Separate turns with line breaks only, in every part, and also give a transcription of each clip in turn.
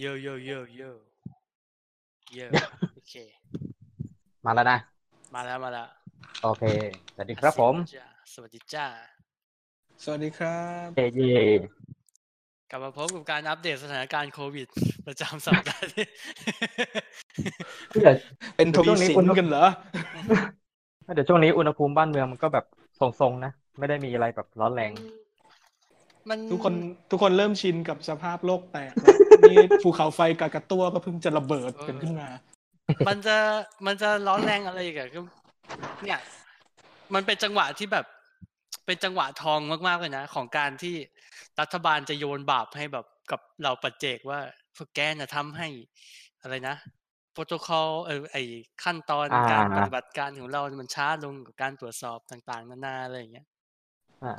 โยโยโยโยโยโอเค
มาแล้วนะ
มาแล้วมาแล้ว
โอเค สวัสดีครับผม
จ้าสวัสดีจ้า
สวัสดีครับ
เย่เย่
กลับมาพบกับการอัปเดตสถานการณ์โควิด ประจำสัปดาห์นี้
เดี๋ยว
เป็นท
ช่
วี
วงนี้
สิ
อุณ
น
หภูมิ
กันเหรอ
เดี๋ยวช่วงนี้อุณหภูมิบ้านเมืองมันก็แบบทรงๆนะ ไม่ได้มีอะไรแบบร้อนแรง
มัน
ทุกคนทุกคนเริ่มชินกับสภาพโลกแตกแล้ว นี่ภูเขาไฟกากาตัวก็เพิ่งจะระเบิดกันขึ้นมา
มันจะมันจะร้อนแรงอะไรอีกอะก็เนี่ย มันเป็นจังหวะที่แบบ เป็นจังหวะทองมากๆเลยนะ ของการที่รัฐบาลจะโยนบาปให้แบบกับเราปัจเจกว่าพวกแกน่ะทำให้อะไรนะโปรโตคอลเออไอขั้นตอน
อ่า
การปฏิบัติการของเรา มันช้าลงกับการตรวจสอบต่าง ๆ นานาอะไรอย่างเงี้ย
อ่า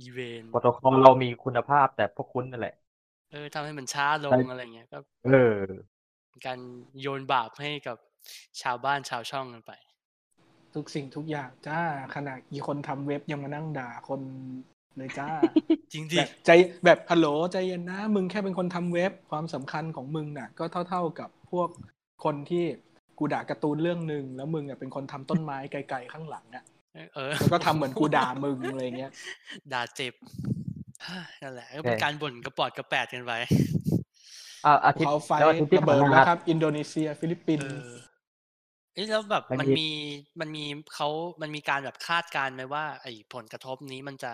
อีเวน
โปรโตคอลเรามีคุณภาพแต่พวกคุณนั่นแหละ
เออทำให้มันช้าลง
ใช่
อะไรเงี้ยก็
เออ
เป็นการโยนบาปให้กับชาวบ้านชาวช่องกันไป
ทุกสิ่งทุกอย่างจ้าขนาดอีคนทำเว็บยังมานั่งด่าคนเลยจ้า
จริงดิ
แบบใจแบบฮัลโหลใจเย็นนะ มึงแค่เป็นคนทำเว็บความสำคัญของมึงน่ะ ก็เท่า ๆกับพวกคนที่กูด่าการ์ตูนเรื่องหนึ่งแล้วมึงอะเป็นคนทำต้นไม้ไกลๆข้างหลังอะ
เออ
แล้วก็ทำเหมือนกูด่ามึงอะไรเงี้ย
ด่าเจ็บ นั่นแหละก็เป็น
ใช่
การบ่นกระปอดกระแปดกันไป
อ่าอาทิตย์
เขาไฟ
แล้วอาทิตย์ที่
ระ
ผ่า
เบิ
น
ด
มา
แล้วครับ อินโดนีเซีย ฟิลิปปิน
เอ
ส์
อเอ้ยแล้วแบบ
มัน
มัน
มี
มีมันมีเขามันมีการแบบคาดการณ์ไหมว่า ไอ้ผลกระทบนี้มันจะ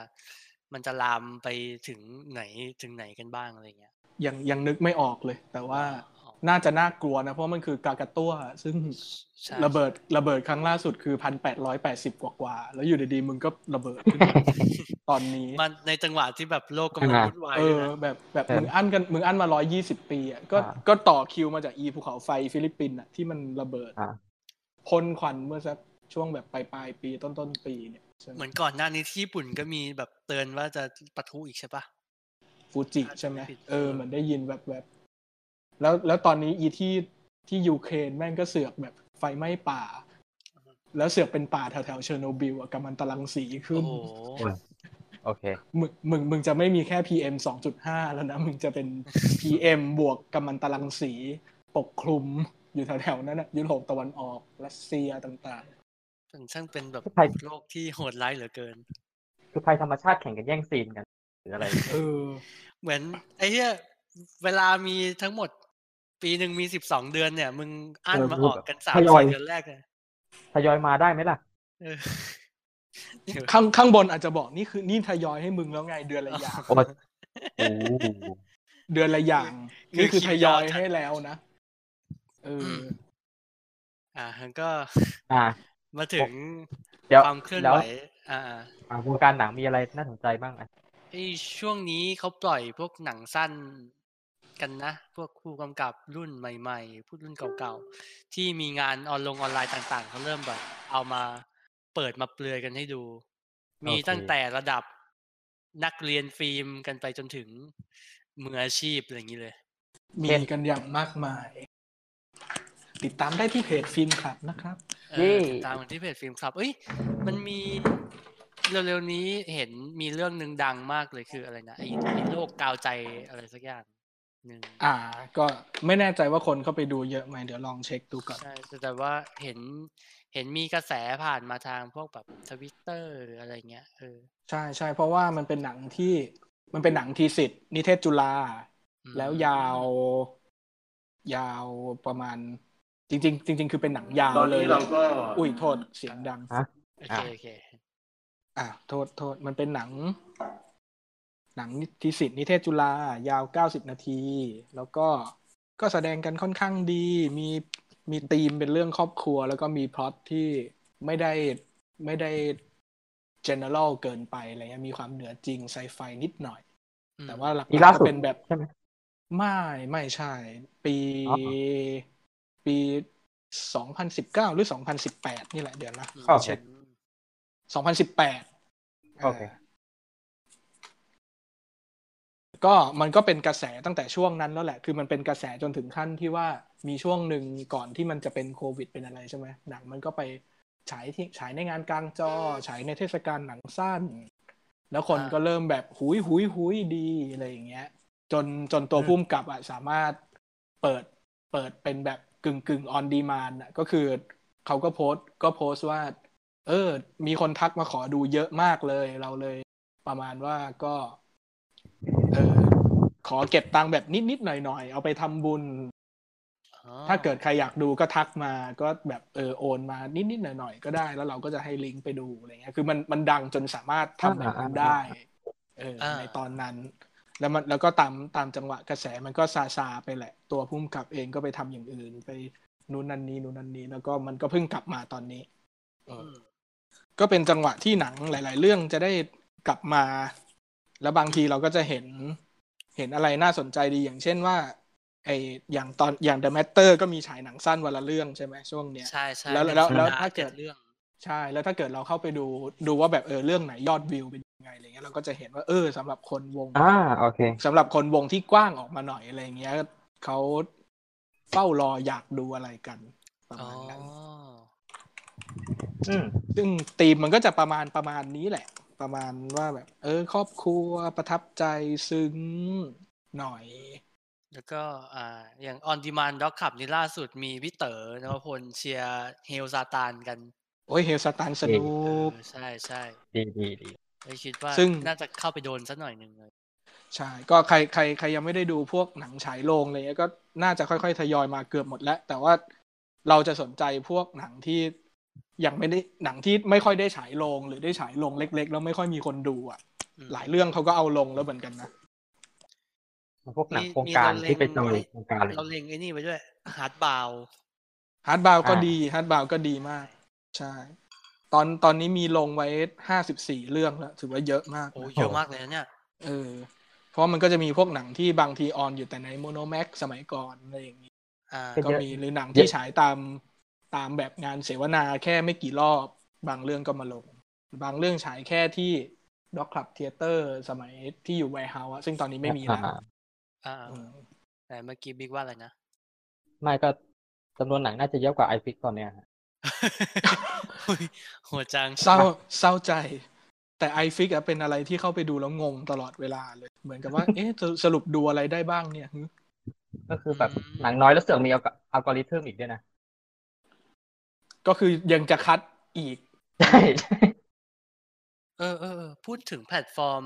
มันจะลามไปถึงไหนถึงไหนกันบ้างอะไรเงี้ย
ยังยังนึกไม่ออกเลย แต่ว่า
อ๋อ
น่าจะน่ากลัวนะ เพราะมันคือกากาตัวซึ่ง
ใช่
ระเบิดระเบิดครั้งล่าสุดคือพันแปดร้อยแปดสิบกว่ากว่าๆแล้วอยู่ดีๆมึงก็ระเบิดขึ้นมาตอนนี้
มันในจังหวะที่แบบโลกกำลัง
อ่า
วุ่นวาย
เอ
ด้วย
อ
นะ
แบบแบบ
ใช่
มึงอั้นกันมึงอั้นมาร้อยยี่สิบปีอะก็
อ่า
ก็ต่อคิวมาจากอีภูเขาไฟฟิลิปปินส์อะที่มันระเบิด
อ่า
พ่นควันเมื่อสักช่วงแบบปลายปลายๆปีต้นต้นๆปีเนี่ยใช่ไหม
เหมือนก่อนหน้านี้ที่ญี่ปุ่นก็มีแบบเตือนว่าจะปะทุอีกใช่ปะ
ฟูจิใช่ไหม
ผิด
เออเหมือนได้ยินแบบแบบ แล้วแล้วตอนนี้อีที่ที่ยูเครนแม่งก็เสือกแบบไฟไหม้ป่า แล้วเสือกเป็นป่าแถวแถวๆเชอร์โนบิลอะกัมมันตรังสีขึ้
โอ้โห
โอเค
มึงมึงมึงจะไม่มีแค่ PM 2.5 แล้วนะ มึงจะเป็น PM บวกกัมมันตรังสีปกคลุมอยู่แถวๆนั้นนะยุโรปตะวันออกรัสเซียต่าง
มันช่างเป็นแบบ
ใคร
โลกที่โหดร้ายเหลือเกิน
คือภัยธรรมชาติแข่งกันแย่งซีนกัน หรืออะไร
ๆเออ
เหมือน ไอ้เหี้ยเวลามีทั้งหมด ปีหนึ่งมีสิบสองเดือนเนี่ย มึงอั้น
เออ
มา
พู
อ
ด
อก
แบบ
กันสาม
ทยอย
สี่เดือนแรกเลย
ทยอยมาได้ไหมล่ะ
เออเดี๋ยว
ข้างข้างบนอาจจะบอกนี่คือนี่ทยอยให้มึงแล้วไงเดือนละอย่าง
โอ้โอ้
เดือนละอย่างนี่คือทยอยให้แล้วนะเออ
อ่าแล้วก็
อ่า
มาถึง
เดี๋ยว
ความเคลื่อน
แล้ว
ไหวอ่า
อ่าวงการหนังมีอะไรน่าสนใจบ้างอะ
ไอ้ช่วงนี้เขาปล่อยพวกหนังสั้น กันนะ พวกผู้กำกับรุ่นใหม่ๆ ผู้รุ่นเก่าๆ ที่มีงานออนลงออนไลน์ต่างๆ เขาเริ่มแบบ เอามาเปิดมาเปลือยกันให้ดู มีตั้งแต่ระดับนักเรียนฟิล์มกันไปจนถึงมืออาชีพอะไรอย่างนี้เลย
มีกันอย่างมากมาย ติดตามได้ที่เพจฟิล์มคลับนะครับ
เออติดตามกันที่เพจฟิล์มคลับ เอ้ย มันมีเร็วๆนี้เห็นมีเรื่องหนึ่งดังมากเลยคืออะไรนะไอ้ไอ้โรคกาวใจอะไรสักอย่างหนึ่ง
อ่า ก็ไม่แน่ใจว่าคนเข้าไปดูเยอะไหมเดี๋ยวลองเช็คดูก่อน
ใช่แต่แต่ว่าเห็นเห็นมีกระแสผ่านมาทางพวกแบบทวิตเตอร์หรืออะไรเงี้ยเออ
ใช่ใช่เพราะว่ามันเป็นหนังที่มันเป็นหนังทีสิทธ์นิเทศจุฬา
อืม
แล้วยาว ยาวประมาณ จริง ๆ จริง ๆ คือเป็นหนังยาว
ตอน
เลย
นี้เราก็
อุ้ยโทษเสียงดัง
ฮะ
โอเคโอเค
อะโทษโทษมันเป็นหนัง หนังทีสิทธ์นิเทศจุฬายาวเก้าสิบนาที แล้วก็ก็แสดงกันค่อนข้างดี มีมีธีมเป็นเรื่องครอบครัว แล้วก็มีพล็อตที่ไม่ได้ไม่ได้ general เกินไปอะไรเงี้ยมีความเหนือจริงไซไฟนิดหน่อย
อืม
แต่ว่าหลัก
มี
ๆ
ล่า
ก็
สุด
เป็นแบบ
ใช่ไหม
ไม่ไม่ใช่ ปี
อ๋อ
ปีสองพันสิบเก้าหรือสองพันสิบแปดนี่แหละเดี๋ยวนะ
อืม
โอเค
สองพันสิบแปด
โอเค
ก็มันก็เป็นกระแสตั้งแต่ช่วงนั้นแล้วแหละ คือมันเป็นกระแสจนถึงขั้นที่ว่ามีช่วงหนึ่งก่อนที่มันจะเป็นโควิดเป็นอะไรใช่ไหมหนังมันก็ไปฉายที่ฉายในงานกลางจอฉายในเทศกาลหนังสั้น แล้วคนก็เริ่มแบบหุยหุยหุยดีอะไรอย่างเงี้ย จนจนตัว
อืม
พุ่มกับอะสามารถเปิดเปิดเป็นแบบกึ่งกึ่งออนดีมานอะก็คือเขาก็โพสต์ก็โพสต์ว่า เออ มีคนทักมาขอดูเยอะมากเลย เราเลยประมาณว่าก็ เออขอเก็บตังค์แบบนิดๆหน่อยๆ เอาไปทำบุญ
อ๋อ
ถ้าเกิดใครอยากดูก็ทักมาก็แบบเออโอนมานิดๆหน่อยๆ ก็ได้ แล้วเราก็จะให้ลิงก์ไปดูอะไรเงี้ย คือมันมันดังจนสามารถทำแบบนั้นได้เออในตอนนั้น แล้วมันแล้วก็ตามตามจังหวะกระแสมันก็ซาซาไปแหละ ตัวพุ่มกับเองก็ไปทำอย่างอื่น ไปนู้นนั่นนี้นู้นนั่นนี้ แล้วก็มันก็เพิ่งกลับมาตอนนี้เออ
อืม
ก็เป็นจังหวะที่หนังหลาย ๆ เรื่องจะได้กลับมา แล้วบางทีเราก็จะเห็นเห็นอะไรน่าสนใจดีอย่างเช่นว่าไออย่างตอนอย่าง The Matter ก็มีฉายหนังสั้นวันละเรื่องใช่ไหมช่วงเนี้ย
ใช่ใช่
แล้ว
หนึ่ง
แล้วแล้ว
สัปดห์
ถ้าเกิด
จ็เรื่อง
ใช่ แล้วถ้าเกิดเราเข้าไปดูดูว่าแบบเออเรื่องไหนยอดวิวเป็นยังไงอะไรเงี้ยเราก็จะเห็นว่าเออสำหรับคนวง
อ่าโอเค
สำหรับคนวงที่กว้างออกมาหน่อยอะไรเงี้ยเขาเฝ้ารออยากดูอะไรกันประ
อ๋อ
มาณนั้น
อืม
ซึ่งธีมมันก็จะประมาณประมาณนี้แหละ ประมาณว่าแบบ เออ ครอบครัวประทับใจซึ้งหน่อย
แล้วก็อ่าอย่าง On Demand Dog Club นี่ล่าสุดมีพี่เต๋อนวพลเชียร์เฮลซาตานกัน
โอ้ยเฮลสตานสนุ
เอกอใช่ใช่
ดีดีดี
เลยคิดว่า
ซึ่ง
น่าจะเข้าไปโดนสักหน่อยหนึ่งเลย
ใช่ ก็ใครใครใครยังไม่ได้ดูพวกหนังฉายโรงอะไรเงี้ยก็น่าจะค่อยๆทยอยมาเกือบหมดแล้ว แต่ว่าเราจะสนใจพวกหนังที่ ยังไม่ได้หนังที่ไม่ค่อยได้ฉายโรงหรือได้ฉายโรงเล็ก ๆ แล้วไม่ค่อยมีคนดูอะ
อืม
หลายเรื่องเขาก็เอาลงแล้วเหมือนกันนะ
พวกหนัง
มี
โครงการ
มีเราเล็ง
ที่ไปจอง
ไว้
โครงการเลย
เราเล็งไอ้นี่ไว้ด้วยฮาร์ดบาว
ฮาร์ดบาวก็
อ่า
ดีฮาร์ดบาวก็ดีมาก ใช่ ตอนตอนนี้มีลงไว้ห้าสิบสี่เรื่องแล้วถือว่าเยอะมาก
โอ้
นะ
เยอะมากเลยนะเนี่ย
เออเพราะมันก็จะมีพวกหนังที่บางทีออนอยู่แต่ในโมโนแม็กสมัยก่อนอะไรอย่างนี้
อ่า
ก็
ก็
เยอะ
มีหรือหนัง
เย
ที่
อะ
ฉายตาม ตามแบบงานเสวนาแค่ไม่กี่รอบบางเรื่องก็มาลง บางเรื่องฉายแค่ที่ด็อกคลับเทเตอร์สมัยที่อยู่ไวเฮาส์ซึ่งตอนนี้ไม่มีแล้ว
อ่า
อ่า
อืม
แต่เมื่อกี้บิ๊กว่าอะไรนะ
ไม่ก็จำนวนหนังน่าจะเยอะกว่าไอฟิกตอนเนี้ยฮะ
อุ๊ยโหดจัง
เศร้าเศร้าใจ แต่ไอฟิกเป็นอะไรที่เข้าไปดูแล้วงงตลอดเวลาเลย เหมือนกับว่า เอ๊ะสรุปดูอะไรได้บ้างเนี่ยหึ
ก็คือแบบหนังน้อยแล้วเสือกมีอัลกอริทึมอีกด้วยนะ
ก็คือยังจะคัดอีก
ใช่ใช่
เออเออเออพูดถึงแพลตฟอร์ม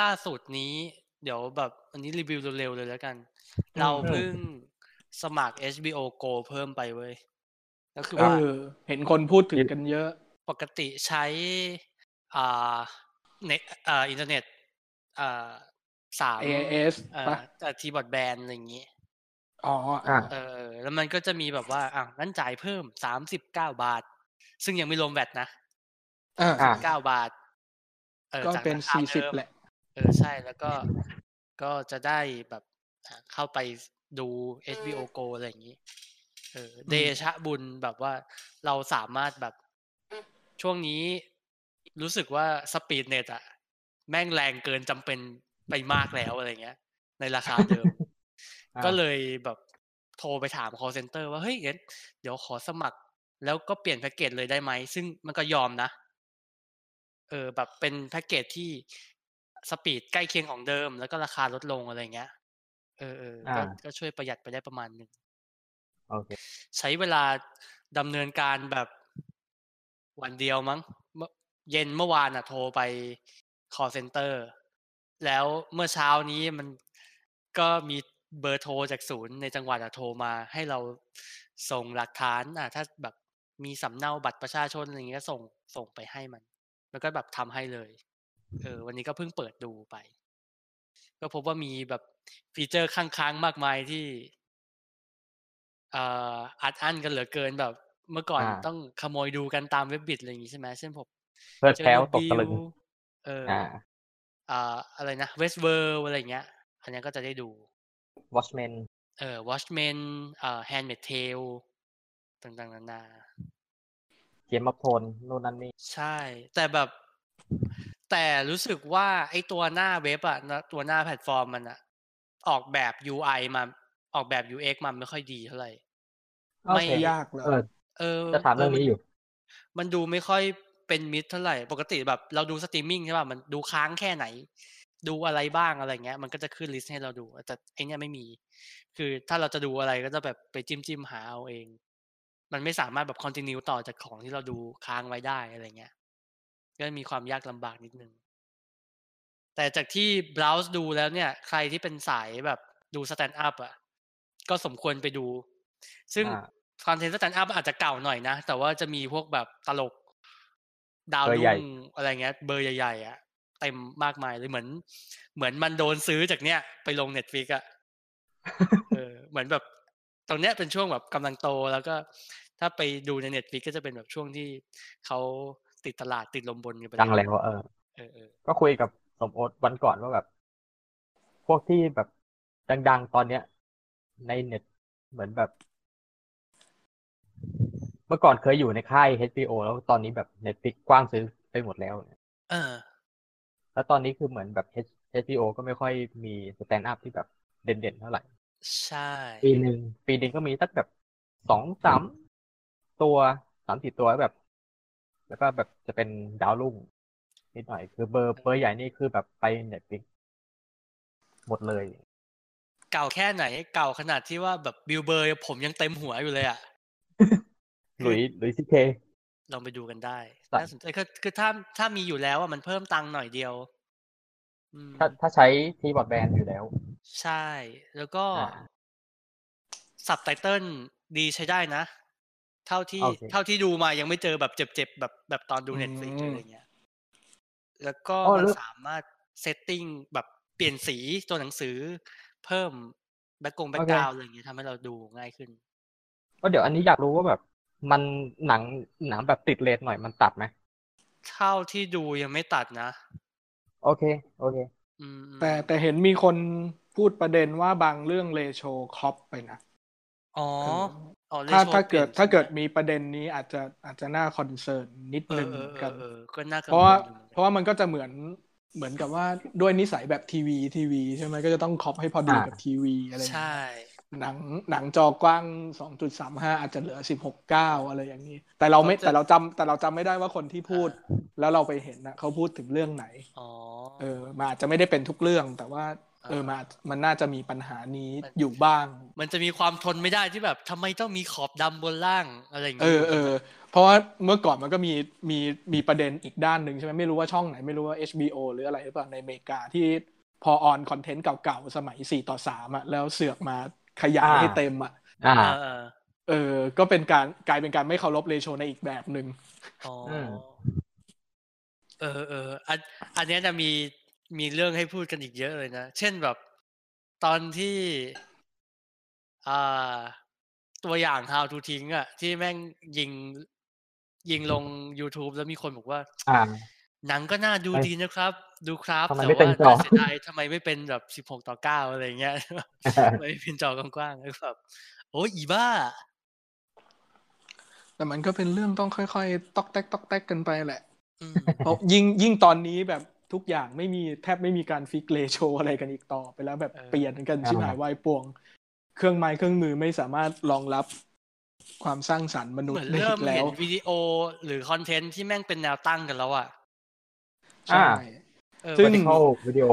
ล่าสุดนี้ เดี๋ยวแบบอันนี้รีวิวเร็วๆเลยแล้วกัน
อืม
เราเพิ่งสมัคร HBO Go เพิ่มไปเว้ยก็คือ
เอ
ว่า
อเห็นคนพูดถึงกันเยอะ
ปกติใช้อ่าเน็ตอ่าอินเทอร์เน็ตอ่าสาม
AIS
เอ่อ
ปะ
แต่ทีบอร์ดแบนอะไรอย่างงี้
อ๋อ
อ่า
เออ แล้วมันก็จะมีแบบว่าอะงั้นจ่ายเพิ่มสามสิบเก้าบาท ซึ่งยังไม่รวมแวตนะ
อ่า
อ่า
เก้าบาท เออ
ก็
จาก
เป็น
ราคา
สี่สิบ
เดิม
แหละ
เออใช่แล้วก็ก็จะได้แบบอะเข้าไปดู HBO Go อะไรอย่างนี้ เออ เดชะบุญแบบว่าเราสามารถแบบช่วงนี้รู้สึกว่า speed เน็ตอะแม่งแรงเกินจำเป็นไปมากแล้วอะไรเงี้ย ในราคาเดิม
อ่า
ก็เลยแบบโทรไปถาม call center ว่าเฮ้ยงั้นเดี๋ยวขอสมัคร แล้วก็เปลี่ยนแพ็กเกจเลยได้ไหม ซึ่งมันก็ยอมนะ เออแบบเป็นแพ็กเกจที่ speed ใกล้เคียงของเดิม แล้วก็ราคาลดลงอะไรเงี้ย เออเออก็
อ่า
ก็ช่วยประหยัดไปได้ประมาณหนึ่ง
โอเค
ใช้เวลาดำเนินการแบบวันเดียวมั้งเมื่อเย็นเมื่อวานอะโทรไป call center แล้วเมื่อเช้านี้มันก็มี เบอร์โทรจากศูนย์ในจังหวัดอะโทรมาให้เราส่งหลักฐานอะถ้าแบบมีสำเนาบัตรประชาชนอะไรอย่างเงี้ยส่งส่งไปให้มัน แล้วก็แบบทำให้เลยเออวันนี้ก็เพิ่งเปิดดูไป ก็พบว่ามีแบบฟีเจอร์ค้างๆมากมายที่เอ่ออัดอั้นกันเหลือเกินแบบ เมื่อก่อน
อ่า
ต้องขโมยดูกันตามเว็บบิดอะไรอย่างงี้ใช่ไหมเช่นผม
เพิด
เจอ
แพ้ว
โน
ตก
บิ
ตะลึ
ล
ง
เออ
อ่า
อ่าอะไรนะเวสเวอร์อะไรอย่างเงี้ยอันเนี้ยก็จะได้ดู
Watchmen
เออ Watchmen เอ่อ Handmaid's Tale ต่างๆนานา
เกมอัพโทนนู่นนั่นนี่
ใช่ แต่แบบ แต่รู้สึกว่าไอ้ตัวหน้าเว็บอะนะตัวหน้าแพลตฟอร์มมันอะออกแบบ UI มาออกแบบ UX มาไม่ค่อยดีเท่าไหร่ไม่
โอเค
ยากเลย
เออ
เออ
จะถามเรื่องนี้อยู่
มันดูไม่ค่อยเป็นมิตรเท่าไหร่ ปกติแบบเราดูสตรีมมิ่งใช่ป่ะมันดูค้างแค่ไหน ดูอะไรบ้างอะไรเงี้ย มันก็จะขึ้น list ให้เราดูแต่ไอเนี้ยไม่มี คือถ้าเราจะดูอะไรก็จะแบบไปจิ้มจิ้มหาเอาเอง มันไม่สามารถแบบ continue ต่อจากของที่เราดูค้างไว้ได้อะไรเงี้ยก็มีความยากลำบากนิดนึงแต่จากที่ browse ดูแล้วเนี่ย ใครที่เป็นสายแบบดู stand-up อะก็สมควรไปดู ซึ่ง
อ่า
content stand-up อาจจะเก่าหน่อยนะ แต่ว่าจะมีพวกแบบตลกดาวรุ่ง
เบอร์ใหญ่
อะไรเงี้ย เบอร์ใหญ่ๆอะ เต็มมากมายเลยเหมือน เหมือนมันโดนซื้อจากเนี้ยไปลง Netflix อะเออเหมือนแบบตรงเนี้ยเป็นช่วงแบบกำลังโตแล้วก็ถ้าไปดูในเน็ตฟิกก็จะเป็นแบบช่วงที่เขาติดตลาดติดลมบนกันไป
ดังแล้วเออ
เออเออ
ก็คุยกับสมโอตวันก่อนว่าแบบ พวกที่แบบดังๆตอนเนี้ย ในเน็ตเหมือนแบบ เมื่อก่อนเคยอยู่ในค่าย HBO แล้วตอนนี้แบบ Netflix กว้างซื้อไปหมดแล้ว
เออ
แล้วตอนนี้คือเหมือนแบบ H- HBO ก็ไม่ค่อยมี stand-up ที่แบบเด่นๆเท่าไหร่
ใช่
ปีหนึ่งปีหนึ่งก็มีสักแบบสองสามตัวสามสี่ตัวแบบ แล้วก็แบบจะเป็นดาวรุ่งนิดหน่อย คือเบอร์เบอร์ใหญ่นี่คือแบบไป Netflix หมดเลย
เก่าแค่ไหน เก่าขนาดที่ว่าแบบ Bill Burr ผมยังเต็มหัวอยู่เลยอะ
Louis Louis C.K.ล
องไปดูกันได้
ใช่
น่าสนใจคือคือถ้าถ้ามีอยู่แล้วอะมันเพิ่มตังค์หน่อยเดียวอืม
ถ้าถ้าใช้ทีบรอดแบนด์อยู่แล้ว
ใช่ แล้วก็
อ่า
สับไตเติลดีใช้ได้นะ เท่าที่
โอเค
เท่าที่ดูมายังไม่เจอแบบเจ็บๆแบบแบบตอนดู
อืม
เน็ตฟลิกอะไรเงี้ย แล้วก็
อ๋อ
มัน
แล้ว
สามารถ setting แบบเปลี่ยนสีตัวหนังสือ เพิ่มแบ็กกง background อะไรอย่างเงี้ยทำให้เราดูง่ายขึ้น
ก็เดี๋ยวอันนี้อยากรู้ว่าแบบ มันหนังหนังแบบติดเลทหน่อยมันตัดไหม
เท่าที่ดูยังไม่ตัดนะ
โอเค โอเค
อืมอืม
แต่แต่เห็นมีคนพูดประเด็นว่าบางเรื่องเลโชครอปไปนะ
อ๋อ
เออ
อ๋อ
ถ้า
Ratio
ถ้าเกิด
ปลี่ยน
ถ้าเกิด
ใช่ไห
มีประเด็นนี้อาจจะอาจจะน่าคอนเซิร์นนิด
เอ
นึ
องเอ
เห
อ
มือน
เอ
กั
อนเออก็น่ากัง
เพราะว่า
ลอยู่หมือนกัน
เพราะว่ามันก็จะเหมือนเหมือนกับว่าด้วยนิสัยแบบทีวีทีวีใช่ไหมก็จะต้องครอปให้พอดี
อ่า
กับทีวีอะไรอย่าง
ใช่
เงี้ย หนังหนังจอกว้าง 2.35 อาจจะเหลือ 16.9 อะไรอย่างนี้ แต่เราไม่
เขาจะ
แต่เราจำแต่เราจำไม่ได้ว่าคนที่พูด แล้วเราไปเห็นนะเขาพูดถึงเรื่องไหน
อ๋อ
เออมันอาจจะไม่ได้เป็นทุกเรื่อง แต่ว่า เออมันอาจมันน่าจะมีปัญหานี้อยู่บ้าง
มันจะมีความทนไม่ได้ที่แบบทำไมต้องมีขอบดำบนล่างอะไรอย่าง
เอ
งี้
อเออเพราะว่าเมื่อก่อนมันก็มีมีมีประเด็นอีกด้านหนึ่งใช่ไหมไม่รู้ว่าช่องไหนไม่รู้ว่า HBO หรืออะไรหรือเปล่าในอเมริกาที่พอออนคอนเทนต์เก่าๆ สมัย 4 ต่อ 3อะแล้วเสือกมา ขยาย
อ่า
ให้เต็มอะ
อ่า
เออเออ
เออ ก็เป็นการกลายเป็นการไม่เคารพเลโชในอีกแบบหนึ่ง
อ๋ออ
ม
เออเอออันอันเนี้ยจะมีมีเรื่องให้พูดกันอีกเยอะเลยนะ เช่นแบบตอนที่อ่าตัวอย่าง how to ทิ้งอะที่แม่งยิงยิงลง YouTube แล้วมีคนบอกว่า
อ่า
หนังก็น่าดู
เอ้ย
ดีนะครับ ดูครับ
ทำไม
แต่
ไม่เต็
ว่าม
จอ
น่าเสียดายทำไมไม่เป็นแบบสิบหกต่อเก้าอะไรเงี้ยทำไมไม่เป็นจอกว้างๆแล้วแบบโอ้ยอีบ้า
แต่มันก็เป็นเรื่องต้องค่อยๆตอกแตกตอกแตกกันไปแหละ
อืม
เพราะยิ่งยิ่งตอนนี้แบบทุกอย่างไม่มีแทบไม่มีการฟิกเลโชอะไรกันอีกต่อไปแล้วแบบ
เออ
เปลี่ยนกันชิบหายวายป่วง เครื่องไม้เครื่องมือไม่สามารถรองรับความสร้างสรรค์มนุษ
เหมือน
ย์ได้
เริ่
อี
ม
กแล้
เห็น
ว
วิดีโอหรือคอนเทนต์ที่แม่งเป็นแนวตั้งกันแล้วอะ
ใช่
อ่า
เออ
ซึ่ง
vertical video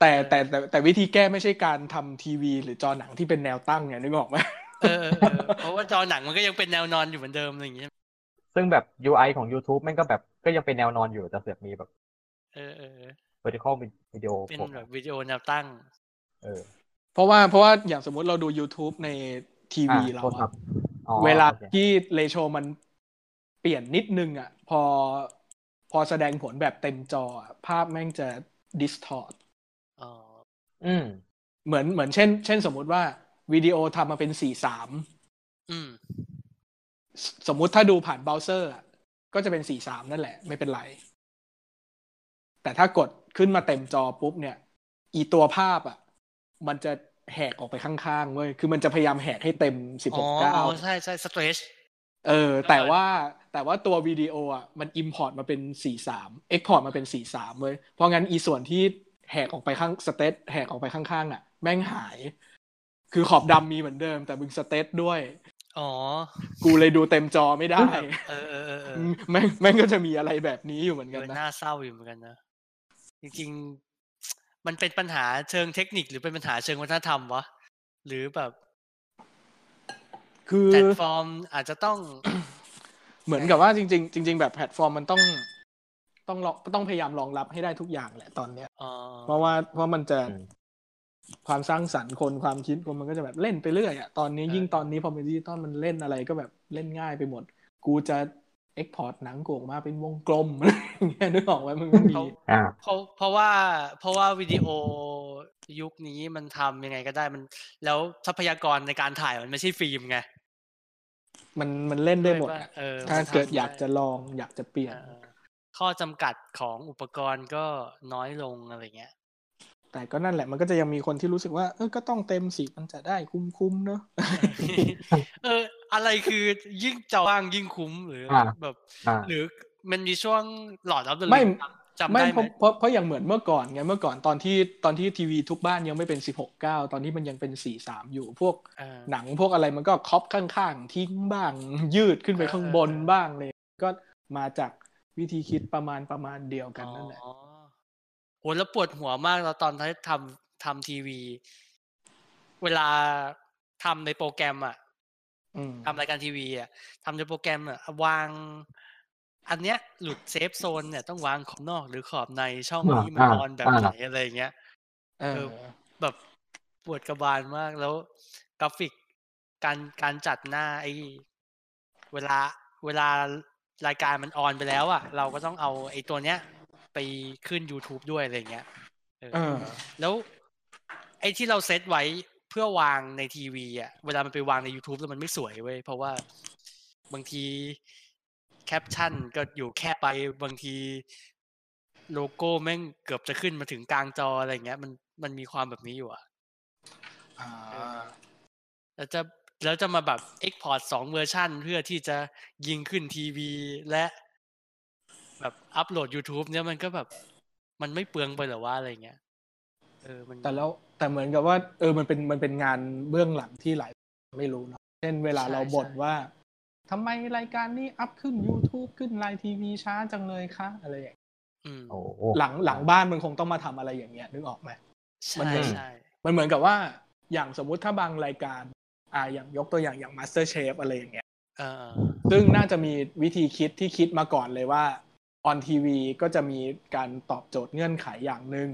แต่แต่แต่แต่วิธีแก้ไม่ใช่การทำทีวี หรือจอหนังที่เป็นแนวตั้งไงนึกออกไหม
เออเออเออเพราะว่าจอหนังมันก็ยังเป็นแนวนอนอยู่เหมือนเดิมอะไรอย่างเงี้ย
ซึ่งแบบ UI ของ YouTube แม่งก็แบบก็ยังเป็นแนวนอนอยู่แต่เสือกมีแบบ
เออเออเออ
vertical video
เป็น
โผล่
แบบวิดีโอแนวตั้ง
เออ
เพราะว่าเพราะว่าอย่างสมมุติเราดู YouTube ในที
อ่า
วีเรา
โทษครั
อะ
บอ๋อ
เวลา
โอค
ที่ ratio มันเปลี่ยนนิดนึงอะ พอ พอแสดงผลแบบเต็มจออะภาพแม่งจะ distort อ๋
ออื
ม
เหมือนเหมือนเช่น เช่นสมมุติว่าวิดีโอทำมาเป็นสี่สาม
อืม
สมมุติถ้าดูผ่านเบราว์เซอร์อะก็จะเป็นสี่สามนั่นแหละ ไม่เป็นไร แต่ถ้ากดขึ้นมาเต็มจอปุ๊บเนี่ย อีตัวภาพอะ มันจะแหกออกไปข้างๆเว้ย คือมันจะพยายามแหกให้เต็มสิบ
อ๋
ห
อก
เก้า
อ๋อ ใช่ใช่ stretch เอ
อแต่ว่าแต่ว่าตัววิดีโออะมัน import มาเป็นสี่สาม export มาเป็นสี่สามเว้ยเพราะงั้นอีส่วนที่แหกออกไปข้าง stretch แหกออกไปข้างๆอะ แม่งหาย คือขอบดำมีเหมือนเดิม แต่มึง stretch ด้วย
อ๋อ
กูเลยดูเต็มจอไม่ได้
เออเออเออเออ
แม่งแม่งก็จะมีอะไรแบบนี้อยู่เหมือน
เอ
กัน
อ
นะ
น่าเศร้าอยู่เหมือนกันนะ จริงมันเป็นปัญหาเชิงเทคนิคหรือเป็นปัญหาเชิงวัฒนธรรมวะ หรือแบบ
คือ
แพลตฟอร์มอาจจะต้อง
เหมือนกับว่าจริง ๆ จริง ๆ แบบแพลตฟอร์มมันต้องต้องรองต้องพยายามรองรับให้ได้ทุกอย่างแหละตอนเนี้ย
อ๋อ
เพราะว่าเพราะมันจะ
อืม
ความสร้างสรรค์คนความคิดคนมันก็จะแบบเล่นไปเรื่อยอะตอนนี้
เออ
ยิ่งตอนนี้พอเป็นดิจิตอลมันเล่นอะไรก็แบบเล่นง่ายไปหมด กูจะ export หนังกูมาเป็นวงกลมอะไรอย่างเงี้ยนึกออกไหมมันก็มี
เขา
อ่า
เพราะเพราะว่า เพราะว่าวิดีโอ ยุคนี้มันทำยังไงก็ได้มัน แล้วทรัพยากรในการถ่ายมันไม่ใช่ฟิล์มไง
มันมันเล่นได้หมด
ด้วย
อะ
ว่าเออ
ถ้า
มันทำ
เกิดอยาก
ได้
จะลองอยากจะเปลี่ยน
เออข้อจำกัดของอุปกรณ์ก็น้อยลงอะไรเงี้ย
แต่ก็นั่นแหละมันก็จะยังมีคนที่รู้สึกว่า เออก็ต้องเต็มสิมันจะได้คุ้มๆเนอะ
เออ อะไรคือยิ่งจอว่างยิ่งคุ้มหรืออาแบบ
อ่า
หรือมันมีช่วงหลอดอัพเด
ไม่
จำ
ไม่
ได้
เพ
ไหม
ราะเพราะเพราะอย่างเหมือนเมื่อก่อนไงเมื่อก่อนตอนที่ตอนที่ทีวีทุกบ้านยังไม่เป็นสิบหกเก้าตอนนี้มันยังเป็นสี่สามอยู่พวก
เออ
หนังพวกอะไรมันก็ครอปข้างๆทิ้งบ้าง ยืดขึ้นไปข้างบน
เออเออ
บ้างเลย ก็มาจากวิธีคิดประมาณประมาณเดียวกันนั่นแหละ
อ๋อโหแล้วปวดหัวมากเราตอนที่ททำทีวี เวลาทำในโปรแกรมอะ
อืม
ทำรายการทีวีอะทำในโปรแกรมอะวาง อันเนี้ยหลุด safe zone เนี่ยต้องวางขอบนอกหรือขอบในช่องนี้มัน
อ่า
on แบบไหน
อ่า
อะไรอย่างเงี้ย
เออ
แบบปวดกระบาลมากแล้วกราฟิกการการจัดหน้าไอ้เวลาเวลารายการมัน on ไปแล้วอะเราก็ต้องเอาไอ้ตัวเนี้ย ไปขึ้น YouTube ด้วยอะไรเงี้ยเออ
เออ
แล้วไอ้ที่เราเซตไว้เพื่อวางในทีวีอะเวลามันไปวางใน YouTube แล้วมันไม่สวยเว้ยเพราะว่าบางที แคปชั่นก็อยู่แค่ไปบางที โลโก้แม่งเกือบจะขึ้นมาถึงกลางจออะไรเงี้ย มันมันมีความแบบนี้อยู่อะ
อ่า
แล้วจะแล้วจะมาแบบ Export สองเวอร์ชันเพื่อที่จะยิงขึ้นทีวี และแบบอัปโหลด YouTube เนี่ยมันก็แบบ มันไม่เปลืองไปเหรอว่าอะไรเงี้ยเออมัน
แต่แล้วแต่เหมือนกับว่า เออมันเป็นมันเป็นงานเบื้องหลังที่หลายไม่รู้เนอะเช่นเวลา
ใช่
เราบ่น
ใช่
ว่า ทำไมรายการนี้อัพขึ้น YouTube ขึ้นไลน์ทีวีช้าจังเลยคะอะไรอย่างเงี้ย
อืม
โอ้โห
หลังหลังบ้านมันคงต้องมาทำอะไรอย่างเงี้ยนึกออกไหมมัน
ใช่
เหมือน
ใช่
มันเหมือนกับว่าอย่างสมมุติถ้าบางรายการ อ่าอย่างยกตัวอย่างอย่าง Master Chef อะไรอย่างเงี้ย
เออ
ซึ่งน่าจะมีวิธีคิดที่คิดมาก่อนเลยว่าออนทีวีก็จะมีการตอบโจทย์เงื่อนไขอย่างหนึ่ง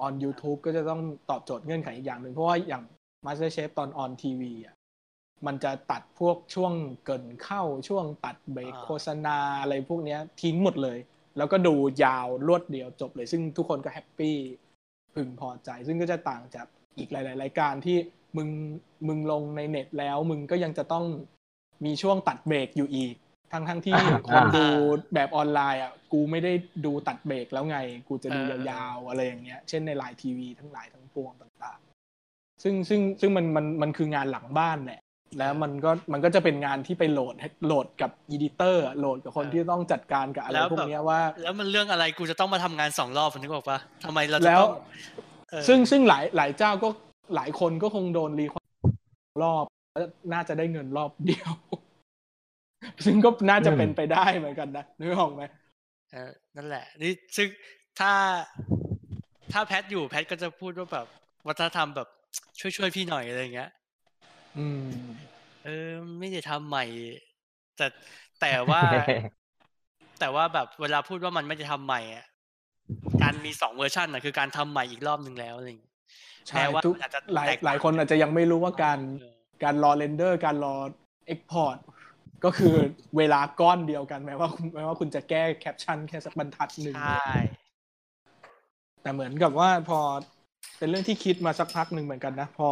ออน YouTube ก็จะต้องตอบโจทย์เงื่อนไขอีกอย่างหนึ่งเพราะว่าอย่าง Master Chef ตอนออนทีวีอะ มันจะตัดพวกช่วงเกรินเข้าช่วงตัดเบรก
อ่า
โฆษณาอะไรพวกเนี้ยทิ้งหมดเลย แล้วก็ดูยาวรวดเดียวจบเลย ซึ่งทุกคนก็แฮปปี้พึงพอใจ ซึ่งก็จะต่างจากอีกหลาย ๆ รายการที่มึงมึงลงในเน็ตแล้ว มึงก็ยังจะต้องมีช่วงตัดเบรกอยู่อีก ทั้งทั้งๆที่
อ่า
คนดูแบบออนไลน์อะกูไม่ได้ดูตัดเบรกแล้วไง กูจะดู
เออ
ยาวๆอะไรอย่างเงี้ย เช่นในไลน์ทีวีทั้งหลายทั้งปวงต่างๆ ซึ่งซึ่งซึ่งมันมันมันคืองานหลังบ้านแหละ แล้วมันก็มันก็จะเป็นงานที่ไปโหลดให้โหลดกับ editor โหลดกับคนที่ต้องจัดการกับอะไร
แล้ว
พวก
แบบ
เนี้ยว่า
แล้วมันเรื่องอะไรกูจะต้องมาทำงานสองรอบนึกออกปะทำไมเราจะ
แล้ว
ต้องเออ
ซึ่งซึ่งหลายหลายเจ้าก็หลายคนก็คงโดนรีควอรอบแล้วน่าจะได้เงินรอบเดียว ซึ่งก็น่าจะเป็นไปได้เหมือนกันนะนึกออกไหม
เออนั่นแหละ นี่ซึ่งถ้าถ้าแพทอยู่แพทก็จะพูดว่าแบบวัฒนธรรมแบบช่วยช่วยๆพี่หน่อยอะไรอย่างเงี้ย
อืม
เออ ไม่ได้ทำใหม่ แต่แต่ว่า แต่ว่าแบบเวลาพูดว่ามันไม่ได้ทำใหม่อะการมีสองเวอร์ชันนะคือการทำใหม่อีกรอบหนึ่งแล้วอะไรอย่างเงี้ย
ใช่
แม้ว่า
ทุก
มันอาจจะ
หลาย
แตกต่าง
หลายคนอาจจะยังไม่รู้ว่าการ
เออ
การรอ render การรอ export ก็คือเวลาก้อนเดียวกันแม้ว่าแม้ว่าคุณจะแก้แคปชั่นแค่สักบรรทัดหนึ่ง
ใช่
แต่เหมือนกับว่าพอเป็นเรื่องที่คิดมาสักพักหนึ่งเหมือนกันนะ พอ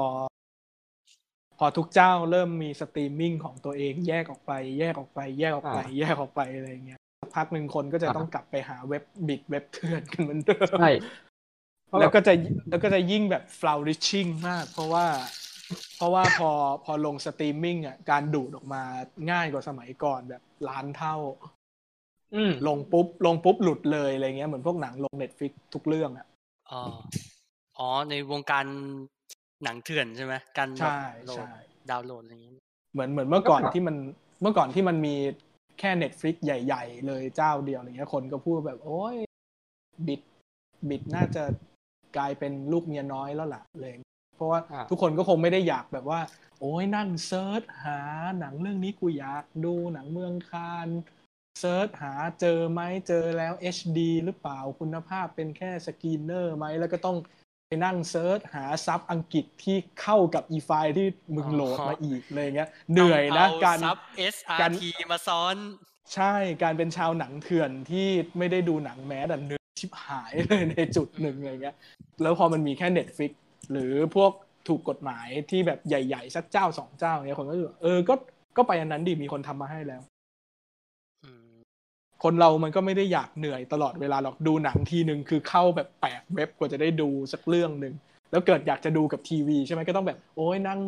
พอทุกเจ้าเริ่มมีสตรีมมิ่งของตัวเองแยกออกไป แยกออกไป แยกออกไป
อ่า
แยกออกไปอะไรอย่างเงี้ยสักพักหนึ่งคนก็จะ
อ่า
ต้องกลับไปหาเว็บบิตเว็บเถื่อนกันเหมือนเดิม
ใช่
แล้วก็จะแล้วก็จะยิ่งแบบ flourishing มาก เพราะว่า เพราะว่าพอพอลงสตรีมมิ่งอะการดูดออกมาง่ายกว่าสมัยก่อนแบบล้านเท่า
อืม
ลงปุ๊บ ลงปุ๊บหลุดเลยอะไรเงี้ยเหมือนพวกหนังลง Netflix ทุกเรื่องอะ
อ๋ออ๋อในวงการ หนังเถื่อนใช่ไหมการแบบ
ใช่
โหลด
ใช่
ดาวน์โหลดอะไรอย่างงี้
เหมือนเหมือนเมื่อก่อน
ก็แบบ
ที่มันเมื่อก่อนที่มันมีแค่ Netflix ใหญ่ ๆ เลยเจ้าเดียวอะไรเงี้ยคนก็พูดแบบ โอ้ยบิตบิตน่าจะกลายเป็นลูกเมียน้อยแล้วล่ะเลยเพราะว่า
อ่า
ทุกคนก็คงไม่ได้อยากแบบว่า โอ้ยนั่ง search หาหนังเรื่องนี้กูอยากดูหนังเมืองคานส์ search หาเจอไหมเจอแล้ว HD หรือเปล่าคุณภาพเป็นแค่ screener ไหมแล้วก็ต้องไป นั่ง search หาซับอังกฤษที่เข้ากับอีไฟล์ที่มึงโหลดมาอีกเลยเงี้ยเหนื่อยนะ
ต้ง
การ
เอซับ
การ
SRT มาซ้อน
ใช่การเป็นชาวหนังเถื่อนที่ไม่ได้ดูหนังแม้แต่เนื้อชิบหายเลยในจุดหนึ่งอะไรเงี้ย แล้วพอมันมีแค่ Netflix หรือพวกถูกกฎหมายที่แบบใหญ่ ๆ สักเจ้าสองเจ้าเนี้ยคนก็รู้สึกว่าเออก็ก็ไปอันนั้นดีมีคนทำมาให้แล้ว
อืม
คนเรามันก็ไม่ได้อยากเหนื่อยตลอดเวลาหรอกดูหนังทีหนึ่งคือเข้าแบบแปดเว็บกว่าจะได้ดูสักเรื่องหนึ่งแล้วเกิดอยากจะดูกับทีวีใช่ไหมก็ต้องแบบ โอ้ยนั่ง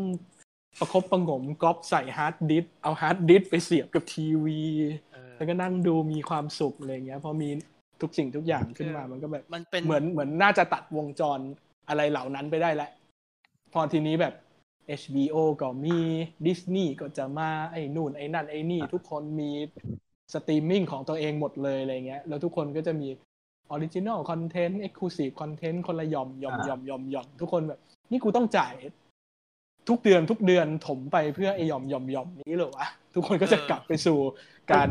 ประคบประหงมก๊อปใส่ฮาร์ดดิสก์เอาฮาร์ดดิสก์ไปเสียบกับทีวี
เออ
แล้วก็นั่งดูมีความสุขอะไรเงี้ยพอมีทุกสิ่งทุกอย่างขึ้นมา
เออ
มันก็แบบ
มันเป็น
เหมือนเหมือนน่าจะตัดวงจรอะไรเหล่านั้นไปได้แล้วพอทีนี้แบบ HBO ก็มีดิสนีย์ก็จะมาไอ้นู่นไอ้นั่นไอ้นี่ทุกคนมี สตรีมมิ่งของตัวเองหมดเลยอะไรเงี้ยแล้วทุกคนก็จะมี original content exclusive content คนละหย่อมหย่อมหย่อมหย่อมหย่อมทุกคนแบบ นี่กูต้องจ่าย ทุกเดือนทุกเดือนถมไปเพื่อไอ้หย่อมหย่อมหย่อมนี้เหรอวะทุกคนก็จะกลับไปสู่การ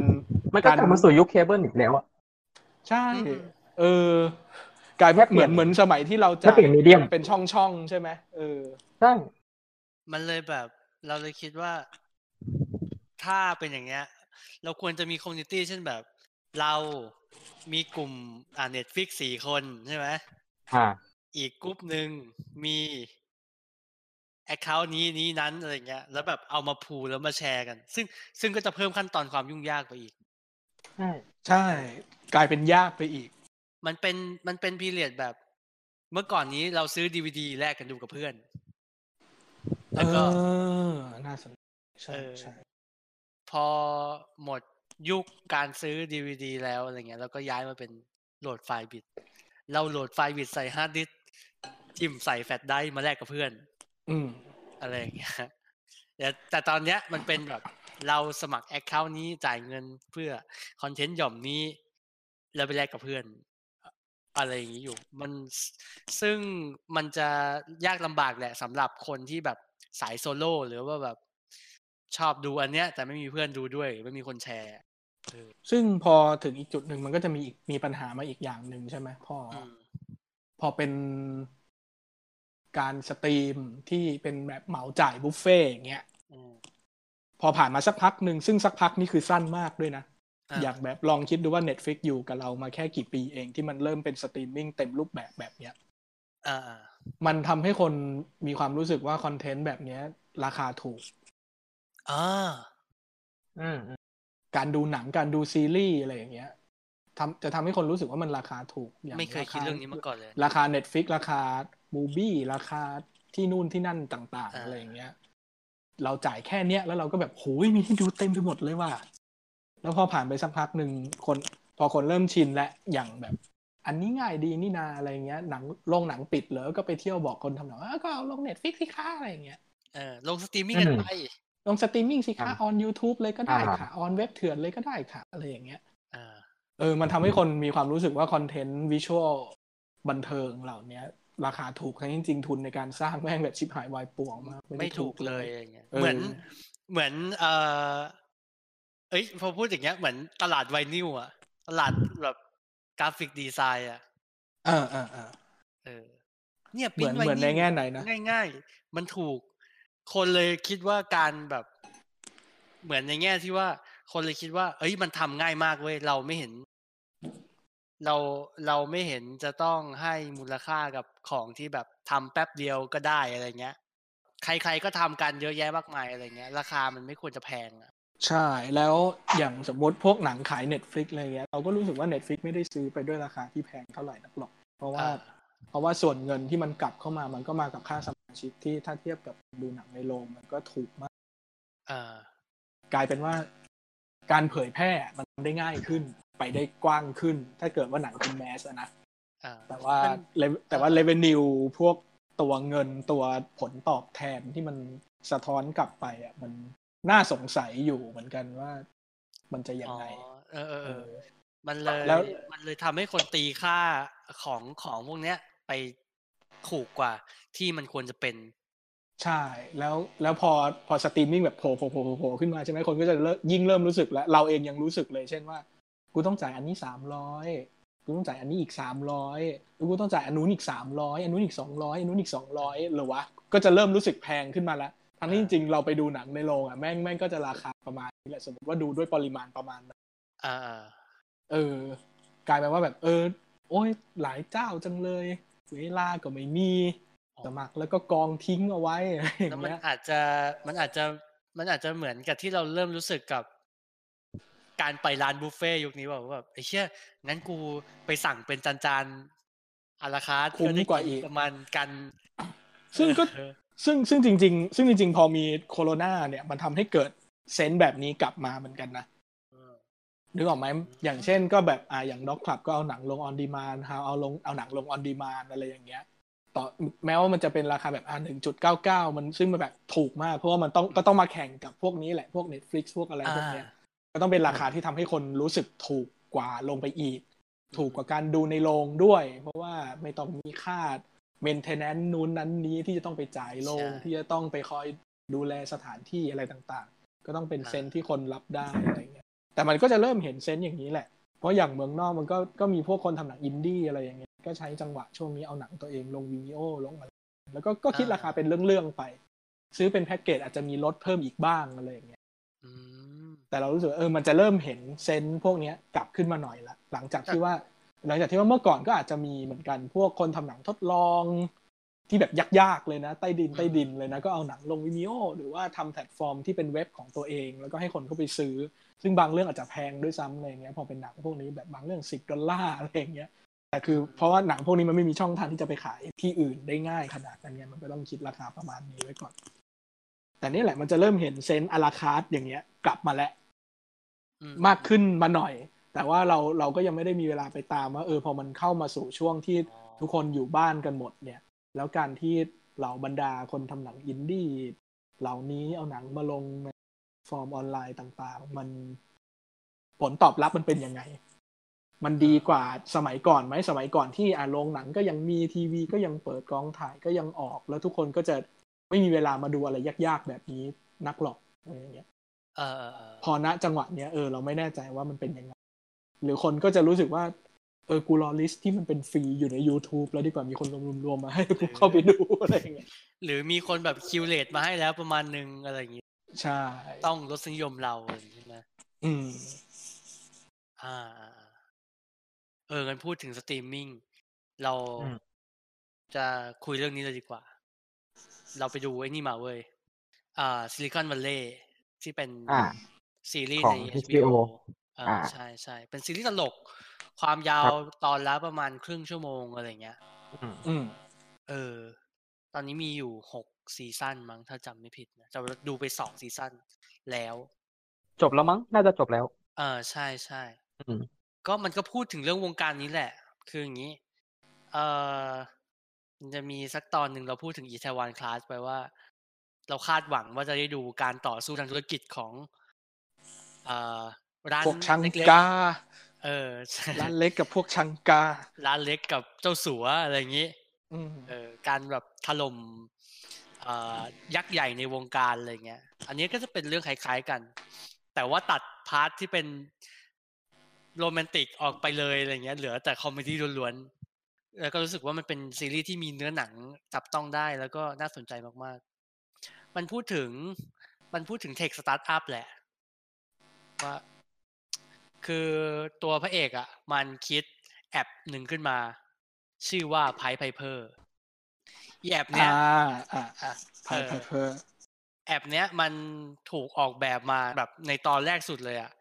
มันก็กลับมาสู่ยุคเคเบิลอีกแล้วอะ
ใช่
อืม
เอออกลายเป็น
แค่เปลี่
มื
ย
อนเหมือนสมัยที่เรา
แค่เปลี่ยน medium
เป็นช่องช่องๆใช่ไหมเออ
ใช่
มันเลยแบบ เราเลยคิดว่า ถ้าเป็นอย่างเงี้ย เราควรจะมี community เช่นแบบ เรามีกลุ่มอ่า Netflix สี่คนใช่ไหม
อ่า
อีกกลุ่มหนึ่งมี account นี้นี้นั้นอะไรเงี้ย แล้วแบบเอามา pool แล้วมาแชร์กัน ซึ่งซึ่งก็จะเพิ่มขั้นตอนความยุ่งยากไปอีก
ใช่
ใช่ กลายเป็นยากไปอีก
มันเป็นมันเป็น period แบบ เมื่อก่อนนี้เราซื้อดีวดีแลกกันดูกับเพื่อนแล้วก็
เออน่าสนใจใช่
เออ
ใช่
พอหมดยุคการซื้อดีวดีแล้วอะไรเงี้ยแล้วก็ย้ายมาเป็นโหลดไฟล์บิต เราโหลดไฟล์บิตใส่ฮาร์ดดิสก์จิ้มใส่แฟลชไดรฟ์มาแลกกับเพื่อน
อืม
อะไรอย่างเงี้ยแต่แต่ตอนเนี้ยมันเป็นแบบเราสมัคร account นี้จ่ายเงินเพื่อ content หย่อมนี้ แล้วไปแลกกับเพื่อน อะไรอย่างนี้อยู่ มันซึ่งมันจะยากลำบากแหละสำหรับคนที่แบบสายโซโล่หรือว่าแบบ ชอบดูอันเนี้ย แต่ไม่มีเพื่อนดูด้วย ไม่มีคนแชร์
ซึ่งพอถึงอีกจุดหนึ่งมันก็จะมีอีกมีปัญหามาอีกอย่างหนึ่งใช่ไหมพออ
อืม
พอเป็นการสตรีมที่เป็นแบบเหมาจ่ายบุฟเฟ่ต์อย่างเงี้ย
อืม
พอผ่านมาสักพักหนึ่งซึ่งสักพักนี่คือสั้นมากด้วยนะ
อ่า
อยากแบบลองคิดดูว่า Netflix อยู่กับเรามาแค่กี่ปีเองที่มันเริ่มเป็นสตรีมมิ่งเต็มรูปแบบแบบเนี้ย
อ่าอ่า
มันทำให้คนมีความรู้สึกว่าคอนเทนต์แบบเนี้ย ราคาถูก
อ่า
อืมอืม
การดูหนังการดูซีรีส์อะไรอย่างเงี้ยทำจะทำให้คนรู้สึกว่ามันราคาถูกอย่าง
ไม่เคยคิดเรื่องนี้มาก่อนเลย
ราคา Netflix ราคา MUBI ราคาที่นู่นที่นั่นต่างๆ
อ่า
อะไรอย่างเงี้ย เราจ่ายแค่เนี้ยแล้วเราก็แบบโหยมีให้ดูเต็มไปหมดเลยว่ะแล้วพอผ่านไปสักพักหนึ่งคน พอคนเริ่มชินและอย่างแบบ อันนี้ง่ายดีนี่นาอะไรเงี้ยหนังโรงหนังปิดแล้วก็ไปเที่ยวบอกคนทำหนังว่าอ้าวก็เอาลง Netflix สิคะอะไรอย่างเงี้ย
เออลงสตรีมมิ่งกันไป
ลงสตรีมมิ่งสิคะออน YouTube เลยก็ได้ค่ะ on เว็บเถื่อนเลยก็ได้ค่ะ อะไรอย่างเงี้ย
อ่า
เออ มันทำให้คนมีความรู้สึกว่าคอนเทนต์วิชวลบันเทิงเหล่าเนี้ยราคาถูกทั้งจริงๆทุนในการสร้างแม่งแบบชิบหายวายป่วงมาก
ไม่
ด้
ถูกเลยอะไรเงี้ย
เออ
เหมือนเหมือนเอ่อเอ้ยพอพูดอย่างเงี้ยเหมือนตลาดไวนิลอะตลาดแบบกราฟิกดีไซน์อะ
เออเออเออ
เออเนี่ย
เหมือนเหมือนในแง่ไหนนะ
ง่าย ๆ มันถูก คนเลยคิดว่าการแบบเหมือนในแง่ที่ว่า คนเลยคิดว่า เอ้ยมันทำง่ายมากเว้ยเราไม่เห็น เราเราไม่เห็นจะต้องให้มูลค่ากับของที่แบบทำแป๊บเดียวก็ได้อะไรเงี้ย ใคร ๆก็ทำกันเยอะแยะมากมายอะไรเงี้ย ราคามันไม่ควรจะแพงอะ
ใช่ แล้วอย่างสมมติพวกหนังขาย Netflix อะไรเงี้ยเราก็รู้สึกว่า Netflix ไม่ได้ซื้อไปด้วยราคาที่แพงเท่าไหร่นักหรอก เพราะว่า
อ่า
เพราะว่าส่วนเงินที่มันกลับเข้ามามันก็มากับค่าสมาชิกที่ถ้าเทียบกับดูหนังในโรงมันก็ถูกมาก
อ่า
กลายเป็นว่าการเผยแพร่มันได้ง่ายขึ้นไปได้กว้างขึ้น ถ้าเกิดว่าหนังเป็นแมสอะนะ
อ่า
แต่ว่า
มัน
เลแต่ว่าเลเวนิวพวกตัวเงินตัวผลตอบแทนที่มันสะท้อนกลับไปอะมันน่าสงสัยอยู่เหมือนกันว่ามันจะยัง
อ๋อ
ไง
เออเออ
เอ
เออ
อ
มันเลย
แล้ว
มันเลยทำให้คนตีค่าของของพวกเนี้ย ไปถูกกว่าที่มันควรจะเป็น
ใช่ แล้วแล้วพอพอสตรีมมิ่งแบบโผล่โผล่โผล่โผล่ขึ้นมาใช่ไหมคนก็จะเริ่มยิ่งเริ่มรู้สึกแล้ว เราเองยังรู้สึกเลยเช่นว่า กูต้องจ่ายอันนี้สามร้อยกูต้องจ่ายอันนี้อีกสามร้อยกูต้องจ่ายอันนู้นอีกสามร้อยอันนู้นอีกสองร้อยอันนู้นอีกสองร้อยหรือวะก็จะเริ่มรู้สึกแพงขึ้นมาแล้วทั้งที่จริงๆเราไปดูหนังในโรงอะแม่งแม่งก็จะราคาประมาณนี้แหละสมมติว่าดูด้วยปริมาณประมาณนั้น
อ่า
เออ กลายเป็นว่าแบบเออ โอ้ยหลายเจ้าจังเลย เวลาก็ไม่มีสมัครแล้วก็กองทิ้งเอาไว้อะไรอ
แล้
ย่าวง
มัน
เงี้ย
อาจจะมันอาจจะมันอาจจะเหมือนกับที่เราเริ่มรู้สึกกับ การไปร้านบุฟเฟ่ต์ยุคนี้ว่าแบบไอ้เชี่ยงั้นกูไปสั่งเป็นจานจานๆอาราคาร์ท
คุ้ม
เพื่อได้
กว่าอีก
ประมาณกัน
ซึ่งก็
เออ
ซึ่งซึ่งจริง ๆ ซึ่งจริงๆ พอมีโคโรนาเนี่ยมันทำให้เกิดเซนส์แบบนี้กลับมาเหมือนกันนะ
เออ
นึกออกไหมอย่างเช่นก็แบบอ่าอย่างด็อกคลับก็เอาหนังลงออนดีมานฮาเอาลงเอาหนังลงออนดีมานอะไรอย่างเงี้ยต่อแม้ว่ามันจะเป็นราคาแบบอ่าหนึ่งจุดเก้าเก้ามันซึ่งมันแบบถูกมาก เพราะว่ามันต้องก็ต้องมาแข่งกับพวกนี้แหละพวก Netflix พวกอะไรพวกเนี้ยก็ต้องเป็นราคาที่ทำให้คนรู้สึกถูกกว่าลงไปอีก ถูกกว่าการดูในโรงด้วย เพราะว่าไม่ต้องมีค่า maintenance นู้นนั้นนี้ที่จะต้องไปจ่ายโรง
ใช่
ที่จะต้องไปคอยดูแลสถานที่อะไรต่างๆ ก็ต้องเป็น
อ่า
เซนส์ที่คนรับได้อะไรเงี้ย แต่มันก็จะเริ่มเห็นเซนส์อย่างนี้แหละ เพราะอย่างเมืองนอกมันก็ก็มีพวกคนทำหนังอินดี้อะไรอย่างเงี้ย ก็ใช้จังหวะช่วงนี้เอาหนังตัวเองลงวีโอลงอะไรแล้วก็ก็คิดราคาเป็นเรื่องๆไป ซื้อเป็นแพ็กเกจอาจจะมีลดเพิ่มอีกบ้างอะไรอย่างเงี้ย
อืม
แต่เรารู้สึกว่าเออมันจะเริ่มเห็นเซนส์พวกเนี้ยกลับขึ้นมาหน่อยละหลังจากที่ว่า หลังจากที่ว่าเมื่อก่อนก็อาจจะมีเหมือนกันพวกคนทำหนังทดลอง ที่แบบยากๆเลยนะ ใต้ดินใต้ดินเลยนะ ก็เอาหนังลงวิดีโอหรือว่าทำแพลตฟอร์มที่เป็นเว็บของตัวเอง แล้วก็ให้คนเข้าไปซื้อ ซึ่งบางเรื่องอาจจะแพงด้วยซ้ำอะไรอย่างเงี้ยพอเป็นหนังพวกนี้แบบบางเรื่องสิบดอลลาร์อะไรอย่างเงี้ยแต่คือเพราะว่าหนังพวกนี้มันไม่มีช่องทางที่จะไปขายที่อื่นได้ง่ายขนาดนั้นไงมันก็ต้องคิดราคาประมาณนี้ไว้ก่อน แต่นี่แหละมันจะเริ่มเห็น sense อะราคาอย่างเงี้ย กลับมาแล้ว
อื
มมากขึ้นมาหน่อย แต่ว่าเราเราก็ยังไม่ได้มีเวลาไปตามว่าเออพอมันเข้ามาสู่ช่วงที่ทุกคนอยู่บ้านกันหมดเนี่ย แล้วการที่เหล่าบรรดาคนทำหนังอินดี้เหล่านี้เอาหนังมาลงในฟอร์มออนไลน์ต่าง ๆ มันผลตอบรับมันเป็นยังไง มันดีกว่าสมัยก่อนไหมสมัยก่อนที่อะโรงหนังก็ยังมีทีวีก็ยังเปิดกองถ่ายก็ยังออก แล้วทุกคนก็จะไม่มีเวลามาดูอะไรยากๆแบบนี้นักหรอกอะไรอย่างเงี้ย
เออเออเออ
พอณจังหวะเนี้ยเออเราไม่แน่ใจว่ามันเป็นยังไงหรือคนก็จะรู้สึกว่าเออกูรอ list ที่มันเป็นฟรีอยู่ใน YouTube แล้วดีกว่ามีคนรวมๆมาให้กูเข้าไปดูอะไรอย่างเงี้ย
หรือมีคนแบบ curate มาให้แล้วประมาณหนึ่งอะไรอย่างงี้
ใช่
ตรงรสนิยมเราอะไรอย่างงี้ใช่ไหม
อืม
อ่าอ่าอ่า เออกันพูดถึงสตรีมมิ่งเรา
อืม
จะคุยเรื่องนี้เลยดีกว่า เราไปดูไอ้นี่มาเว้ย อ่า Silicon Valleyที่เป็น
อ่า
ซีรีส์
ข
ใน
อง
HBO
HBO
อ่า
อ่า
ใช่ใช่เป็นซีรีส์ตลก ความยาวตอนละประมาณครึ่งชั่วโมงอะไรเงี้ย
อืม
อืม
เออ ตอนนี้มีอยู่หกซีซั่นมั้งถ้าจำไม่ผิดนะแต่ว่าดูไปสองซีซั่นแล้ว
จบแล้วมั้งน่าจะจบแล้ว
เออใช่ใช่
อืม
ก็มันก็พูดถึงเรื่องวงการนี้แหละ คืออย่างนี้ เออมันจะมีสักตอนหนึ่งเราพูดถึงอีเทวานคลาสไปว่า เราคาดหวังว่าจะได้ดูการต่อสู้ทางธุรกิจของ เอ่อร้าน
พวกชัง
เล็ก
กา
ๆ เออใช่
ร้านเล็กกับพวกชังกา
ร้านเล็กกับเจ้าสัวอะไรอย่างนี้
อืม
เออการแบบถล่มเอ่อยักษ์ใหญ่ในวงการอะไรเงี้ย อันนี้ก็จะเป็นเรื่องคล้ายๆกัน แต่ว่าตัด part ที่เป็นโรแมนติกออกไปเลยอะไรเงี้ย เหลือแต่ comedy ล้วนๆ แล้วก็รู้สึกว่ามันเป็นซีรีส์ที่มีเนื้อหนังจับต้องได้แล้วก็น่าสนใจมากๆ มันพูดถึงมันพูดถึง tech startup แหละ ว่า คือตัวพระเอกอะ่ะ มันคิดแอปหนึ่งขึ้นมา ชื่อว่า p i p e Piper อีแอปเนี้ย
อ่าอ่าอ่า Pied
เออ
Pied Piper
แอปเนี้ยมันถูกออกแบบมาแบบในตอนแรกสุดเลยอะ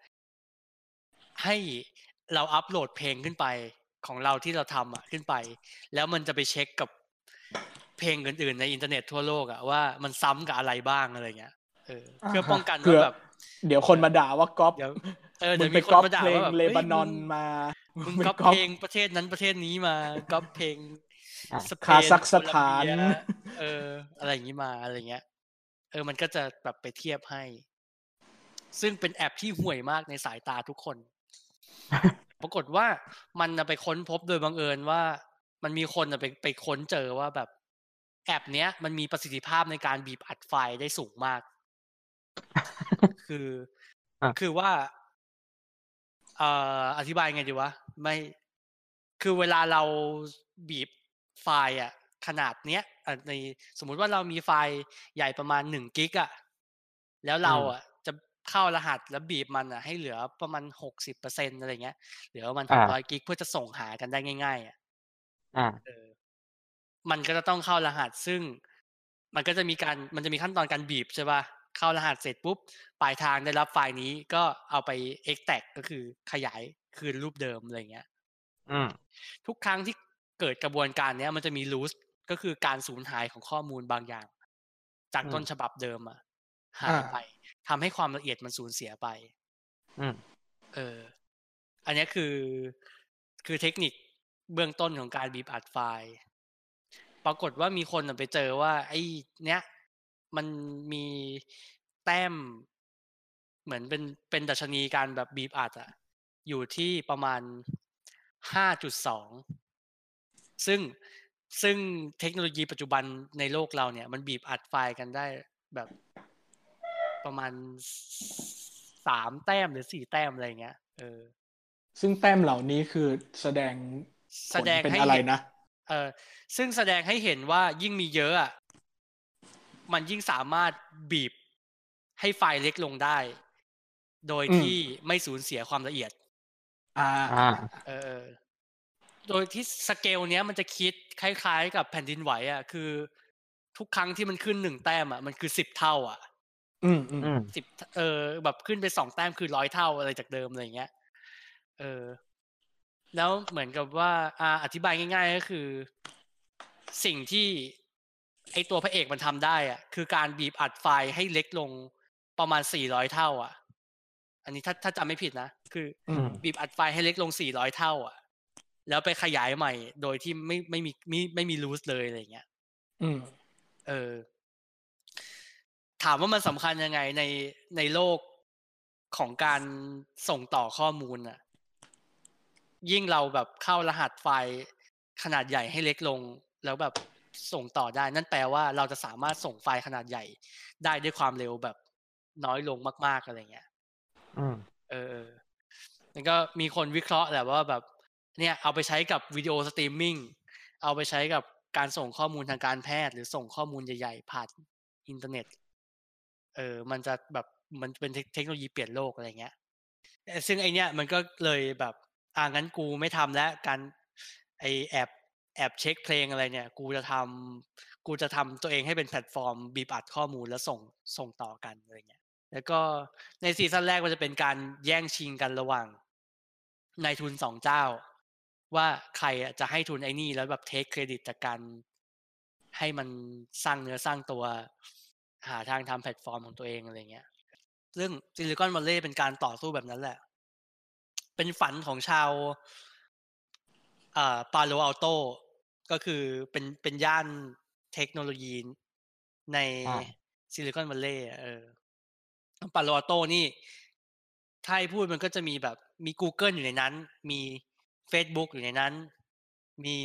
ให้เราอัปโหลดเพลงขึ้นไปของเราที่เราทำอะขึ้นไป แล้วมันจะไปเช็คกับเพลงอื่นๆในอินเทอร์เน็ตทั่วโลกอะว่ามันซ้ำกับอะไรบ้างอะไรเงี้ยเออเพื่อป้องกัน
เผื่
ว่าแบบ
เดี๋ยวคนมาด่าว่าก๊อป
เดี๋ยวเออเดี๋ยวมึง
ไป
มีคน
ก๊อป
มาด่า
เพลง
ว่าแบบ
เล
ฮ้ย
บานอน
มึง
มา
มึง
ไป
ก๊อปเพลงประเทศนั้นประเทศนี้มาก๊อปเพลง
อะ
สเปน
คาซัคสถาน
โคลัมเบียเออ อะไรอย่างนี้มาอะไรเงี้ย เออ มันก็จะแบบไปเทียบให้ ซึ่งเป็นแอปที่ห่วยมากในสายตาทุกคน ปรากฏว่ามันน่ะไปค้นพบโดยบังเอิญว่า มันมีคนอะไปไปค้นเจอว่าแบบแอปเนี้ย มันมีประสิทธิภาพในการบีบอัดไฟล์ได้สูงมาก คืออะคือว่าเอ่ออธิบายไงดีวะ ไม่ คือเวลาเราบีบไฟล์อะขนาดเนี้ยอะในสมมุติว่าเรามีไฟล์ใหญ่ประมาณหนึ่งกิกอะแล้วเรา
อืม
อะจะเข้ารหัสแล้วบีบมันอะให้เหลือประมาณหกสิบเปอร์เซ็นอะไรเงี้ยเหลือประมาณห
อ่า
กร้อยกิกเพื่อจะส่งหากันได้ง่าย ๆอะ
อ่า
เออมันก็จะต้องเข้ารหัสซึ่งมันก็จะมีการมันจะมีขั้นตอนการบีบใช่ป่ะ เข้ารหัสเสร็จปุ๊บปลายทางได้รับไฟล์นี้ก็เอาไป extract ก็คือขยายคืนรูปเดิมอะไรเงี้ย
อืม
ทุกครั้งที่เกิดกระบวนการเนี้ยมันจะมี loss ก็คือการสูญหายของข้อมูลบางอย่าง จาก
อืม
ต้นฉบับเดิมอะหายไปทำให้ความละเอียดมันสูญเสียไป
อืม
เออ อันเนี้ยคือคือเทคนิคเบื้องต้นของการบีบอัดไฟล์ ปรากฏว่ามีคนน่ะไปเจอว่า ไอ้เนี้ย มันมีแต้ม เหมือนเป็นเป็นดัชนีการแบบบีบอัดอะอยู่ที่ประมาณห้าจุดสองซึ่งซึ่งเทคโนโลยีปัจจุบันในโลกเราเนี่ย มันบีบอัดไฟล์กันได้แบบประมาณสามแต้มหรือสี่แต้มอะไรเงี้ยเออ
ซึ่งแต้มเหล่านี้คือแสดงผ
แส
ล
ดง
เป็น
ให้
อะไร
เห็น
นะ
เออซึ่งแสดงให้เห็นว่ายิ่งมีเยอะอะ มันยิ่งสามารถบีบให้ไฟล์เล็กลงได้ โดย
อืม
ที่ไม่สูญเสียความละเอียด
อ่า
อ่า
เออโดยที่สเกลเนี้ยมันจะคิดคล้ายๆ กับแผ่นดินไหวอะคือ ทุกครั้งที่มันขึ้นหนึ่งแต้มอะมันคือสิบเท่า อะ
อืมอืม
อืม
สิบเออ แบบขึ้นไปสองแต้มคือร้อยเท่าอะไรจากเดิมอะไรอย่างเงี้ย เออ แล้วเหมือนกับว่า อ่า อธิบายง่าย ๆ ก็คือ สิ่งที่ ไอตัวพระเอกมันทำได้อะคือการบีบอัดไฟล์ให้เล็กลงประมาณสี่ร้อยเท่า อะ อันนี้ถ้าถ้าจำไม่ผิดนะคือ
อืม
บีบอัดไฟล์ให้เล็กลงสี่ร้อยเท่า อะ แล้วไปขยายใหม่ โดยที่ไม่ไม่มีไม่ไม่มีรูสเลยอะไรอย่างเงี้ย
อืม
เออ ถามว่ามันสำคัญยังไงในในโลกของการส่งต่อข้อมูลน่ะ ยิ่งเราแบบเข้ารหัสไฟล์ขนาดใหญ่ให้เล็กลง แล้วแบบ ส่งต่อได้ นั่นแปลว่าเราจะสามารถส่งไฟล์ขนาดใหญ่ ได้ด้วยความเร็วแบบน้อยลงมาก ๆอะไรเงี้ย
อืม
เออเออแล้วก็มีคนวิเคราะห์แหละว่าแบบ เนี่ยเอาไปใช้กับวิดีโอสตรีมมิ่งเอาไปใช้กับการส่งข้อมูลทางการแพทย์ หรือส่งข้อมูลใหญ่ๆผ่านอินเทอร์เน็ต เออ มันจะแบบมันเป็นเทคเทคโนโลยีเปลี่ยนโลกอะไรเงี้ยเอ่อซึ่งไอ้เนี้ยมันก็เลยแบบอ่างั้นกูไม่ทำแล้วการไอ้แอปแอปเช็คเพลงอะไรเนี่ย กูจะทำกูจะทำตัวเองให้เป็นแพลตฟอร์มบีบอัดข้อมูลแล้วส่งส่งต่อกันอะไรเงี้ย แล้วก็ในซีซั่นแรกมันจะเป็นการแย่งชิงกันระหว่างนายทุนสองเจ้า ว่าใครจะให้ทุนไอ้นี่แล้วแบบ take credit จากการให้มันสร้างเนื้อสร้างตัว หาทางทำแพลตฟอร์มของตัวเองอะไรเงี้ยซึ่ง Silicon Valley เป็นการต่อสู้แบบนั้นแหละ เป็นฝันของชาวอ่าปาโลอัลโต ก็คือเป็นเป็นย่านเทคโนโลยีใน
อ่า
ซิลิคอนวัลเลย์เออปาโลอัลโตนี่ถ้าให้พูดมันก็จะมีแบบมี Google อยู่ในนั้น มี Facebook อยู่ในนั้น มี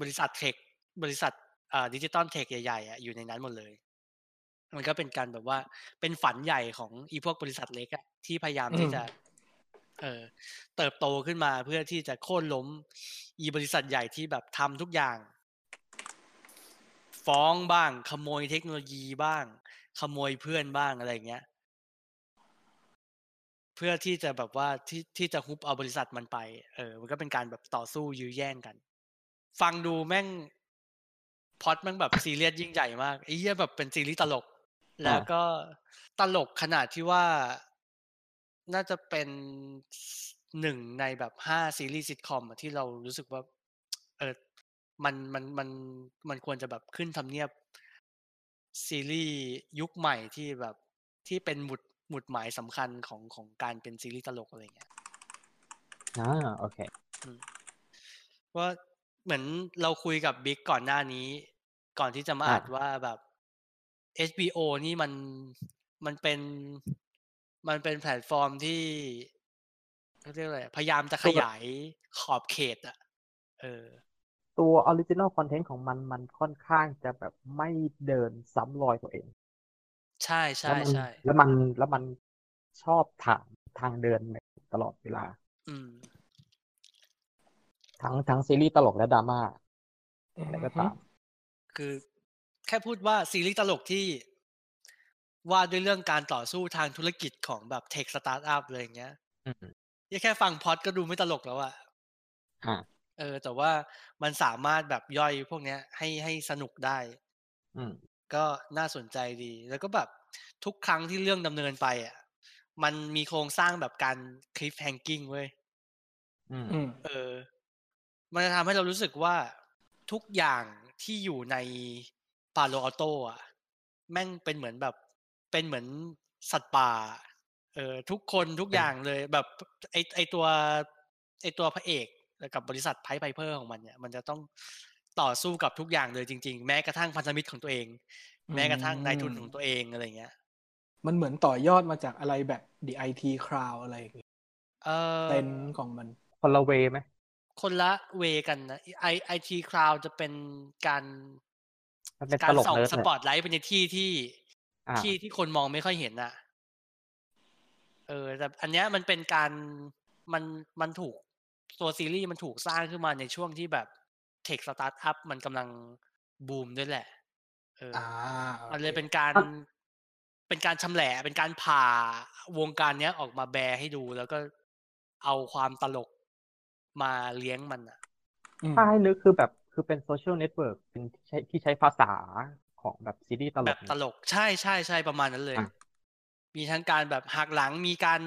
บริษัท tech บริษัทอ่าดิจิตอล tech ใหญ่ๆอะอยู่ในนั้นหมดเลย มันก็เป็นการแบบว่าเป็นฝันใหญ่ของอีพวกบริษัทเล็กอะที่พยายามที่
อืม
จะ เออเติบโตขึ้นมาเพื่อที่จะโค่นล้ม อีบริษัทใหญ่ที่แบบทำทุกอย่าง ฟ้องบ้าง ขโมยเทคโนโลยีบ้าง ขโมยเพื่อนบ้างอะไรอย่างเงี้ย เพื่อที่จะแบบว่าที่ที่จะฮุบเอาบริษัทมันไป เออ มันก็เป็นการแบบต่อสู้ยื้อแย่งกัน ฟังดูแม่งพล็อดแม่งแบบซีเรียสยิ่งใหญ่มากไอ้เหี้ยแบบเป็นซีรีส์ตลก แล้วก็ตลกขนาดที่ว่า น่าจะเป็นหนึ่งในแบบห้าซีรีส์ซิทคอมอะที่เรารู้สึกว่า เออมันมันมันมันควรจะแบบขึ้นทำเนียบซีรีส์ยุคใหม่ที่แบบที่เป็นหมุดหมุดหมายสำคัญของของการเป็นซีรีส์ตลกอะไรเงี้ย
อ่าโอเค
ว่าเหมือนเราคุยกับบิ๊กก่อนหน้านี้ ก่อนที่จะมา
อ่า
อัดว่าแบบ HBO นี่มันมันเป็น มันเป็นแพลตฟอร์มที่เขาเรียกอะไรพยายามจะขยายขอบเขตอะเออ
ตัว original content ของมันมันค่อนข้างจะแบบไม่เดินซ้ำรอยตัวเอง
ใช่ใช่
แล้วมัน
ใช่
แล้วมันแล้วมันชอบถางทางเดินใหม่ตลอดเวลา
อืม
ทั้งทั้งซีรีส์ตลกและดราม่าอะไรก็ตาม
คือแค่พูดว่าซีรีส์ตลกที่ ว่าด้วยเรื่องการต่อสู้ทางธุรกิจของแบบ tech startup อะไรอย่างเงี้ย
อืม
นี่แค่ฟังพล็อตก็ดูไม่ตลกแล้วอะ
อ่า
เออ แต่ว่ามันสามารถแบบย่อยพวกเนี้ย ให้ให้สนุกได้
อืม
ก็น่าสนใจดี แล้วก็แบบทุกครั้งที่เรื่องดำเนินไปอะ มันมีโครงสร้างแบบการ cliffhanging เว้ย
อืม
อืม
เออ มันจะทำให้เรารู้สึกว่าทุกอย่างที่อยู่ในปาโลอัลโตอะแม่งเป็นเหมือนแบบ เป็นเหมือนสัตว์ป่า เออทุกคนทุกอย่างเลยแบบไอไอตัวไอตัวพระเอกกับบริษัท Pied Piper ของมันเนี่ย มันจะต้องต่อสู้กับทุกอย่างเลยจริง ๆ แม้กระทั่งพันธมิตรของตัวเอง แม้กระทั่งนายทุนของตัวเองอะไรเงี้ย
มันเหมือนต่อยอดมาจากอะไรแบบ The IT Crowd อะไรอย่างเงี้ย
เออ
เป็นของมัน
คนละเวย์ไหม
คนละเวกันนะไอไอทีคราวจะเป็นการ
มันเป็น
กา
ต
ร
ลก
ส่อง
เนิร์ด
ส
เลย
ปอตไลท์ไปในที่ที่
อ่า
ที่ที่คนมองไม่ค่อยเห็นอะ เออ แต่อันเนี้ยมันเป็นการมันมันถูกตัวซีรีส์มันถูกสร้างขึ้นมาในช่วงที่แบบ tech startup มันกำลังบูมด้วยแหละ เอออ
อ่าโอค
มันเลยเป็นการเป็นการชำแหละเป็นการผ่าวงการเนี้ยออกมาแบร์ให้ดู แล้วก็เอาความตลกมาเลี้ยงมันอะ
อืม
ถ้าให้นึกคือแบบคือเป็น Social Network เป็นที่ใช้ที่ใช้ภาษา ของแบบซีรีส์ตล
แบ
ก
บตลกใช่ใช่ใช่ประมาณนั้นเลย
อะ
มีทั้งการแบบหักหลังมีการ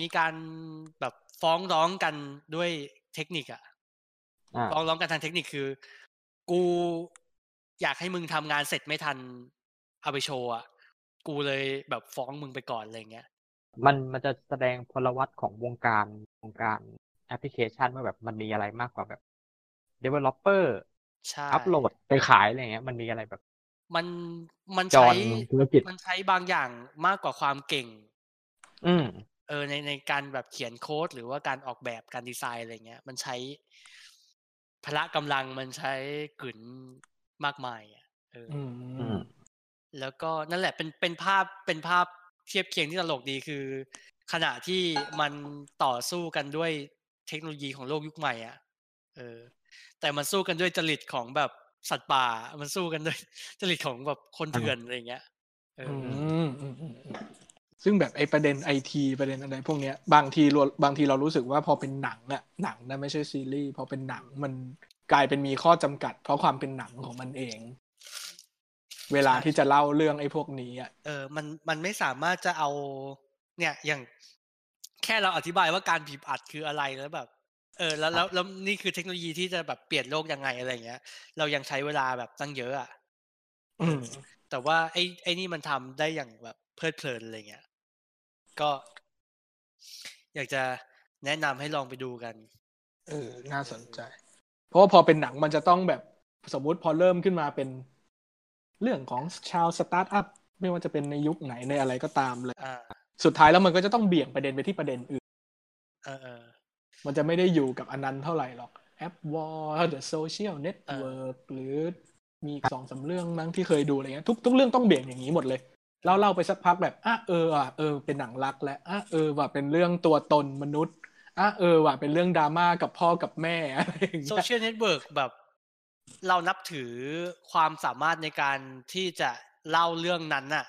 มีการแบบฟ้องร้องกันด้วยเทคนิคอะ
อ่า
ฟ้องร้องกันทางเทคนิคคือ กูอยากให้มึงทำงานเสร็จไม่ทัน เอาไปโชว์อะกูเลยแบบฟ้องมึงไปก่อนอะไรเงี้ย
มันมันจะแสดงพลวัตของวงการวงการแอปพลิเคชันว่าแบบมันมีอะไรมากกว่าแบบ developer
ใช่
อัปโหลดไปขายอะไรเงี้ย มันมีอะไรแบบ
มันมัน
จอ
ใช้
นธุรกิจ
มันใช้บางอย่างมากกว่าความเก่ง
อืม
เออในในการแบบเขียนโค้ด หรือว่าการออกแบบการดีไซน์อะไรเงี้ย มันใช้พละกำลังมันใช้กลืนมากมายอะเอออ
อืม
อืม
แล้วก็นั่นแหละเป็นเป็นภาพเป็นภาพเทียบเคียงที่ตลกดีคือ ขณะที่มันต่อสู้กันด้วยเทคโนโลยีของโลกยุคใหม่อะเออ แต่มันสู้กันด้วยจริตของแบบสัตว์ป่า มันสู้กันด้วยจริตของแบบคนเถื่อนอะไรเงี้ยเออ
อื
อ
มอืมอืมอืมซึ่งแบบไอ้ประเด็นไอทีประเด็นอะไรพวกเนี้ยบางทีเราบางทีเรารู้สึกว่าพอเป็นหนังอะหนังนะไม่ใช่ซีรีส์พอเป็นหนังมันกลายเป็นมีข้อจำกัด เพราะความเป็นหนังของมันเอง เวลาที่จะเล่าเรื่องไอ้พวกนี้อะ
เออมันมันไม่สามารถจะเอา เนี่ยอย่างแค่เราอธิบายว่าการบีบอัดคืออะไรแล้วแบบเออแล้วแล้วแล้วนี่คือเทคโนโลยีที่จะแบบเปลี่ยนโลกยังไงอะไรเงี้ย เรายังใช้เวลาแบบตั้งเยอะอะ
อืม
แต่ว่าไอ้ไอ้นี่มันทำได้อย่างแบบเพลิดเพลินอะไรเงี้ย ก็ อยากจะแนะนำให้ลองไปดูกัน
เออน่าสนใจ เพราะว่าพอเป็นหนังมันจะต้องแบบสมมุติพอเริ่มขึ้นมาเป็น เรื่องของชาวสตาร์ทอัพไม่ว่าจะเป็นในยุคไหนในอะไรก็ตามเลย
อ่า
สุดท้ายแล้วมันก็จะต้องเบี่ยงประเด็นไปที่ประเด็นอื่น
เออเออ
มันจะไม่ได้อยู่กับอันนั้นเท่าไหร่หรอกแอปวอล The Social Network หรือมีอีกสองสามเรื่องมั้งที่เคยดูอะไรเงี้ยทุกทุกเรื่องต้องเบี่ยงอย่างนี้หมดเลยเล่าเล่าไปสักพักแบบอะเออว่ะเออเป็นหนังรักและอะเออว่ะเป็นเรื่องตัวตนมนุษย์อะเออว่ะเป็นเรื่องดราม่ากับพ่อกับแม่อะไรอย่างเงี้ย
Social Network แบบ เรานับถือความสามารถในการที่จะเล่าเรื่องนั้นน่ะ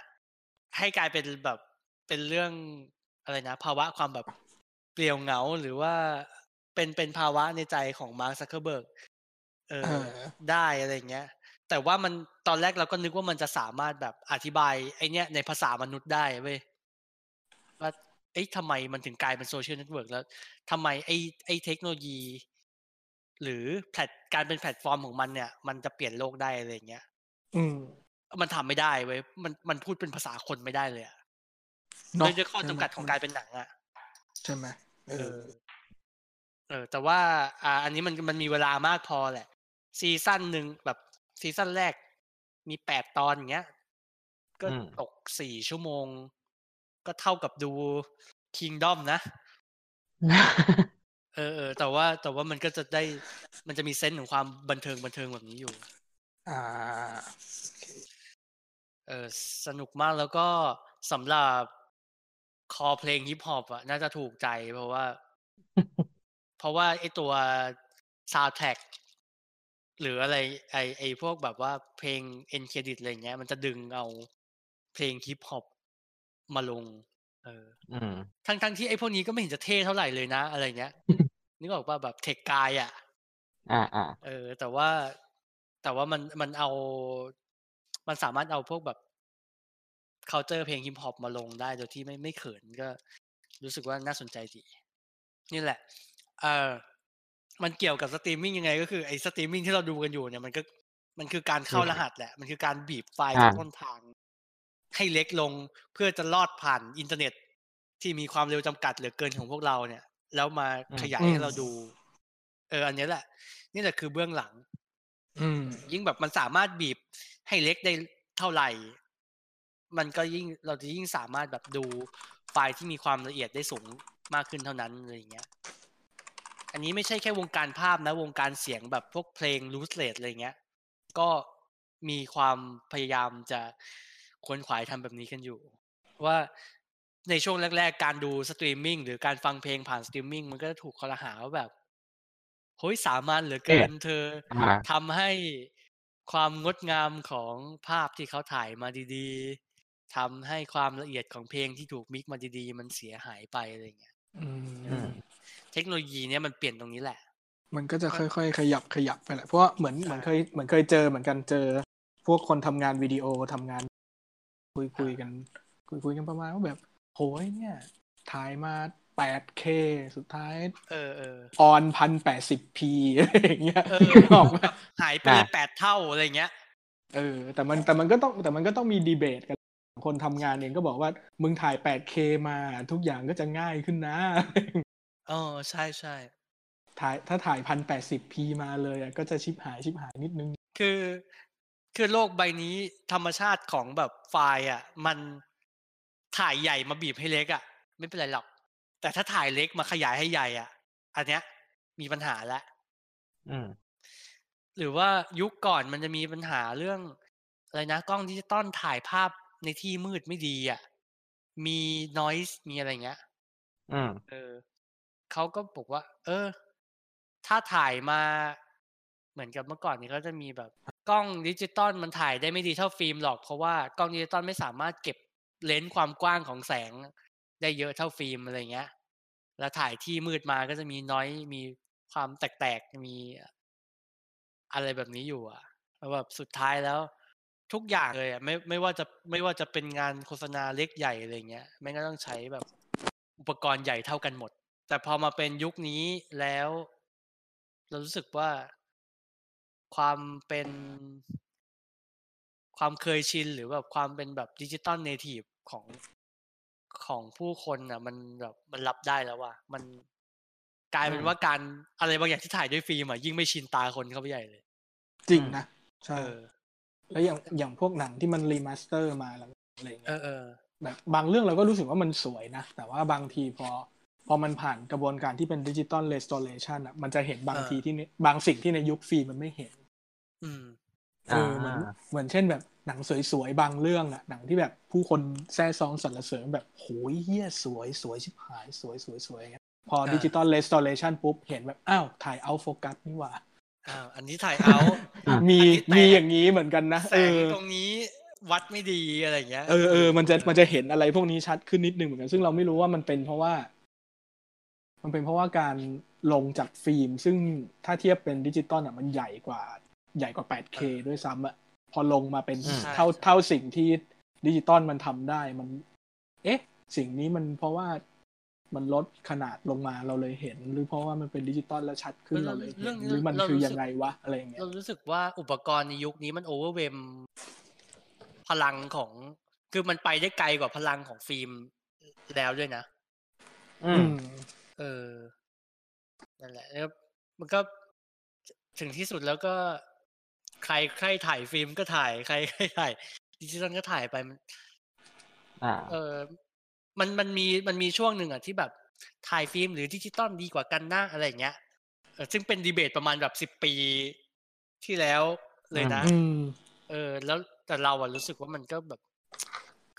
ให้กลายเป็นแบบเป็นเรื่องอะไรนะ ภาวะความแบบ เปลี่ยวเหงาหรือว่าเป็นเป็นภาวะในใจของมาร์คซักเคอร์เบิร์กเออ
เออ
ได้อะไรเงี้ย แต่ว่ามันตอนแรกเราก็นึกว่ามันจะสามารถแบบอธิบายไอเนี้ยในภาษามนุษย์ได้เว้ยว่าเอ้ยทำไมมันถึงกลายเป็น social network แล้วทำไมไอไอเทคโนโลยี หรือแพลตการเป็นแพลตฟอร์มของมันเนี่ย มันจะเปลี่ยนโลกได้อะไรเงี้ย
อืม
มันทำไม่ได้เว้ยมันมันพูดเป็นภาษาคนไม่ได้เลยอะ
เนาะ
โดยด้วยข้อจำกัดของการเป็นหนังอะ
ใช่ไหมเออ
เออ แต่ว่า อ่า อันนี้มันมันมีเวลามากพอแหละ season หนึ่งแบบ season แรก มีแปดตอนอย่างเงี้ย ก็
อืม
ตกสี่ชั่วโมง ก็เท่ากับดูคิงดอมนะ เออเออแต่ว่าแต่ว่ามันก็จะได้ มันจะมีเซนส์ของความบันเทิงบันเทิงแบบนี้อยู่
อ่า
เออสนุกมากแล้วก็สำหรับ คอเพลงฮิปฮอปอะน่าจะถูกใจเพราะว่า เพราะว่าไอตัวซาว d t ท a c k หรืออะไร ไอไอพวกแบบว่าเพลงend credit อะไรเงี้ย มันจะดึงเอาเพลงฮิปฮอปมาลง เออ
อืม
ทั้งทั้งที่ไอพวกนี้ก็ไม่เห็นจะเท่เท่าไหร่เลยนะ อะไรเงี้ยนึกออกป่ะแบบ tech guy อะ
อ่าอ่า
เออ แต่ว่าแต่ว่ามันมันเอา มันสามารถเอาพวกแบบ c u เ t อร์เพลงฮิปฮอปมาลงได้โดยที่ไม่ไม่เขินก็รู้สึกว่าน่าสนใจดี นี่แหละ เออมันเกี่ยวกับสตรีมมิ่งยังไง ก็คือไอ้สตรีมมิ่งที่เราดูกันอยู่เนี่ยมันก็มันคือการเข้ารหัสแหละ มันคือการบีบไฟล์จากต้นทาง ให้เล็กลงเพื่อจะลอดผ่านอินเทอร์เน็ต ที่มีความเร็วจำกัดเหลือเกินของพวกเราเนี่ย แล้วมาขยายให้เราดู เออ อันนี้แหละ นี่แหละคือเบื้องหลัง
อืม
ยิ่งแบบมันสามารถบีบให้เล็กได้เท่าไหร่ มันก็ยิ่งเราจะยิ่งสามารถแบบดูไฟล์ที่มีความละเอียดได้สูงมากขึ้นเท่านั้นอะไรอย่างเงี้ย อันนี้ไม่ใช่แค่วงการภาพนะ วงการเสียงแบบพวกเพลง lossless อะไรเงี้ย ก็มีความพยายามจะขวนขวายทำแบบนี้กันอยู่ ว่าในช่วงแรก ๆ การดูสตรีมมิ่งหรือการฟังเพลงผ่านสตรีมมิ่งมันก็จะถูกครหาว่าแบบเฮ้ยสามานย์เหลือเกินเธอ
อ่า
ทำให้ความงดงามของภาพที่เขาถ่ายมาดีๆ ทำให้ความละเอียดของเพลงที่ถูกมิกมาดีๆ มันเสียหายไปอะไรเงี้ย
อื
อื
ม
ม
เทคโนโลยีเนี้ยมันเปลี่ยนตรงนี้แหละ
มันก็จะค่อยๆ ขยับขยับไปแหละ เพราะว่าเหมือนเหมือนเคยเหมือนเคยเจอเหมือนกันเจอ พวกคนทำงานวิดีโอทำงาน คุยคุยกัน คุยคุยกันประมาณว่าแบบโหยเนี่ยถ่ายมา 8K สุดท้าย
เออเออ
ออนพันแปดสิบพีอะไรอย่างเงี้ย
เออ
ออกไหม
หายไปเลย
อะ
แปดเท่าอะไรเงี้ย
เออแต่มันแต่มันก็ต้องแต่มันก็ต้องมีดีเบตกัน คนทำงานเองก็บอกว่ามึงถ่าย 8K มาทุกอย่างก็จะง่ายขึ้นนะ
เออใช่ใช่
ถ่ายถ้าถ่ายพันแปดสิบพีมาเลยอะก็จะชิบหายชิบหายนิดนึง
คือ คือโลกใบนี้ธรรมชาติของแบบไฟล์อะ มันถ่ายใหญ่มาบีบให้เล็กอะ ไม่เป็นไรหรอก แต่ถ้าถ่ายเล็กมาขยายให้ใหญ่อะ อันเนี้ย มีปัญหาแล้ว
อืม
หรือว่ายุคก่อนมันจะมีปัญหาเรื่องอะไรนะกล้องดิจิตอลถ่ายภาพ ในที่มืดไม่ดีอะ มี noise มีอะไรเงี้ย
อืม
เออเขาก็บอกว่า เออ ถ้าถ่ายมา เหมือนกับเมื่อก่อนนี้ก็จะมีแบบกล้องดิจิตอลมันถ่ายได้ไม่ดีเท่าฟิล์มหรอก เพราะว่ากล้องดิจิตอลไม่สามารถเก็บ range ความกว้างของแสง ได้เยอะเท่าฟิล์มอะไรเงี้ย แล้วถ่ายที่มืดมาก็จะมีน้อยมีความแตกๆมีอะไรแบบนี้อยู่อะแล้วแบบสุดท้ายแล้ว ทุกอย่างเลยอะไม่ไม่ว่าจะไม่ว่าจะเป็นงานโฆษณาเล็กใหญ่อะไรเงี้ยแม่งก็ต้องใช้แบบอุปกรณ์ใหญ่เท่ากันหมด แต่พอมาเป็นยุคนี้แล้ว เรารู้สึกว่าความเป็นความเคยชินหรือแบบความเป็นแบบ digital native ของของผู้คนอะ มันแบบมันรับได้แล้วว่ามันกลายเป็น
อืม
ว่าการอะไรบางอย่างที่ถ่ายด้วยฟิล์มอะยิ่งไม่ชินตาคนเข้าไปใหญ่เลย
จริงนะใช่
เออ
แล้วอย่างอย่างพวกหนังที่มัน remaster มาแล้วอะไรอย่าง
เอ
เงี้ย
อเออ
แบบบางเรื่องเราก็รู้สึกว่ามันสวยนะ แต่ว่าบางทีพอ พอมันผ่านกระบวนการที่เป็นดิจิตอลเรส o อ a t ชันอะมันจะเห็นบาง
เออ
ทีที่ในบางสิ่งที่ในยุคฟิล์มมันไม่เห็น
อืม
เออเหมือนเหมือนเช่นแบบหนังสวยๆ บางเรื่องอะหนังที่แบบผู้คนแซ่ซองสรรเสริญแบบโหยเฮียสวยสวยชิบหาย สวยสวยสวยอย่างเงี้ยพอ
อ่า
ดิจิตอลเรส o อ a t ชันปุ๊บเห็นแบบ อ้าว ถ่ายเอาโฟกัสนี่หว่า
อ้าวอันนี้ถ่ายเอา
อะ
มี
อันนี้แตก
มีอย่างนี้เหมือนกันนะ
แส
เองอ
ตรงนี้วัดไม่ดีอะไรอย่างเงี้ย
เออเออมันจะมันจะเห็นอะไรพวกนี้ชัดขึ้นนิดนึงเหมือนกันซึ่งเราไม่รู้ว่ามันเป็นเพราะว่า มันเป็นเพราะว่าการลงจากฟิล์ม ซึ่งถ้าเทียบเป็นดิจิตอลอะมันใหญ่กว่า ใหญ่กว่า 8K ด้วยซ้ำอะพอลงมาเป็น
อืม
เท่าเท่าสิ่งที่ดิจิตอลมันทำได้มัน เอ๊ะ สิ่งนี้มันเพราะว่า มันลดขนาดลงมาเราเลยเห็น หรือเพราะว่ามันเป็นดิจิตอลแล้วชัดขึ้นเราเลยเห็นหรือมันคือยังไงวะอะไรอย่างเงี้ย
เรารู้สึกว่าอุปกรณ์ในยุคนี้มัน overwhelm พลังของ คือมันไปได้ไกลกว่าพลังของฟิล์มแล้วด้วยนะ
อื
อื
ม
ม
เออนั่นแหละแล้วมันก็ถึงที่สุดแล้วก็ ใครใครถ่ายฟิล์มก็ถ่าย ใครใครถ่ายดิจิตอลก็ถ่ายไปมัน
อ่า
เออ มันมันมีมันมีช่วงหนึ่งอะที่แบบถ่ายฟิล์มหรือดิจิตอลดีกว่ากันนะอะไรอย่างเงี้ยเออซึ่งเป็นดีเบตประมาณแบบสิบปีที่แล้วเลยนะ
อืม
เออ แล้วแต่เราอะรู้สึกว่ามันก็แบบ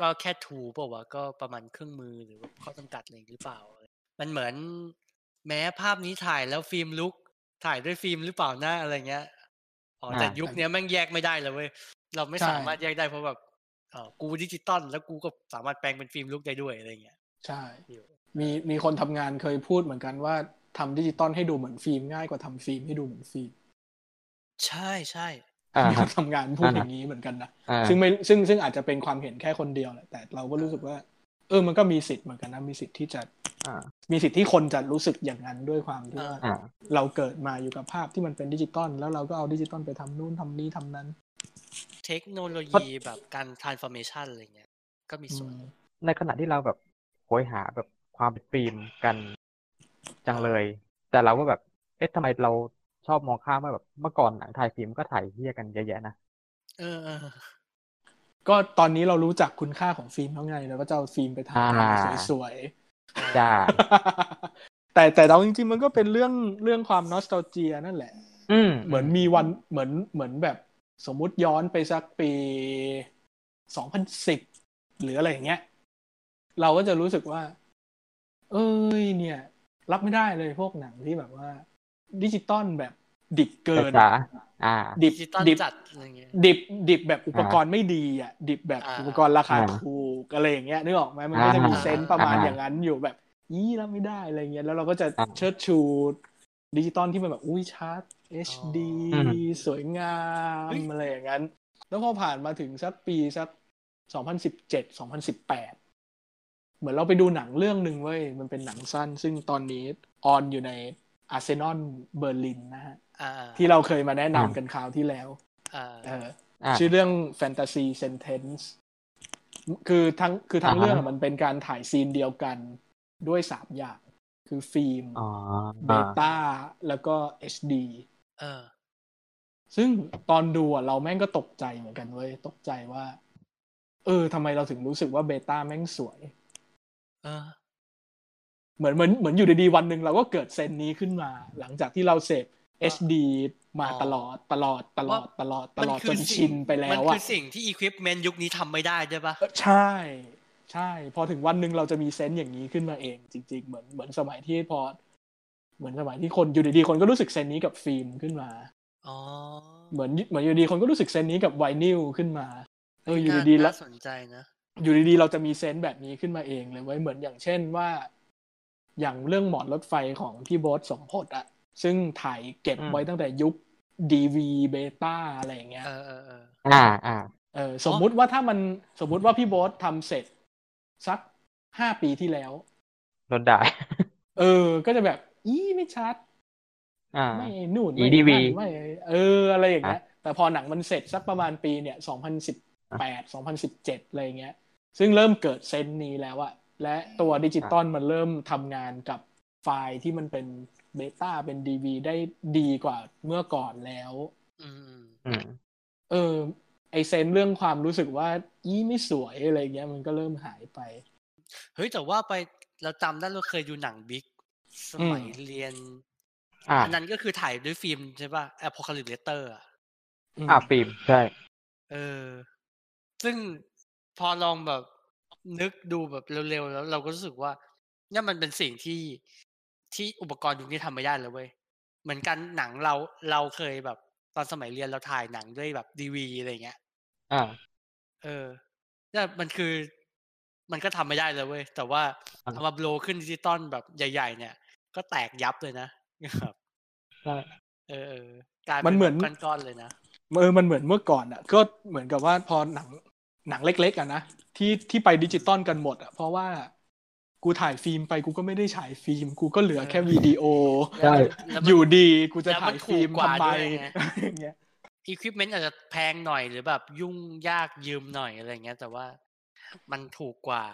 ก็แค่ tool เปล่าวะก็ประมาณเครื่องมือหรือว่าข้อจำกัดอะไรหรือเปล่า มันเหมือนแม่งภาพนี้ถ่ายแล้ว film look ถ่ายด้วยฟิล์มหรือเปล่านะอะไรเงี้ยอ๋อแต่
อ่ายุค
ยุคเนี้ยแม่งแยกไม่ได้เลยเว้ยเราไม่
ใช่
สามารถแยกได้เพราะแบบ เออกูดิจิตอลแล้วกูก็สามารถแปลงเป็น film look ได้ด้วยอะไรเงี้ย
ใช่
อยู่
มีมีคนทำงานเคยพูดเหมือนกันว่าทำดิจิตอลให้ดูเหมือนฟิล์มง่ายกว่าทำฟิล์มให้ดูเหมือนฟิล์ม
ใช่ใช่
อ่า
มี
ฮะ
คนทำงานพูด
อ่า
อย่างนี้เหมือนกันนะ
อ่า
ซึ่งไม่ซึ่งซึ่งอาจจะเป็นความเห็นแค่คนเดียวแหละแต่เราก็รู้สึกว่า เออมันก็มีสิทธิ์เหมือนกันนะมีสิทธิ์ที่จะ
อ่า
มีสิทธิ์ที่คนจะรู้สึกอย่างนั้นด้วยความที่ว่า
อ่า
เราเกิดมาอยู่กับภาพที่มันเป็นดิจิตอลแล้วเราก็เอาดิจิตอลไปทำนู่นทำนี่ทำนั้น
เทคโนโลยีแบบการ transformation อะไรเงี้ย ก็มีส่วน
ในขณะที่เราแบบโหยหาแบบความเป็นฟิล์มกันจังเลย แต่เราก็แบบ เอ๊ะทำไมเราชอบมองข้ามว่าแบบเมื่อก่อนหนังถ่ายฟิล์มก็ถ่ายเหี้ยกันเยอะแยะนะ
เออเออ
ก็ตอนนี้เรารู้จักคุณค่าของฟิล์มแล้วไงเราก็จะเอาฟิล์มไปถ่าย
อ่า
สวย
จ้า
ๆแต่แต่เราจริงๆมันก็เป็นเรื่องเรื่องความนอสต a เจียนั่นแหละ
อืม
เหมือนมีวันเหมือนเหมือนแบบ สมมุติย้อนไปสักปีสองพันสิบหรืออะไรอย่างเงี้ย เราก็จะรู้สึกว่า เอ้ย เนี่ย รับไม่ได้เลยพวกหนังที่แบบว่า ดิจิตอลแบบดิบเกิน
จ้าอ่า
ดิบ
ดิจิตอล
ดิบ
จัดอะไรเงี้ย
ดิบดิบแบบอุปกรณ์ไม่ดีอะ ดิบแบบ
อ่า
อุปกรณ์ราคา
อ่า
ถูกอะไรอย่างเงี้ยนึกออกไหมมันก็จะมี
อ่า
sense ประมาณ
อ่า
อย่างนั้นอยู่แบบอี๋รับไม่ได้อะไรเงี้ยแล้วเราก็จะ
อ่า
เชิดชูดิจิตอลที่มันแบบอุ้ยชัด HD
อืม
สวยงามอะไรอย่างนั้น แล้วพอผ่านมาถึงสักปีสักสองพันสิบเจ็ดสองพันสิบแปดเหมือนเราไปดูหนังเรื่องหนึ่งเว้ย มันเป็นหนังสั้น ซึ่งตอนนี้ on อยู่ใน Arsenal Berlin นะฮะ
อ่า
ที่เราเคยมาแนะนำกันคราวที่แล้ว
อ่า
เออ
อ่า
ชื่อเรื่อง Fantasy Sentence คือทั้งคือทั้ง
อ่าฮะ
เรื่องอะมันเป็นการถ่าย scene เดียวกันด้วยสามอย่าง คือฟิล์ม
อ๋อ
เบต้าแล้วก็ HD
เออ
ซึ่งตอนดูอะเราแม่งก็ตกใจเหมือนกันเว้ยตกใจว่า เออทำไมเราถึงรู้สึกว่าเบต้าแม่งสวย
เออ
เหมือนเหมือนเหมือนอยู่ดีๆวันหนึ่งเราก็เกิดเซนนี้ขึ้นมา หลังจากที่เราเสพ HD มา
อ๋อ
ตลอดตลอดตลอดตลอดตลอด
มัคื
จน
สิ่ง
ชินไปแล้
มัน
ว
คื
อะ
อสิ่งที่ equipment ยุคนี้ทำไม่ได้ใช่ปะ
เออใช่ใช่ พอถึงวันหนึ่งเราจะมีเซนส์อย่างนี้ขึ้นมาเอง จริง ๆ เหมือนเหมือนสมัยที่พอ เหมือนสมัยที่คนอยู่ดีๆคนก็รู้สึก sense นี้กับฟิล์มขึ้นมา
อ๋อ
เหมือนเหมือนอยู่ดีๆคนก็รู้สึก sense นี้กับไวนิลขึ้นมาเอออยู่
น่า
ดีๆแล้ว
น่าสนใจนะ
อยู่ดีๆเราจะมี sense แบบนี้ขึ้นมาเองเลยเว้ยเหมือนอย่างเช่นว่า อย่างเรื่องหมอนรถไฟของพี่โบ๊ทสมพจน์อะซึ่งถ่ายเก็บ
อืม
ไว้ตั้งแต่ยุค DV เบต้าอะไรอย่างเงี้ย
เออเออเออ
อ่าอ่า
เออสมมุติว่าถ้ามันสมมุติว่าพี่โบ๊ททำเสร็จสักห้าปีที่แล้ว
โดนด่า
เออ ก็จะแบบ อีไม่ชัด
อ่า
ไม่นู่น
อี
ไม่
DV
นั่นไม่เอออะไรอย่างเงี้ย
อะ
แต่พอหนังมันเสร็จสักประมาณปีเนี่ยสองพันสิบแปดสองพันสิบเจ็ดอะไรเงี้ย ซึ่งเริ่มเกิดเซนส์นี้แล้วอะและตัวดิจิตอลมันเริ่มทำงานกับไฟล์ที่มันเป็นเบต้าเป็นดีวีได้ดีกว่าเมื่อก่อนแล้ว
อืม
อืม
เออ ไอเซนส์เรื่องความรู้สึกว่าอีไม่สวยอะไรเงี้ยมันก็เริ่มหายไป
เฮ้ยแต่ว่าไปเราจำได้เราเคยดูหนังบิ๊ก สมัย
อืม
เรียน
อ่า
อันนั้นก็คือถ่ายด้วยฟิล์มใช่ป่ะ Apocalypse Letter อะ
ม
อ่าฟิล์มใช่
เออ ซึ่งพอลองแบบนึกดูแบบเร็วๆ แล้วเราก็รู้สึกว่าเนี่ยมันเป็นสิ่งที่ที่อุปกรณ์ยุคนี้ทำไม่ได้เลยเว้ย เหมือนกันหนังเราเราเคยแบบ ตอนสมัยเรียนเราถ่ายหนังด้วยแบบ DV อะไรเงี้ย
อ่า
เออเนี่ยมันคือ มันก็ทำไม่ได้เลยเว้ย แต่ว่า
อ่า
เอามา blow ขึ้นดิจิตอลแบบใหญ่ ๆ เนี่ย ก็แตกยับเลยนะครับ
ใช่
เออเออกลาย
มั
เป็น
เหมือน
แบบก้อนๆเลยนะ
เออมันเหมือนเมื่อก่อนอะ ก็เหมือนกับว่าพอหนังหนังเล็กๆอะนะที่ที่ไปดิจิตอลกันหมดอะเพราะว่ากูถ่ายฟิล์มไปกูก็ไม่ได้ฉายฟิล์ม กูก็เหลือแค่วิดีโอ
ใช่
แล้วมัน
อยู่ดีกูจะ
แล้วมั
ถ่านย
ถู
ฟิ
ก
ล์ม
กว่า
ทำไม
ด้วยไง
อย่างเงี้ย
อุปกรณ์อาจจะแพงหน่อยหรือแบบยุ่งยากยืมหน่อยอะไรเงี้ย แต่ว่ามันถูกกว่า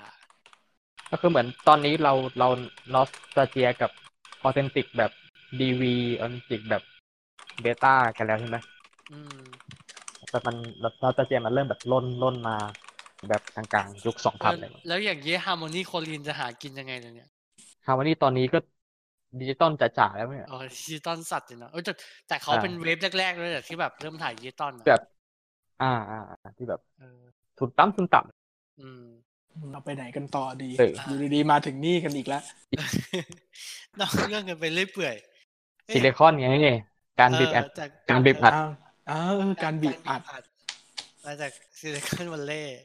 ก็คือเหมือนตอนนี้เราเรานอสตาเจียกับ ออเทนติกแบบดีวีออเทนติกแบบเบต้ากันแล้วใช่ไหม
อืม
แต่มันนอสตาเจียมันเริ่มแบบล่นล่นมาแบบกลางๆยุคสองพันเลยมั้ง
แล้วอย่างเงี้ยฮาร์โมนีโคลินจะหากินยังไงเนี่ย
ฮฮาวานี่ตอนนี้ก็ดิจิตอลจ๋าๆแล้วเนี่ย
อ๋อดิจิตอลสัตว์เลยเนาะเออแต่แต่เขา
อ่า
เป็นเวฟแรกๆเลยแหละที่แบบเริ่มถ่ายดิจิตอลอะ
แบบอ่าอ่าอ่าที่แบบ
เออ
ทุนต่ำทุนต่
อืม
เราไปไหนกันต่อดี
เออ
อยู่ดีๆมาถึงนี่กันอีกแล้ว
นอกเรื่องกันไปเรื่อยเปื่อยำเอ๊ะ
ซิลิคอนไงการบีบแอด
เจาก
การบีบอัด
อ้าวอ้าวเออการบีบอัด
มาจาก Silicon Valley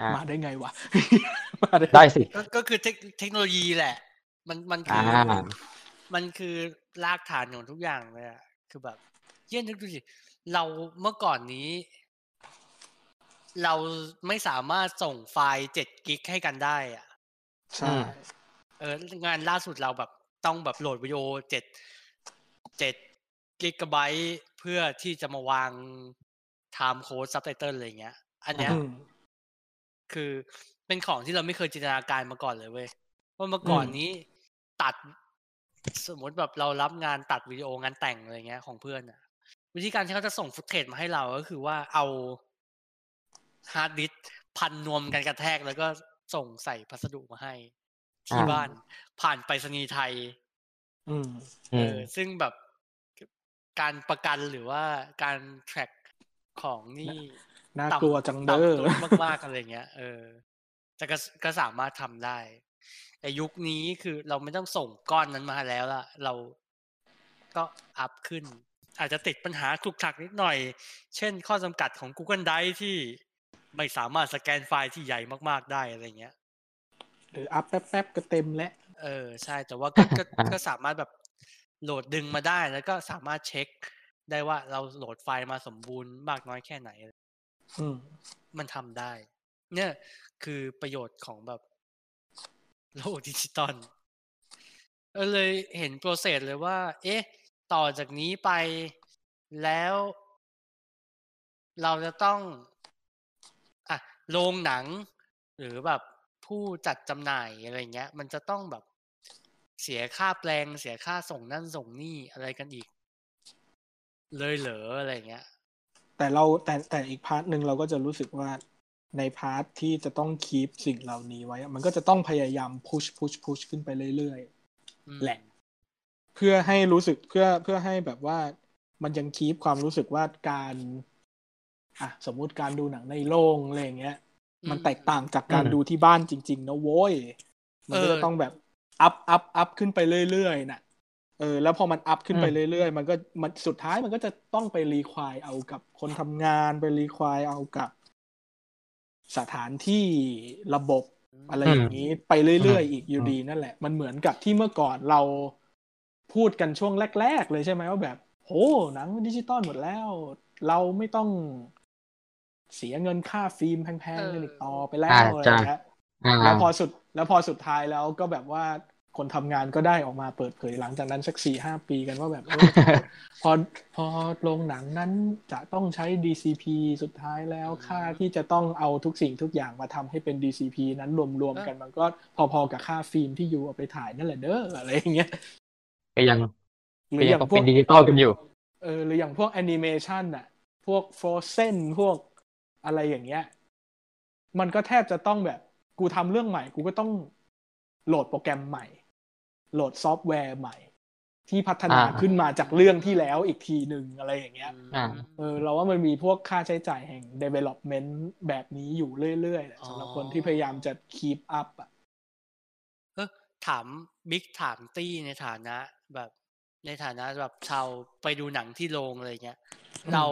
อ่า
มาได้ไงวะมาได้
ได้สิ
ก็ก็คือเทคเทคโนโลยีแหละ มันมันคือ
อ่า
มันคือรากฐานของทุกอย่างเลยอะคือแบบ เยี่ยนึกดูสิเราเมื่อก่อนนี้ เราไม่สามารถส่งไฟล์เจ็ด gig ให้กันได้อะ
ใช่
เอองานล่าสุดเราแบบต้องแบบโหลดวิดีโอเจ็ดเจ็ดกิกะไบต์เพื่อที่จะมาวาง timecode ซับไตเติลอะไรเงี้ย อันเนี้ย
อืม
คือเป็นของที่เราไม่เคยจินตนาการมาก่อนเลยเว้ยว่าเมื่อก่อน
อืม
นี้ตัดสมมติแบบเรารับงานตัดวิดีโองานแต่งอะไรเงี้ยของเพื่อนอะวิธีการที่เขาจะส่ง footage มาให้เราก็คือว่าเอา ฮาร์ดดิสก์พันนวมกันกระแทกแล้วก็ส่งใส่พัสดุมาให้ ที่
อ่า
บ้านผ่านไปรษณีย์ไทย
อืม
เออซึ่งแบบการประกันหรือว่าการแทร็กของนี่
น่า
ต่ำ
กลัวจังเด้อ
ต่ำต้นมากๆอะไรเงี้ย เออแต่ก็ก็สามารถทำได้แต่ยุคนี้คือเราไม่ต้องส่งก้อนนั้นมาแล้วล่ะ เราก็อัพขึ้น อาจจะติดปัญหาคลุกคลักนิดหน่อย เช่นข้อจำกัดของ Google Drive ที่ ไม่สามารถสแกนไฟล์ที่ใหญ่มากๆได้อะไรเงี้ย
หรืออัพแป๊บๆก็เต็มแล้ว
เออใช่แต่ว่าก็ก็
อ่า
ก็สามารถแบบโหลดดึงมาได้แล้วก็สามารถเช็คได้ว่าเราโหลดไฟล์มาสมบูรณ์มากน้อยแค่ไหน
อืม
มันทำได้ เนี่ยคือประโยชน์ของแบบ โลกดิจิตอลเออเลยเห็น process เลยว่า เอ๊ะ ต่อจากนี้ไปแล้ว เราจะต้องอะ โรงหนัง หรือแบบผู้จัดจำหน่ายอะไรเงี้ย มันจะต้องแบบเสียค่าแปลงเสียค่าส่งนั่นส่งนี่อะไรกันอีก เลยเหรออะไรเงี้ย
แต่เราแต่แต่อีก part หนึ่งเราก็จะรู้สึกว่าใน part ที่จะต้อง keep สิ่งเหล่านี้ไว้อะมันก็จะต้องพยายาม push push push ขึ้นไปเรื่อย
อืม
แหละๆเพื่อให้รู้สึกเพื่อเพื่อให้แบบว่ามันยังคีปความรู้สึกว่าการ อะสมมุติการดูหนังในโรงอะไรอย่างเงี้ย มันแตกต่างจากการ
อืม
ดูที่บ้านจริง ๆ นะโว้ย มันก็จะต้องแบบอัพอัพอัพขึ้นไปเรื่อยๆน่ะเออแล้วพอมันอัพขึ้นไปเรื่อยๆ มันก็มันสุดท้ายมันก็จะต้องไปรีควายเอากับคนทำงานไปรีควายเอากับ สถานที่ระบบอะไรอย่างนี้ ไปเรื่อยๆ อีกอยู่ดีนั่นแหละ มันเหมือนกับที่เมื่อก่อนเราพูดกันช่วงแรก ๆ เลยใช่ไหมว่าแบบโหหนังดิจิตอลหมดแล้ว เราไม่ต้อง เสียเงินค่าฟิล์มแพงๆกันอีกต่อไปแล้ว
อ่า
อะไร
จ้ะ
อย่างเงี้ย
อ่า
แล้วพอสุดแล้วพอสุดท้ายแล้วก็แบบว่าคนทำงานก็ได้ออกมาเปิดเผยหลังจากนั้นสักสี่ห้าปีกันว่าแบบเออพอพอโรงหนังนั้นจะต้องใช้ DCP สุดท้ายแล้ว
อืม
ค่าที่จะต้องเอาทุกสิ่งทุกอย่างมาทำให้เป็น DCP นั้นรวมๆกันมันก็พอๆกับค่าฟิล์มที่ you เอาไปถ่ายนั่นแหละเด้ออะไรอย่างเงี้ย
ก็ยังก็ยังต้อง
พว
เป็นดิจิตอลกันอยู่หรืออย่างพวก
เออหรืออย่างพวกแอนิเมชันอะพวก Frozen พวก อะไรอย่างเงี้ย มันก็แทบจะต้องแบบกูทำเรื่องใหม่ กูก็ต้องโหลดโปรแกรมใหม่ โหลดซอฟต์แวร์ใหม่ ที่พัฒนา
อ่า
ขึ้นมาจากเรื่องที่แล้วอีกทีหนึ่งอะไรอย่างเงี้ย
อ่า
เออเราว่ามันมีพวกค่าใช้จ่ายแห่ง development แบบนี้อยู่เรื่อยๆแหละสำหรับคนที่พยายามจะ keep up อะ
เออถามบิ๊กถามตี้ในฐานะแบบในฐานะแบบชาวไปดูหนังที่โรงอะไรเงี้ย
อืม
เรา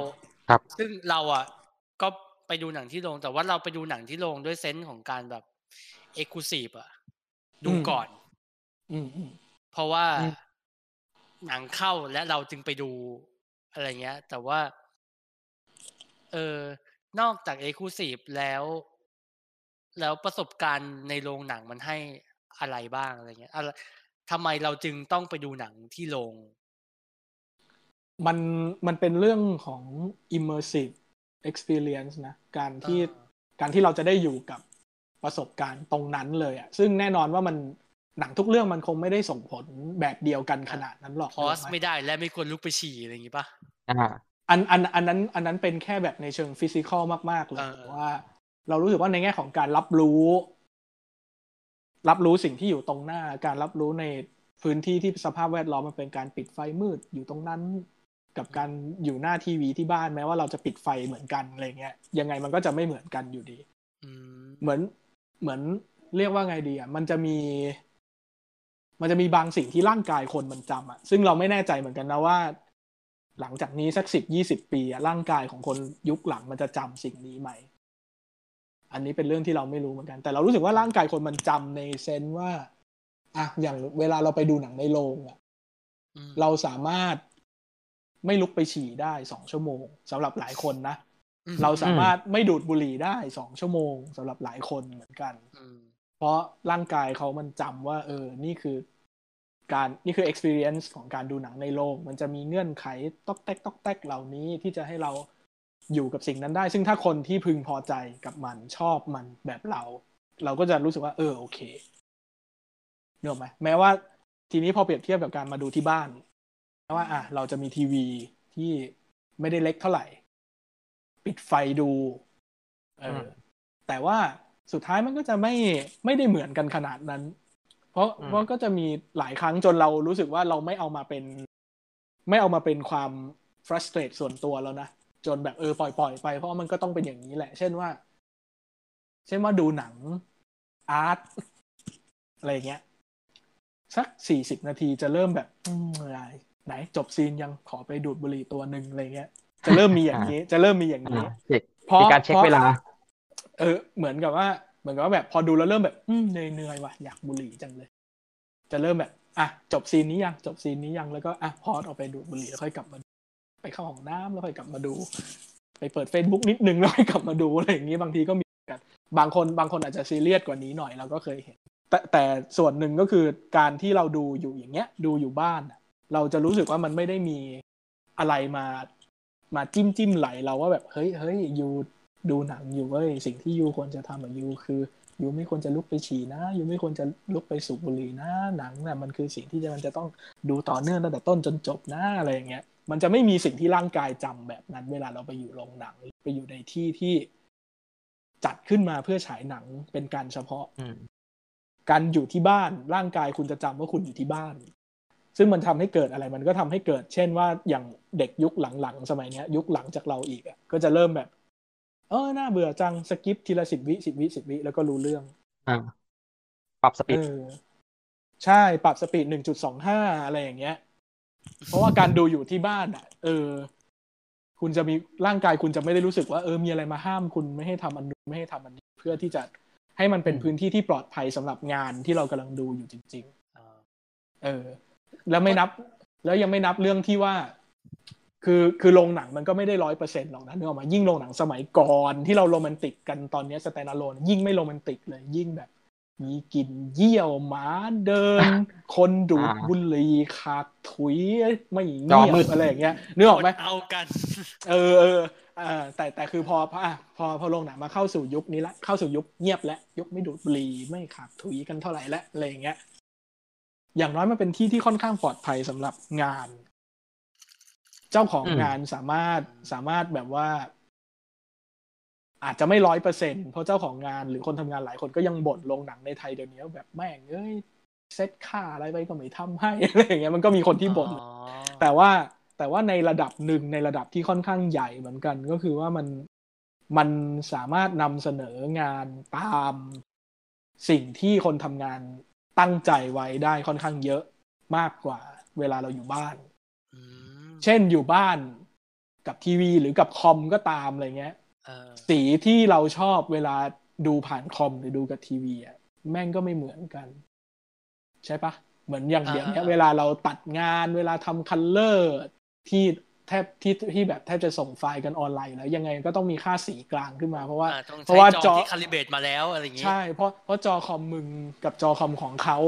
ครับ
ซึ่งเราอะก็ ไปดูหนังที่โรง แต่ว่าเราไปดูหนังที่โรงด้วยเซนส์ของการแบบเอ็กซ์คลูซีฟอะดูก่อน
อืมอืม
เพราะว่า
อืม
หนังเข้าและเราจึงไปดูอะไรเงี้ย แต่ว่า เออนอกจากเอ็กซ์คลูซีฟแล้ว แล้วประสบการณ์ในโรงหนังมันให้อะไรบ้างอะไรเงี้ยอะไรทำไมเราจึงต้องไปดูหนังที่โรง
มันมันเป็นเรื่องของ immersive experience นะการที่
อ่า
การที่เราจะได้อยู่กับประสบการณ์ตรงนั้นเลยอะซึ่งแน่นอนว่ามันหนังทุกเรื่องมันคงไม่ได้ส่งผลแบบเดียวกันขนาดนั้นหรอก
พอส
ถูกห
ไม่ได้และไม่ควรลุกไปฉี่อะไรอย่างงี้ปะ
อ่า
อันอันอันนั้นอันนั้นเป็นแค่แบบในเชิงฟิสิกอลมาก ๆ เลย
เออ
แต่ว่า เรารู้สึกว่าในแง่ของการรับรู้ รับรู้สิ่งที่อยู่ตรงหน้า การรับรู้ในพื้นที่ที่สภาพแวดล้อมมันเป็นการปิดไฟมืดอยู่ตรงนั้น กับการอยู่หน้าทีวีที่บ้านแม้ว่าเราจะปิดไฟเหมือนกันอะไรเงี้ยยังไงมันก็จะไม่เหมือนกันอยู่ดี
อืม
เหมือนเหมือนเรียกว่าไงดีอะมันจะมี มันจะมีบางสิ่งที่ร่างกายคนมันจำอะซึ่งเราไม่แน่ใจเหมือนกันนะว่า หลังจากนี้สักสิบยี่สิบปีอะร่างกายของคนยุคหลังมันจะจำสิ่งนี้ไหมอันนี้เป็นเรื่องที่เราไม่รู้เหมือนกัน แต่เรารู้สึกว่าร่างกายคนมันจำในเซนส์ว่าอะอย่างเวลาเราไปดูหนังในโรงอะ
อืม
เราสามารถ ไม่ลุกไปฉี่ได้สองชั่วโมงสำหรับหลายคนนะ
อืม
เราสามารถไม่ดูดบุหรี่ได้สองชั่วโมงสำหรับหลายคนเหมือนกัน
อืม
เพราะร่างกายเขามันจำว่า เออ นี่คือ การนี่คือ experience ของการดูหนังในโรงมันจะมีเงื่อนไขต๊อกแต๊กต๊อกแต๊กเหล่านี้ที่จะให้เราอยู่กับสิ่งนั้นได้ ซึ่งถ้าคนที่พึงพอใจกับมันชอบมันแบบเรา เราก็จะรู้สึกว่า เออโอเคเนกอะไหมแม้ว่าทีนี้พอเปรียบเทียบกับการมาดูที่บ้าน ว่าอะเราจะมีทีวีที่ไม่ได้เล็กเท่าไหร่ ปิดไฟดูเอออ
ม
แต่ว่าสุดท้ายมันก็จะไม่ไม่ได้เหมือนกันขนาดนั้น เพราะ
อืม
เพราะก็จะมีหลายครั้งจนเรารู้สึกว่าเราไม่เอามาเป็น ไม่เอามาเป็นความ frustrate ส่วนตัวแล้วนะ จนแบบเออปล่อยปล่อยไป เพราะว่ามันก็ต้องเป็นอย่างนี้แหละ เช่นว่า เช่นว่าดูหนังอาร์ตอะไรอย่างเงี้ย สักสี่สิบนาทีจะเริ่มแบบอืมอะไร ไหนจบซีนยังขอไปดูดบุหรี่ตัวหนึ่งอะไรเงี้ย จะเริ่มมีอย่างนี้ จะเริ่มมีอย่างนี้
อ่าเช็ค
เพราะ
มีการเช็ค
พะ
เวลา
เออ เหมือนกับว่า เหมือนกับว่าแบบ พอดูแล้วเริ่มแบบอืมเหนื่อยเหนื่อยว่ะอยากบุหรี่จังเลย จะเริ่มแบบอะจบซีนนี้ยังจบซีนนี้ยังแล้วก็อะพอดออกไปดูดบุหรี่แล้วค่อยกลับมาไปเข้าห้องน้ำแล้วค่อยกลับมาดู ไปเปิด Facebook นิดนึงแล้วค่อยกลับมาดูอะไรอย่างนี้บางทีก็มีกัน บางคนบางคนอาจจะซีเรียสกว่านี้หน่อยเราก็เคยเห็น แต่แต่ส่วนหนึ่งก็คือการที่เราดูอยู่อย่างเงี้ย ดูอยู่บ้านอะ เราจะรู้สึกว่ามันไม่ได้มีอะไรมามาจิ้มจิ้มไหลเราว่าแบบเฮ้ยเฮ้ยยูดูหนังอยู่เว้ยสิ่งที่ยูควรจะทำอะยูคือยูไม่ควรจะลุกไปฉี่นะยูไม่ควรจะลุกไปสูบบุหรี่นะหนังน่ะมันคือสิ่งที่จะมันจะต้องดูต่อเนื่องตั้งแต่ต้นจนจบนะอะไรอย่างเงี้ย มันจะไม่มีสิ่งที่ร่างกายจำแบบนั้น เวลาเราไปอยู่โรงหนังหรือไปอยู่ในที่ที่จัดขึ้นมาเพื่อฉายหนังเป็นการเฉพาะ
อืม
การอยู่ที่บ้านร่างกายคุณจะจำว่าคุณอยู่ที่บ้าน ซึ่งมันทำให้เกิดอะไรมันก็ทำให้เกิด เช่นว่าอย่างเด็กยุคหลังๆสมัยเนี้ย ยุคหลังจากเราอีกอะก็จะเริ่มแบบ เออน่าเบื่อจังสกิปทีละสิบวิสิบวิสิบวิแล้วก็รู้เรื่อง
อ่าปรับสปี
เอ
ด
อใช่ปรับสปีดหนึ่งจุดสองห้าอะไรอย่างเงี้ย เพราะว่าการดูอยู่ที่บ้านอะ เออ คุณจะมีร่างกายคุณจะไม่ได้รู้สึกว่าเออมีอะไรมาห้ามคุณไม่ให้ทำอันนู้นไม่ให้ทำอันนี้เพื่อที่จะให้มันเป็นพื้นที่ที่ปลอดภัยสำหรับงานที่เรากำลังดูอยู่จริง
อ่า
ๆเออ แล้วไม่นับ แล้วยังไม่นับเรื่องที่ว่า คือคือโรงหนังมันก็ไม่ได้ร้อยเปอร์เซ็นต์หรอกนะนึกออกมะ ยิ่งโรงหนังสมัยก่อนที่เราโรแมนติกกันตอนเนี้ย stand alone ยิ่งไม่โรแมนติกเลยยิ่งแบบ มีกลิ่นเยี่ยวหมาเดิน คนดูดบุหรี่ขากถุยไม่เงียบอะไรอย่างเงี้ยนึกออกไหม
ดเอากัน
เออเออเออแต่แต่คือพอพออะพอพอโรงหนังมาเข้าสู่ยุคนี้ละเข้าสู่ยุคเงียบและยุคไม่ดูดบุหรี่ไม่ขากถุยกันเท่าไหร่และอะไรอย่างเงี้ย อย่างน้อยมันเป็นที่ที่ค่อนข้างปลอดภัยสำหรับงาน เจ้าของ
อืม
งานสามารถสามารถแบบว่า อาจจะไม่ร้อยเปอร์เซ็นเพราะเจ้าของงานหรือคนทำงานหลายคนก็ยังบ่นโรงหนังในไทยเดี๋ยวนี้ว่าแบบแม่งเอ้ยเซ็ตค่าอะไรไปก็ไม่ทำให้อะไรอย่างเงี้ยมันก็มีคนที่บ่น
อ๋อ
แต่ว่าแต่ว่าในระดับหนึ่งในระดับที่ค่อนข้างใหญ่เหมือนกัน ก็คือว่ามันมันสามารถนำเสนองานตามสิ่งที่คนทำงาน ตั้งใจไว้ได้ค่อนข้างเยอะมากกว่าเวลาเราอยู่บ้าน
อืม
เช่นอยู่บ้านกับทีวีหรือกับคอมก็ตามอะไรเงี้ย
เออ
สีที่เราชอบเวลาดูผ่านคอมหรือดูกับทีวีอะแม่งก็ไม่เหมือนกัน ใช่ปะเหมือนอย่างเดียวเนี้ยเวลาเราตัดงานเวลาทำ color ที่ แทบที่ที่แบบแทบจะส่งไฟล์กันออนไลน์แล้วยังไงก็ต้องมีค่าสีกลางขึ้นมา เพราะว่า
อ่า
เพราะว่า
จ
อต้
องใช้จ
อ
ที่ calibrateาลิเบรตมาแล้วอะไรอย่างงี้
ใช่เพราะเพราะจอคอมมึงกับจอคอมของเขา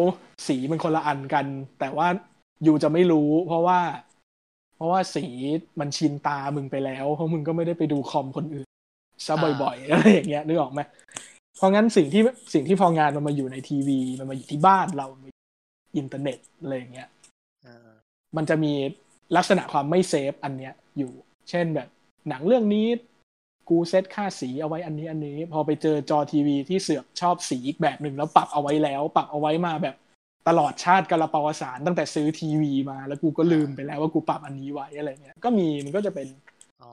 สีมันคนละอันกัน แต่ว่า you จะไม่รู้ เพราะว่า เพราะว่าสีมันชินตามึงไปแล้ว เพราะมึงก็ไม่ได้ไปดูคอมคนอื่นซะบ่อยๆอะไรอย่างเงี้ยนึกออกไหมเพราะงั้นสิ่งที่สิ่งที่พองานมันมาอยู่ในทีวี มันมาอยู่ที่บ้านเราอินเทอร์เน็ตอะไรอย่างเงี้ย
เออ
มันจะมี ลักษณะความไม่ safe อันเนี้ยอยู่ เช่นแบบหนังเรื่องนี้กูกูเซตค่าสีเอาไว้อันนี้อันนี้ พอไปเจอจอทีวีที่เสือกชอบสีอีกแบบหนึ่งแล้วปรับเอาไว้แล้ว ปรับเอาไว้มาแบบตลอดชาติกัลปาวสานตั้งแต่ซื้อทีวีมา แล้วกูก็ลืมไปแล้วว่ากูปรับอันนี้ไว้อะไรเงี้ยก็มีมันก็จะเป็น
อ๋อ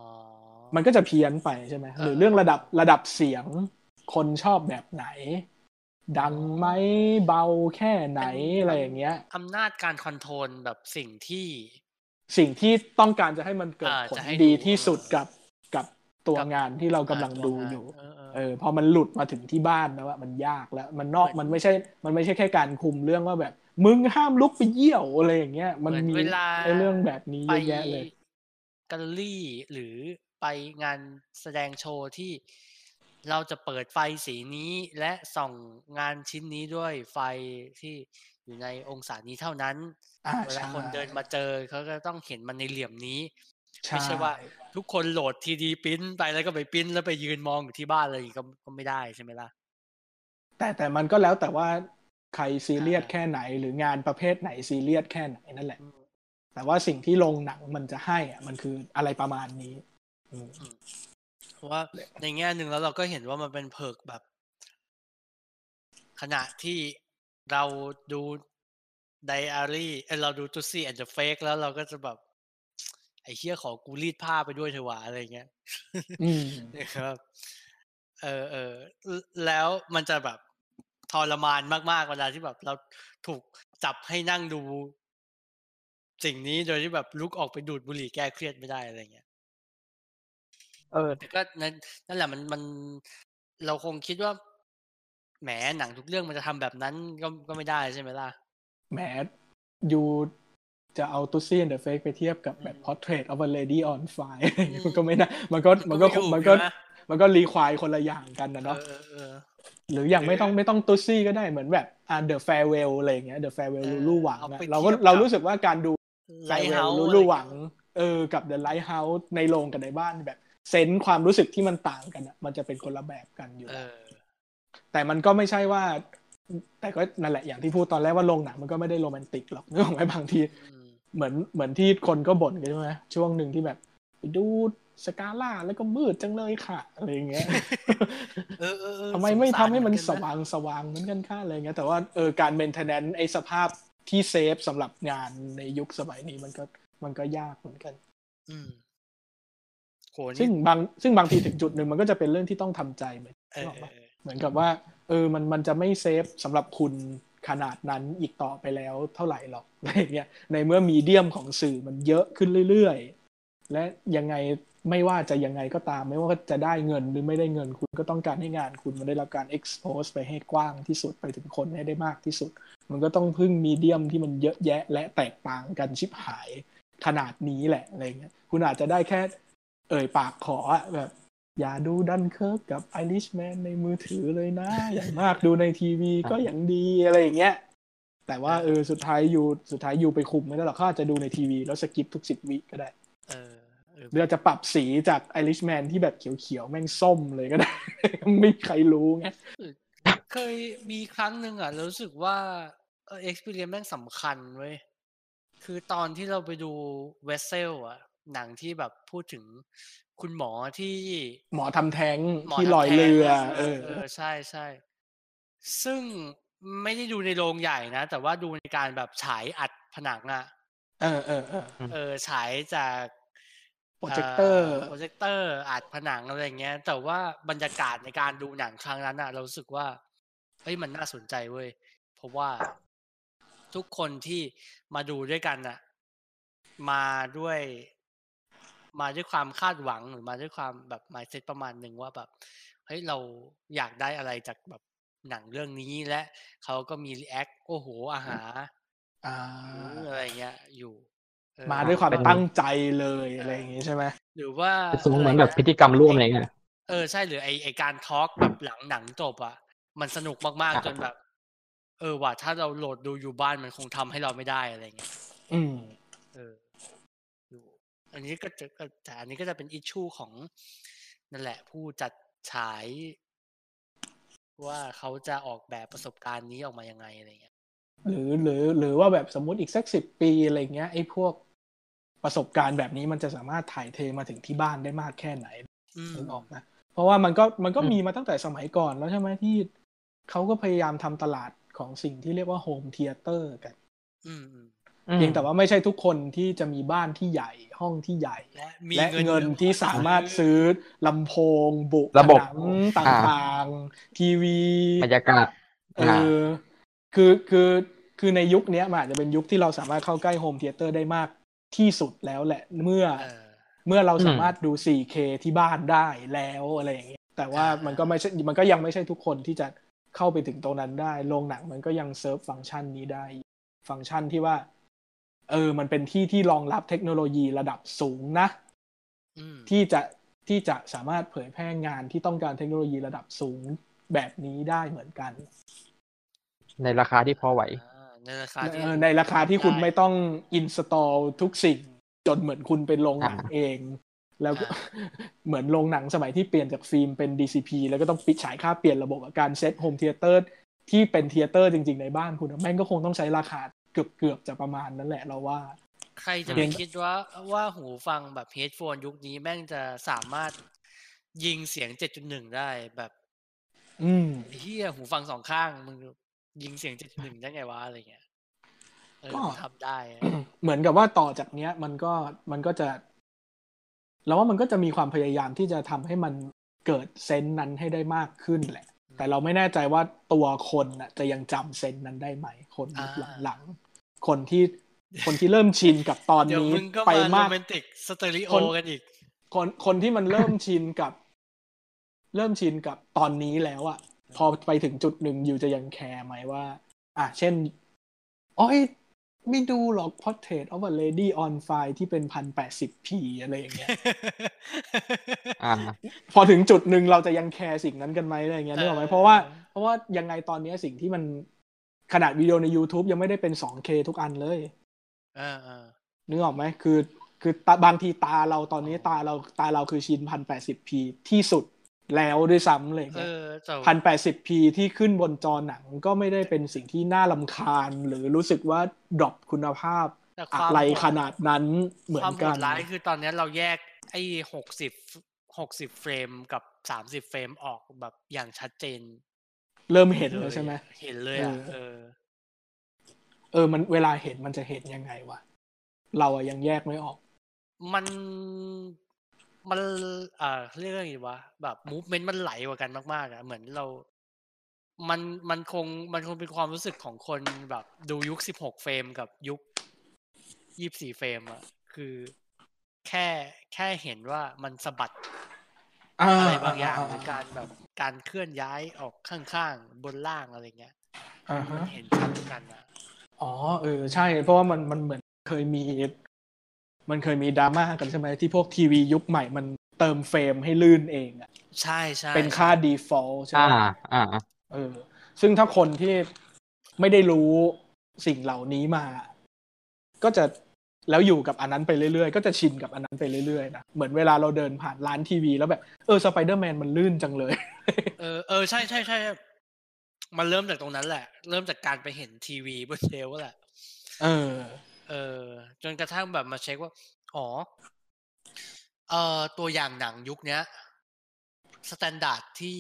มันก็จะเพี้ยนไปใช่ไหม
เออ
หรือเรื่องระดับระดับเสียงคนชอบแบบไหน ดังไหมเบาแค่ไหนอะไรอย่างเงี้ย
อำนาจการคอนโทรลแบบสิ่งที่
สิ่งที่ต้องการจะให้มันเกิด
อ่า
ผล
จะให้
ดี
ดู
ที่สุดกับกับตัว
กับ
งานที่เรากำลัง
ตัว
ดู
งาน
อยู่
เออเออ
เออพอมันหลุดมาถึงที่บ้านแล้วอะมันยากแล้ว มันนอก
เหมือน
มันไม่ใช่ มันไม่ใช่แค่การคุมเรื่องว่าแบบ มึงห้ามลุกไปเยี่ยวอะไรอย่างเงี้ย มัน
เหมือน
มี
เวลา
ไอ้เรื่องแบบนี้
ไป
เยอะแยะเลย
แกลเลอรี่หรือไปงานแสดงโชว์ที่เราจะเปิดไฟสีนี้และส่องงานชิ้นนี้ด้วยไฟที่อยู่ในองศานี้เท่านั้น
อ่า
เวลา
ใช่
คนเดินมาเจอเขาก็ต้องเห็นมันในเหลี่ยมนี้
ใช่
ไม่ใช่ว่า ทุกคนโหลดทีดีพิมพ์ไปแล้วก็ไปพิมพ์แล้วไปยืนมองอยู่ที่บ้านอะไรอย่างงี้ก็ก็ไม่ได้ใช่ไหมล่ะ
แต่แต่มันก็แล้วแต่ว่าใครซีเรียส
อ่า
แค่ไหน หรืองานประเภทไหนซีเรียสแค่ไหนนั่นแหละ
อืม
แต่ว่าสิ่งที่ลงหนังมันจะให้อะมันคืออะไรประมาณนี้อืม
เพราะว่าในแง่หนึ่งแล้วเราก็เห็นว่ามันเป็นเพิกแบบ ขณะที่เราดู ไดอารี่เอ้ยเราดูตุซี่แอนด์เฟกแล้วเราก็จะแบบ ไอ้เชี่ยขอกูรีดผ้าไปด้วยเถอะวะอะไรเงี้ย
อืม
นะครับ เออเออแล้วมันจะแบบทรมานมากๆเวลาที่แบบ เราถูกจับให้นั่งดู สิ่งนี้โดยที่แบบลุกออกไปดูดบุหรี่แก้เครียดไม่ได้อะไรเงี้ย
เออ
แต่ก็นั่นนั่นแหละมันมันเราคงคิดว่าแหมหนังทุกเรื่องมันจะทำแบบนั้นก็ก็ไม่ได้ใช่ไหมล่ะ
แหมยูจะเอาตุซี่เดอะเฟกไปเทียบกับแบบ
อืม
Portrait of a Lady on Fire
อืม
มันก็ไม่ได้มันก็มันก็
ไถู
มันก็
ใช่ไห
มันก็รีควายคนละอย่างกันนะ
เอ
เนาะ
อเออเออ
หรืออย่าง
หรือ
ไม่ต้องไม่ต้องตุซี่ก็ได้เหมือนแบบอ่า The Farewell อะไรอย่างเงี้ย The Farewell
เออ
ลูลูหวัง
เอา
อะ
ไป
เราก็
เทียบกับ
เรารู้สึกว่าการดู
ไลท์เฮา
Farewell
ส์
ลูลูหวัง เออ กับ The Lighthouse ในโรงกับในบ้านแบบเซนส์ความรู้สึกที่มันต่างกันอะมันจะเป็นคนละแบบกันอยู่
เอ
แล้ว
อ
แต่มันก็ไม่ใช่ว่า แต่ก็นั่นแหละอย่างที่พูดตอนแรกว่าโรงหนังมันก็ไม่ได้โรแมนติกหรอกนึกออกไหมบางที
อืม
เหมือนเหมือนที่คนก็บ่นกันใช่ไหมช่วงหนึ่งที่แบบไปดูสกาล่าแล้วก็มืดจังเลยค่ะอะไรอย่างเงี้ย
เออเออเออ
ทำไมไม่
สง
ทำ
สาร
ให้มัน
เห
ส
กัะ
ว่างสว่างเหมือนกันค่ะอะไรเงี้ยแต่ว่าเออการเมนเทนแนนไอสภาพที่เซฟสำหรับงานในยุคสมัยนี้มันก็มันก็ยากเหมือนกัน
อืมโห
ซึ่
นี่
งบางซึ่งบางทีถึงจุดหนึ่งมันก็จะเป็นเรื่องที่ต้องทำใจเหมือน
เออ
นึกออก
เอ
ปะ
อ
เหมือนกับว่า เออมันมันจะไม่เซฟสำหรับคุณขนาดนั้นอีกต่อไปแล้วเท่าไหร่หรอกอะไรเงี้ยในเมื่อมีเดียมของสื่อมันเยอะขึ้นเรื่อยๆ และยังไงไม่ว่าจะยังไงก็ตาม ไม่ว่าจะได้เงินหรือไม่ได้เงินคุณก็ต้องการให้งานคุณมันได้รับการ expose ไปให้กว้างที่สุดไปถึงคนให้ได้มากที่สุด มันก็ต้องพึ่งมีเดียมที่มันเยอะแยะ และแตกต่างกันชิบหายขนาดนี้แหละอะไรเงี้ยคุณอาจจะได้แค่ เอ่ยปากขอแบบ อย่าดูดันเคิร์กกับไอริชแมนในมือถือเลยนะ อย่างมากดูในทีวีก็อย่างดีอะไรอย่างเงี้ย แต่ว่าเออสุดท้ายอยู่สุดท้ายอยู่ไปคุมไม่ได้หรอกเขาอาจจะดูในทีวี แล้วสกิปทุกสิบวิก็ได้
เออเออ
หรืออาจจะปรับสีจากไอริชแมนที่แบบเขียวๆ แม่งส้มเลยก็ได้ ไม่มีใครรู้ไง
เคยมีครั้งหนึ่งอะเรารู้สึกว่าเออ experience แม่งสำคัญเว้ยคือตอนที่เราไปดูเวสเซลอะหนังที่แบบพูดถึง คุณหมอที่
หมอทำแท้ง
หมอ
ที่
ทำ
ลอย
แท้ง
เรือะเออ
เออ ใช่ใช่ซึ่งไม่ได้ดูในโรงใหญ่นะ แต่ว่าดูในการแบบฉายอัดผนังอะ
เออเออเออ
เออฉายจาก
โปรเจคเตอร์
โปรเจคเตอร์อัดผนังอะไรเงี้ย แต่ว่าบรรยากาศในการดูหนังครั้งนั้นอะเรารู้สึกว่าเฮ้ยมันน่าสนใจเว้ยเพราะว่าทุกคนที่มาดูด้วยกันอะมาด้วย มาด้วยความคาดหวังหรือมาด้วยความแบบ mindset ประมาณหนึ่งว่าแบบเฮ้ยเราอยากได้อะไรจากแบบหนังเรื่องนี้และเขาก็มีรีแอคโอ้โหอาหาร
อ่า
อะไรเงี้ยอยู่เออ
มาด้วยความ
เป็น
ตั้งใจเลยอะไรอย่างงี้ใช่ไหม
หรือว่า
เป็นสูงเหมือนแบบพิธีกรรมร่วมอะไรเงี้ย
เออใช่หรือไอไอการทอล์กแบบหลังหนังจบอะมันสนุกมาก
ครับ
ๆจนแบบ เออว่ะถ้าเราโหลดดูอยู่บ้านมันคงทำให้เราไม่ได้อะไรเงี้ย
อืม
เออ อยู่อันนี้ก็จะก็แต่อันนี้ก็จะเป็น issue ของนั่นแหละ ผู้จัดฉาย ว่าเขาจะออกแบบประสบการณ์นี้ออกมายังไงอะไรเงี้ย
หรือหรือหรือว่าแบบสมมุติอีกสักสิบปีอะไรเงี้ยไอ้พวกประสบการณ์แบบนี้มันจะสามารถถ่ายเทมาถึงที่บ้านได้มากแค่ไหน
อืม
นึกออกนะเพราะว่ามันก็มันก็
อืม
มีมาตั้งแต่สมัยก่อนแล้วใช่ไหมที่เขาก็พยายามทำตลาดของสิ่งที่เรียกว่า home theater กัน
อืมอืม
อืม
เพียงแต่ว่าไม่ใช่ทุกคนที่จะมีบ้านที่ใหญ่ห้องที่ใหญ่
และมี
และ
เงิน
เงิน
เยอะ
ที่สามารถซื้อลำโพง บุผนัง
ระบบ
ต่างๆ ทีวี
บรรยากาศ
เออคือคือคือในยุคเนี้ยมันอาจจะเป็นยุคที่เราสามารถเข้าใกล้ home theater ได้มากที่สุดแล้วแหละเมื่อ
เออ
เมื่อเราสามารถดู 4K ที่บ้านได้แล้วอะไรอย่างเงี้ยแต่ว่า
อ่ามั
มันก็ไม่ใช่มันก็ยังไม่ใช่ทุกคนที่จะเข้าไปถึงตรงนั้นได้โรงหนังมันก็ยังเซิร์ฟฟังก์ชันนี้ได้ ฟังก์ชันที่ว่า เออ มันเป็นที่ที่รองรับเทคโนโลยีระดับสูงนะ
อืม
ที่จะที่จะสามารถเผยแพร่งานที่ต้องการเทคโนโลยีระดับสูงแบบนี้ได้เหมือนกัน
ในราคาที่พอไหว
อ่าในราคาที่
เออในราคาที่คุณ
ได้
ไม่ต้อง install ทุกสิ่ง จนเหมือนคุณเป็นโรงหนัง
อ่า
เอง แล้วก็
อ่า
เหมือนโรงหนังสมัยที่เปลี่ยนจากฟิล์มเป็น DCP แล้วก็ต้องปิดฉายค่าเปลี่ยนระบบกับการ set home theater ที่เป็น theater จริง ๆ ในบ้านคุณอะแม่งก็คงต้องใช้ราคา เกือบเกือบๆจะประมาณนั้นแหละเราว่า
ใครจะ
เพี
ไป
ยง
คิดว่าว่าหูฟังแบบ headphone ยุคนี้แม่งจะสามารถยิงเสียง7.1ได้แบบ
อืม
เฮียหูฟังสองข้างมึงยิงเสียง7.1ได้ไงวะอะไรเงี้ยเออ
ก็
มันทำได้อะ
เหมือนกับว่าต่อจากเนี้ย มันก็มันก็จะเราว่ามันก็จะมีความพยายามที่จะทำให้มันเกิด sense นั้นให้ได้มากขึ้นแหละ แต่เราไม่แน่ใจว่าตัวคนน่ะจะยังจำ sense นั้นได้ไหม คนยุคหลังๆคนที่คนที่เริ่มชินกับตอน
เดี๋ยว
นี้
มึงก็
ไป
มาโร
มาก
แมนติกสเตอริโอ
คน
กันอีก
คนคนที่มันเริ่มชินกับ เริ่มชินกับตอนนี้แล้วอะพอไปถึงจุดหนึ่งอยู่จะยังแคร์ไหมว่า อะเช่นอ๋อย ไม่ดูหรอก Portrait of a Lady on Fire ที่เป็นพันแปดสิบพีอะไรอย่างเงี้ย
อ่า
พอถึงจุดหนึ่งเราจะยังแคร์สิ่งนั้นกันไหมอะไรอย่างเงี้ยนึกออกไหม
เออ
เพราะว่าเพราะว่ายังไงตอนนี้สิ่งที่มันขนาดวิดีโอใน YouTube ยังไม่ได้เป็น 2K ทุกอันเลย
เออเออ
นึกออกไหมคือ คือตาบางทีตาเราตอนนี้ตาเราตาเราคือชินพันแปดสิบพีที่สุด แล้วด้วยซ้ำเลย
เออแต่
พันแปดสิบพีที่ขึ้นบนจอหนังก็ไม่ได้เป็นสิ่งที่น่าลำคาญ หรือรู้สึกว่าดรอปคุณภาพ
แต่ค
อะ
วาม
ไรขนาดนั้นเหมื
ค
อ
วาม
น
โห
กั
ด
น
ร้ายคือตอนนี้เราแยกไอ้หกสิบหกสิบเฟรมกับสามสิบเฟรมออกแบบอย่างชัดเจน
เริ่มเห็นแล้วใช่ไหม
เห็นเลยอะ
เออ
เออ
เออมันเวลาเห็นมันจะเห็นยังไงวะเราอะยังแยกไม่ออก
มัน มันเอ่อเรียกว่าไงดีวะแบบมูฟเมนต์มันไหลกว่ากันมากๆอะเหมือนเรา มันมันคงมันคงเป็นความรู้สึกของคนแบบดูยุคสิบหกเฟรมกับยุคยี่สี่เฟรมอะคือแค่แค่เห็นว่ามันสะบัดอะไรบางอย่างหรือการแบบการเคลื่อนย้ายออกข้างๆ บนล่างอะไรเงี้ย
อ่า
มั
ฮะ
นเห็นชัดกันอะ
อ๋อเออใช่ เพราะว่ามันมันเหมือนเคยมี มันเคยมีดราม่ากันใช่ไหมที่พวกทีวียุคใหม่มันเติมเฟรมให้ลื่นเองอะ
ใช่ใช่
เป็นค่า default ใช่
อ่า
ไหม
อ่า
เออ ซึ่งถ้าคนที่ไม่ได้รู้สิ่งเหล่านี้มา ก็จะแล้วอยู่กับอันนั้นไปเรื่อยๆ ก็จะชินกับอันนั้นไปเรื่อยๆนะเหมือนเวลาเราเดินผ่านร้านทีวีแล้วแบบเออสไปเดอร์แมนมันลื่นจังเลย
เออเออใช่ใช่ใช่มันเริ่มจากตรงนั้นแหละ เริ่มจากการไปเห็นทีวีบนเชลฟ์แหละ
เออ
เออ จนกระทั่งแบบมาเช็คว่า อ๋อ เอ่อ ตัวอย่างหนังยุคเนี้ย standard ที่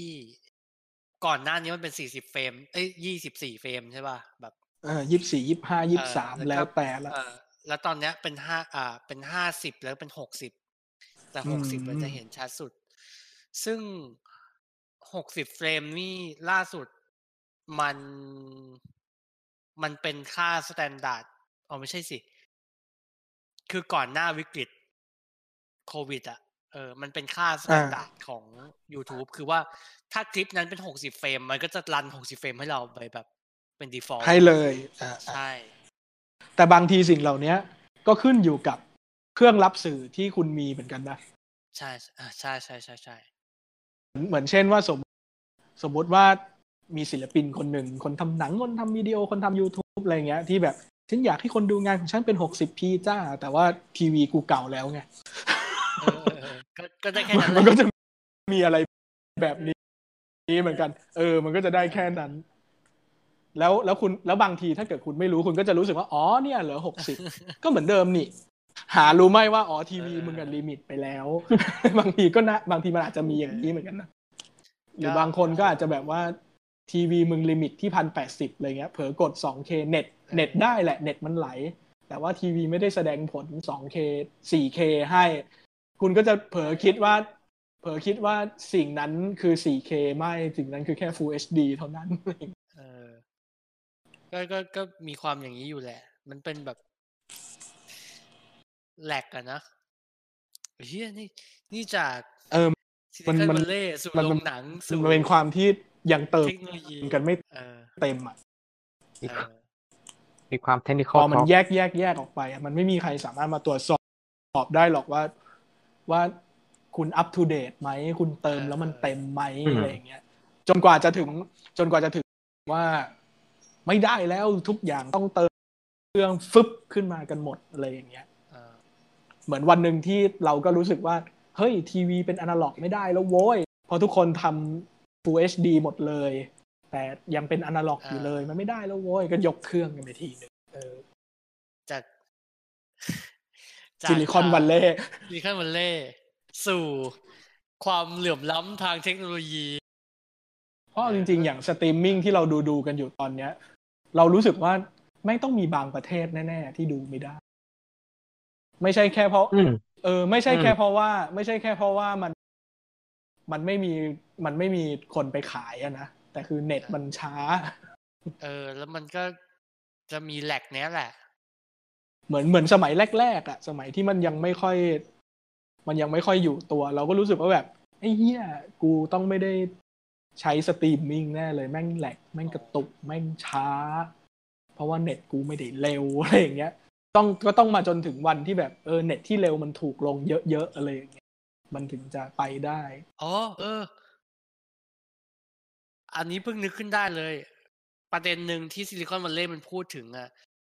ก่อนหน้านี้มันเป็นสี่สิบ frame เอ้ยยี่สิบสี่ frame ใช่ป่ะ แบบ
เออยี่สี่ยี่ห้ายี่สาม
เออ
แล้วแต่ละ
เออแล้วตอนเนี้ยเป็นห้าอ่า เป็นห้าสิบแล้วเป็นหกสิบ แต่หกสิบ
อืม
มันจะเห็นชัดสุด ซึ่งหกสิบ frame นี่ล่าสุดมันมันเป็นค่า standard อ๋อไม่ใช่สิ คือก่อนหน้าวิกฤตโควิด อะ เออ มันเป็นค่า standard ของ YouTube คือว่าถ้าคลิปนั้นเป็นหกสิบ frame มันก็จะ run หกสิบ frame ให้เราไปแบบ เป็น default
ให้เลยอ่า
ใช่
แต่บางทีสิ่งเหล่านี้ก็ขึ้นอยู่กับเครื่องรับสื่อที่คุณมีเหมือนกันนะ
ใช่อ่าใช่ใช่ใช่ใช่
เหมือนเช่นว่าสมสมมติว่ามีศิลปินคนหนึ่ง คนทำหนัง คนทำวิดีโอ คนทำ YouTube อะไรเงี้ย ที่แบบ ฉันอยากให้คนดูงานของฉันเป็น 60p จ้า แต่ว่าทีวีกูเก่าแล้วไง
เออเออเออก็ก็ได้แค่นั้นแห
มัน
ละ
ก็จะมีอะไรแบบนี้เหมือนกัน เออ มันก็จะได้แค่นั้น แล้วแล้วคุณแล้วบางทีถ้าเกิดคุณไม่รู้คุณก็จะรู้สึกว่าอ๋อเนี่ยเหลือหกสิบก็เหมือนเดิมนี่ หารู้ไหมว่าอ๋อทีวี
เออ
มึงกัน limit ไปแล้ว บางทีก็นะบางทีมันอาจจะมีอย่างนี้เหมือนกันนะหรือบางคนก็อาจจะแบบว่า ทีวีมึง limit ที่พันแปดสิบอะไรเงี้ย เผลอกด 2K เน็ตเน็ตได้แหละ เน็ตมันไหล แต่ว่าทีวีไม่ได้แสดงผล 2K 4K ให้ คุณก็จะเผลอคิดว่า เผลอคิดว่าสิ่งนั้นคือ 4K ไม่สิ่งนั้นคือแค่ Full HD เท่านั้น
เออก็ก็ก็มีความอย่างนี้อยู่แหละ มันเป็นแบบแหลกอะนะเฮียนี่นี่จาก
เออ
ซิลิ
มัน
คอน
มัน
วัลเลย์สู่
มัน
โร
มัน
งหนังสู่
มันเป็นความที่ ยังเติม
เทคโนโลยี
กันไม่
เออ
เต็มอะ
มี
เออ
มีความเทคนิค
พอมันแยกแยกแยกออกไปอะมันไม่มีใครสามารถมาตรวจสอบได้หรอกว่า ว่าคุณอัป to date ไหม คุณเติมแล้วมันเต็มไหมอะไรอย่างเงี้ย จนกว่าจะถึง จนกว่าจะถึงว่าไม่ได้แล้วทุกอย่างต้องเติมเครื่องฟึบขึ้นมากันหมดอะไรอย่างเงี้ย
เออ
เหมือนวันหนึ่งที่เราก็รู้สึกว่า เฮ้ยทีวีเป็นอนาล็อกไม่ได้แล้วโว้ยเพอทุกคนทำ Full HD หมดเลย แต่ยังเป็นอนาล็อกอยู่เลย มันไม่ได้แล้วโว้ยก็ยกเครื่องกันไปทีหนึงเออ
จากSilicon Valley Silicon Valley สู่ความเหลื่อมล้ำทางเทคโนโลยี
เพราะจริงๆ อย่างสตรีมมิ่งที่เราดูดูๆกันอยู่ตอนเนี้ย เรารู้สึกว่าไม่ต้องมีบางประเทศแน่ๆ ที่ดูไม่ได้ ไม่ใช่แค่เพราะ
อืม
เออ ไม่ใช่
อืม
แค่เพราะว่า ไม่ใช่แค่เพราะว่ามัน มันไม่มีมันไม่มีคนไปขายอะนะ แต่คือเน็ตมันช้า
เออ แล้วมันก็จะมี lag เนี้ยแหละ
เหมือนเหมือนสมัยแรกๆอะสมัยที่มันยังไม่ค่อย มันยังไม่ค่อยอยู่ตัว เราก็รู้สึกว่าแบบไอ้เหี้ยกูต้องไม่ได้ใช้สตรีมมิ่งแน่เลยแม่ง lag แม่งกระตุกแม่งช้า เพราะว่าเน็ตกูไม่ได้เร็วอะไรอย่างเงี้ย ต้องก็ต้องมาจนถึงวันที่แบบเออเน็ตที่เร็วมันถูกลงเยอะๆอะไรอย่างเงี้ย มันถึงจะไปได้
อ๋อ เออ อันนี้เพิ่งนึกขึ้นได้เลย ประเด็นหนึ่งที่ Silicon Valley มันพูดถึงอะ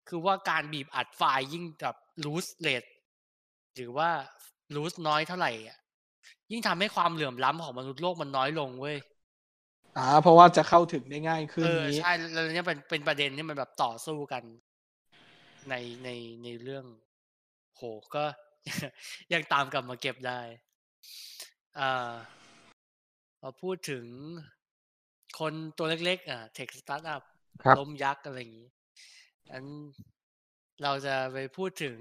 คือว่าการบีบอัดไฟล์ยิ่งแบบ lossless หรือว่า loss น้อยเท่าไหร่อะยิ่งทำให้ความเหลื่อมล้ำของมนุษย์โลกมันน้อยลงเว้ย
อ่า เพราะว่าจะเข้าถึงได้ง่ายขึ้น
เออ
นี้
ใช่แล้วเนี่ยเป็นเป็นประเด็นที่มันแบบต่อสู้กัน ในในในเรื่อง โหก็ยังตามกลับมาเก็บได้ อ่าพอพูดถึงคนตัวเล็กๆ อะ tech startup ครั
บ
ล้มยักษ์อะไรอย่างนี้อันเราจะไปพูดถึง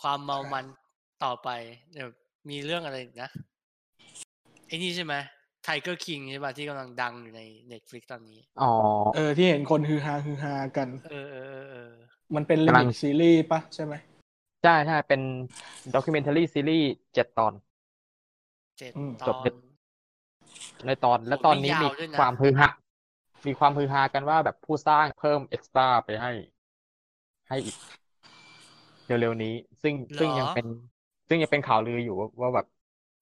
ความเมามันต่อไปเดี๋ยวมีเรื่องอะไรอีกนะไอ้นี่ใช่ไหม Tiger King ใช่ป่ะที่กำลังดังอยู่ใน Netflix ตอนนี้
อ๋อ
เออ ที่เห็นคนฮือฮาฮือฮากัน
เออเออเออเออ
มันเป็น limited series ปะใช่ไหม
ใช่ใช่เป็นด็อกิเมนท r รีซีรีส์เจ็ดตอน
เจ็ด
อืม
ตอนจบใน
เจ็ดตอน และตอนนี้
ไม่
มี
ยาวด้วยนะ
ความฮือฮามีความฮือฮากันว่าแบบผู้สร้างเพิ่ม extra ไปให้ ให้อีกเร็วๆนี้ ซึ่งซึ่งยังเป็น ซึ่งยังเป็นข่าวลืออยู่ว่าว่าแบบ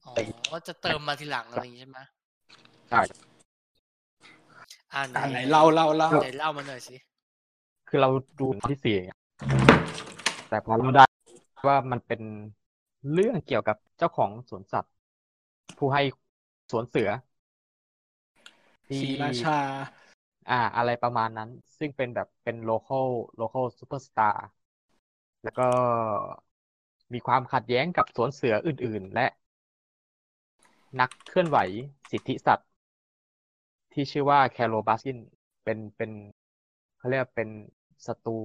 อ๋อว่าจะเติมมาทีหลังอะไรอย่างงี้ใช่ไหม
ใช่
อ่า
อ่าไหนเล่าเล่าเล่า
ไหนเล่ามาหน่อยสิ
คือเราดูตอนที่สี่ไงแต่พอเราได้ ว่ามันเป็นเรื่องเกี่ยวกับเจ้าของสวนสัตว์ ผู้ให้สวนเสือที่
ศรีราชา
อ่า อะไรประมาณนั้น ซึ่งเป็นแบบเป็น local local superstar แล้วก็มีความขัดแย้งกับสวนเสืออื่น ๆ และ นักเคลื่อนไหวสิทธิสัตว์ ที่ชื่อว่า Carole Baskin เป็นเป็นเขาเรียกว่าเป็นศัตรู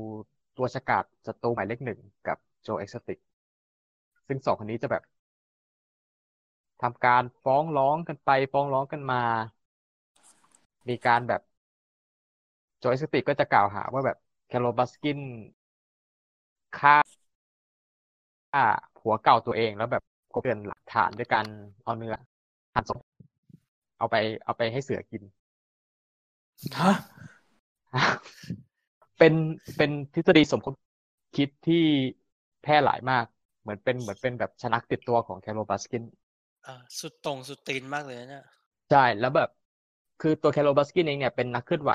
ตัวฉกาจศัตรูหมายเลขหนึ่งกับ Joe Exotic ซึ่งสองคนนี้จะแบบทำการฟ้องร้องกันไปฟ้องร้องกันมา มีการแบบ Joe Exotic ก็จะกล่าวหาว่าแบบ Carole Baskin ฆ่าฆ่าผัวเก่าตัวเองแล้วแบบกลบเกลื่อนหลักฐานด้วยการเอาเนื้อหั่นศพเอาไปเอาไปให้เสือกิน
ฮะ
เป็นเป็นทฤษฎีสมคบคิดที่ แพร่หลายมาก เหมือนเป็นเหมือนเป็นแบบชนักติดตัวของ Carole Baskin
อ่าสุดโต่งสุดตีนมากเลยนะเนี่ย
ใช่แล้วแบบ คือตัว Carole Baskin เองเนี่ยเป็นนักเคลื่อนไหว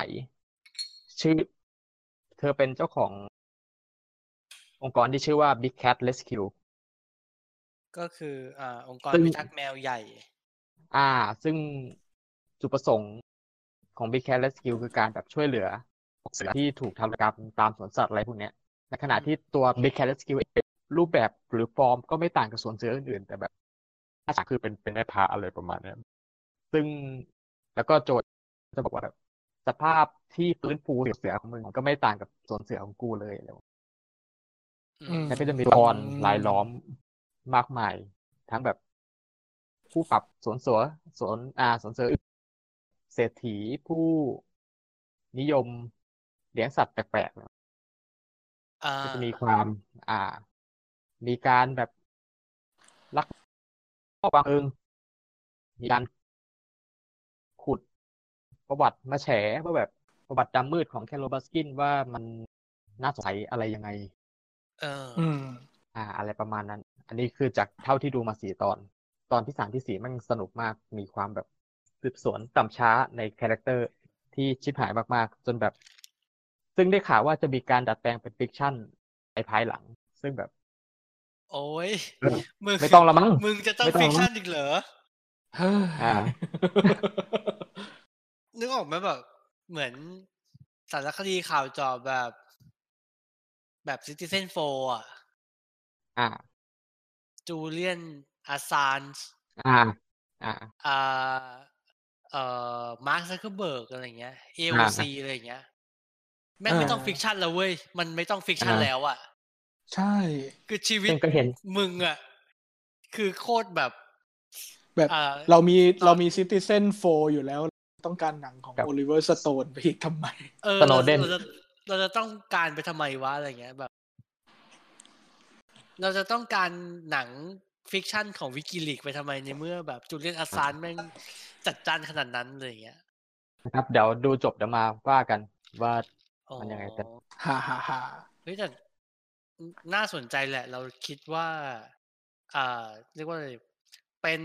ชื่อ เธอเป็นเจ้าของ องค์กรที่ชื่อว่า Big Cat Rescue
ก็คืออ่าองค์กร
ซึ่ง
พิทักษ์แมวใหญ่
อ่า ซึ่งจุดประสงค์ของ Big Cat Rescue คือการแบบช่วยเหลือเสือที่ถูกทำกรรมตามสวนสัตว์อะไรพวกเนี้ย ในขณะที่ตัว Big Cat Rescue เองรูปแบบหรือฟอร์มก็ไม่ต่างกับสวนเสืออื่นๆ แต่แบบอาจารย์คือเป็นเป็นแม่พระอะไรประมาณเนี้ยซึ่งแล้วก็โจทย์จะบอกว่าแบบสภาพที่ฟื้นฟูเสือของมึงก็ไม่ต่างกับสวนเสือของกูเลยอะไร
อืม
แล้วก็จะมีละครลายล้อมมากมาย ทั้งแบบผู้ปรับสวนเสือสวนอาสวนเสืออื่นเศรษฐีผู้นิยมเลี้ยงสัตว์แปลกๆ
อ่า
ก็จะมีความ อ่า มีการแบบลักลอบบังเอิญมีการขุดประวัติมาแฉว่าแบบประวัติดำมืดของ Carole Baskin ว่ามันน่าสงสัยอะไรยังไง
เออ
อืม
อ่า อะไรประมาณนั้น อันนี้คือจากเท่าที่ดูมาสี่ตอน ตอนที่สามที่สี่มันสนุกมาก มีความแบบสืบสวนต่ำช้าใน character ที่ชิบหายมากๆ จนแบบ ซึ่งได้ข่าวว่าจะมีการดัดแปลงเป็น fictionในภายหลัง ซึ่งแบบ
โอ้ย
เออ
มึง
ไม่ต้องละมั้ง
มึงจะต้อง
ไม่ต้อง
ฟิก
ละมั้ง
ชั่นอีกเหรอ
เฮ้ย
อ่า
นึกออกไหมแบบเหมือนสารคดีข่าวจอบแบบ แบบ Citizenfour อะ
อ่า
Julian Assangeอ่า
อ่า อ่า
เอ่อ Mark Zuckerberg อะไรเงี้ย AOC อะไรเงี้ย แม่งไม่ต้อง
อ่า
fiction แล้วเว้ย มันไม่ต้อง fiction
อ่า
แล้วอะ
ใช่
คือชีวิต
ซึ่งก็เห็น
มึงอะ คือโคตรแบบ
แบบ
อ่า
เรามี
ตอน
เรามี Citizenfour อยู่แล้ว ต้องการหนังของ
ครับ
Oliver Stone ไปอีกทำไม
เออ
สโน
เรา
ดน
เราจะเราจะต้องการไปทำไมวะอะไรเงี้ยแบบ เราจะต้องการหนัง fiction ของ WikiLeaks ไปทำไมในเมื่อแบบ Julian Assange แม่งจัดจ้านขนาดนั้นเลยเงี้ย
นะครับ เดี๋ยวดูจบเดี๋ยวมาว่ากันว่า
อ๋อ
มันยังไงแต่
ฮ่าฮ่าฮ่า
เฮ้ยแต่น่าสนใจแหละ เราคิดว่า อ่า เรียกว่าอะไรเป็น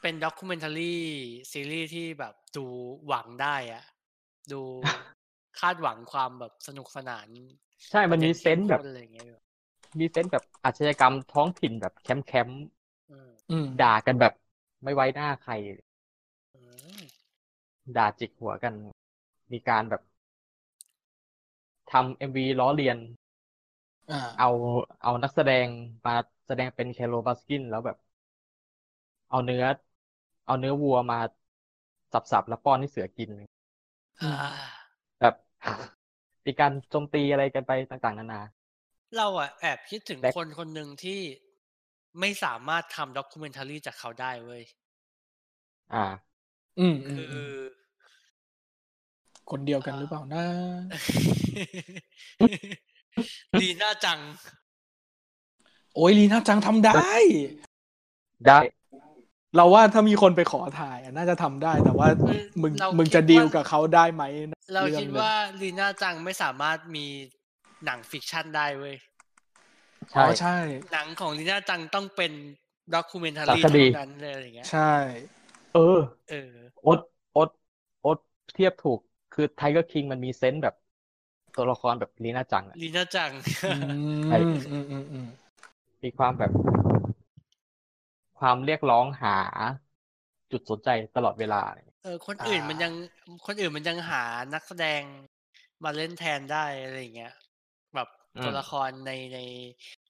เป็น documentary series ที่แบบดูหวังได้อะดูคาดหวังความแบบสนุกสนาน
ใช่มันมี sense แบบ
ประเด็เข้ข้อะไรอย่างเงี้ยอยู่
มี sense แบบอาชญากรรมท้องถิ่นแบบ camp camp
อืม
อืม
ด่ากันแบบไม่ไว้หน้าใคร
อืม
ด่าจิกหัวกัน มีการแบบ ทำเอ็มวีล้อเลียน
อ่า
เอาเอานักแสดงมาแสดงเป็นแคโรบัสกินแล้วแบบ เอาเนื้อ เอาเนื้อวัวมาสับๆแล้วป้อนให้เสือกิน
อืม
อ่า
แบบมีการโจมตีอะไรกันไปต่างๆ นานา
เราอะแอบคิดถึง
แต่
คนคนหนึ่งที่ไม่สามารถทำด็อกิเมนทารีจากเขาได้เว้ย
อ่า
อืมอื
คื
ม
อ
อืม คนเดียวกันหรือเปล่านะ
ลีน่าจัง
โอ้ยลีน่าจังทำได้
ได้
เราว่าถ้ามีคนไปขอถ่ายอะน่าจะทำได้ แต่ว่า
เออ
มึง
เรา
มึง
คิด
จะดีล
ว่า
กับเขาได้ไหม
เราล
อง
คิด
หนึ่ง
ว่าลีน่าจังไม่สามารถมีหนัง fiction ได้เว้ย
ใช่
อ๋อใช่
หนังของลีน่าจังต้องเป็น documentary
สารคดี
เท่านั้นเลยอะไรอย่างเงี้ย
ใช่
เออ
เออ
โอดโอดโอดเทียบถูก คือ Tiger King มันมี sense แบบตัวละครแบบลีน่าจังอะ
ลีน่าจัง
อื
ใช่
มอืมอืมอืม
มีความแบบ ความเรียกร้องหาจุดสนใจตลอดเวลา
เออ คนอื่นมันยัง คนอื่นมันยังหานักแสดงมาเล่นแทนได้อะไรอย่างเงี้ย แบบ
อืม
ตัวละครในใน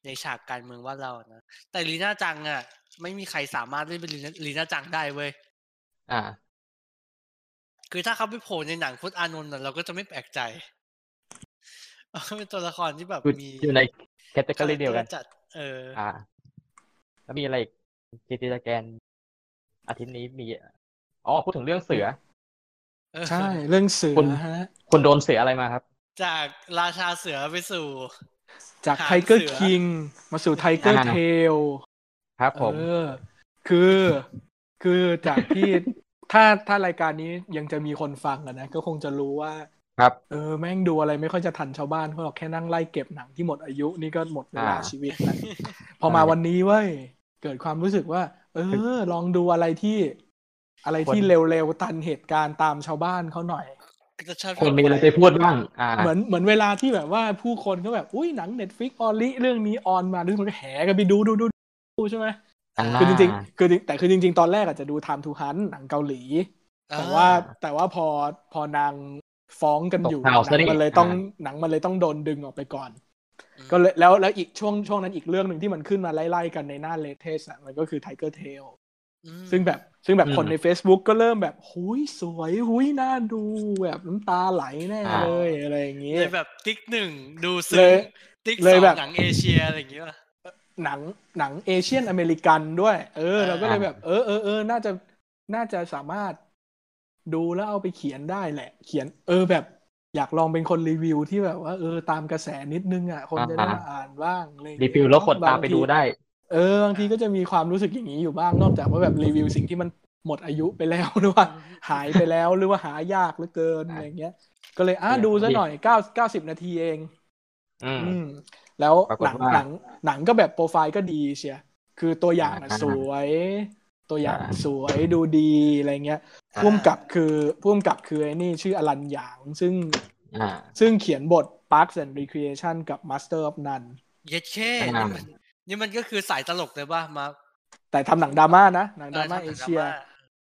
ในฉากการเมืองว่านเรานะ แต่ลีน่าจังอะ ไม่มีใครสามารถเล่นเป็นลีน่าลีน่าจังได้เว้ย
อ่า
คือถ้าเขาไปโผล่ในหนังพจน์อานนท์น่ะเราก็จะไม่แปลกใจเขาเป็นตัวละครที่แบบ
คือ
มี
อยู่ในแคตตาล็อเดียวกัน
จัด เออ
อ่า แล้วมีอะไรอีกจิติแกน อาทิตย์นี้มีอ๋อพูดถึงเรื่องเสือ
เออ
ใช่เรื่องเสือ
คุณ
ฮะ
คุณโดนเสืออะไรมาครับ
จากราชาเสือไปสู่
จาก
หาง
เสื
อ
Tiger King มาสู่ Tigertail อ่า
ครับผม
เออคือคือจากที่ ถ้าถ้ารายการนี้ยังจะมีคนฟังอะนะก็คงจะรู้ว่า
ครับ
เออแม่งดูอะไรไม่ค่อยจะทันชาวบ้านเขาหรอกแค่นั่งไล่เก็บหนังที่หมดอายุนี่ก็หมดเวลา
อ่า
ชีวิตแล้วพอมาวันนี้เว้ยเกิดความรู้สึกว่า เออ ลองดูอะไรที่ อะไรที่เร็วๆ ทันเหตุการณ์ตามชาวบ้านเขาหน่อย
จะชอบ
คนมีอะไรไปพูดบ้างอ่า
เหมือนเหมือนเวลาที่แบบว่าผู้คนก็แบบ อุ้ยหนัง Netflix Original เรื่องนี้ on มาทุกคนก็แห่กันไปดูดูดูดูใช่ไหม
อ่า
คือจริงๆคือจริงแต่คือจริง ๆ ตอนแรกอาจจะดู Time to Hunt หนังเกาหลี แต่ว่าแต่ว่าพอพอนางฟ้องกันอยู่
ตกข่าว
ห
ซะ
นั
นี่
มันเลยต้อง
อ่า
หนังมันเลยต้องโดนดึงออกไปก่อน
อืม
ก็เลยแล้วแล้วอีกช่วงช่วงนั้นอีกเรื่องหนึ่งที่มันขึ้นมาไล่ๆกันในหน้า latest อะมันก็คือ Tigertail
อืม
ซึ่งแบบซึ่งแบบ
อืม
คนใน Facebook ก็เริ่มแบบหุยสวยหุยน่าดูแบบน้ำตาไหลแน่
อ่า
เลยอะไรอย่างงี้
เลยแบบติ๊กหนึ่งดู
เล
ซึ้ง
ย
ติ๊ก
เล
ส
ย
อง
แบบ
หนังเอเชียอะไรอย่างเงี้ยป่ะ
หนังหนัง Asian American ด้วย เออ
อ่า
เราก็เลยแบบ เออเออเออน่าจะน่าจะสามารถดูแล้วเอาไปเขียนได้แหละ เขียน เออแบบ อยากลองเป็นคนรีวิวที่แบบว่าเออตามกระแสนิดนึงอะ คนจะได้
อ่า
มาอ่านบ้างอะไรอย่าง
รี
เงี้ย
วิวแล้วกดตามไป
บงที
ดูได้
เออบางทีก็จะมีความรู้สึกอย่างนี้อยู่บ้างนอกจากว่าแบบรีวิวสิ่งที่มันหมดอายุไปแล้วหรือว่าหายไปแล้วหรือว่าหายากเหลือเกินอะไรเงี้ย ก็เลยอะ
เออ
ดูซะหน่อยเก้าเก้าสิบนาทีเอง
อืม
อืม แล้ว
ปรากฏ
หนัง
ว่า
หนังหนังก็แบบโปรไฟล์ก็ดีเชียคือตัวอย่างอะ
อ่า
สวย ตัวอย่าง
อ่า
สวยดูดีอะไรเงี้ย
อ่า
พุ่มกับคือพุ่มกับคือไอ้นี่ชื่ออลันหยาง ซึ่ง
อ่า
ซึ่งเขียนบท Parks and Recreation กับ Master of None
เย็ดเช่
อ่า
นี่มันนี่มันก็คือสายตลกเลยป่ะมา
แต่ทำหนังดราม่านะ หนังดราม่า
ทำห
เอ
นัง
เชีย
ดราม่า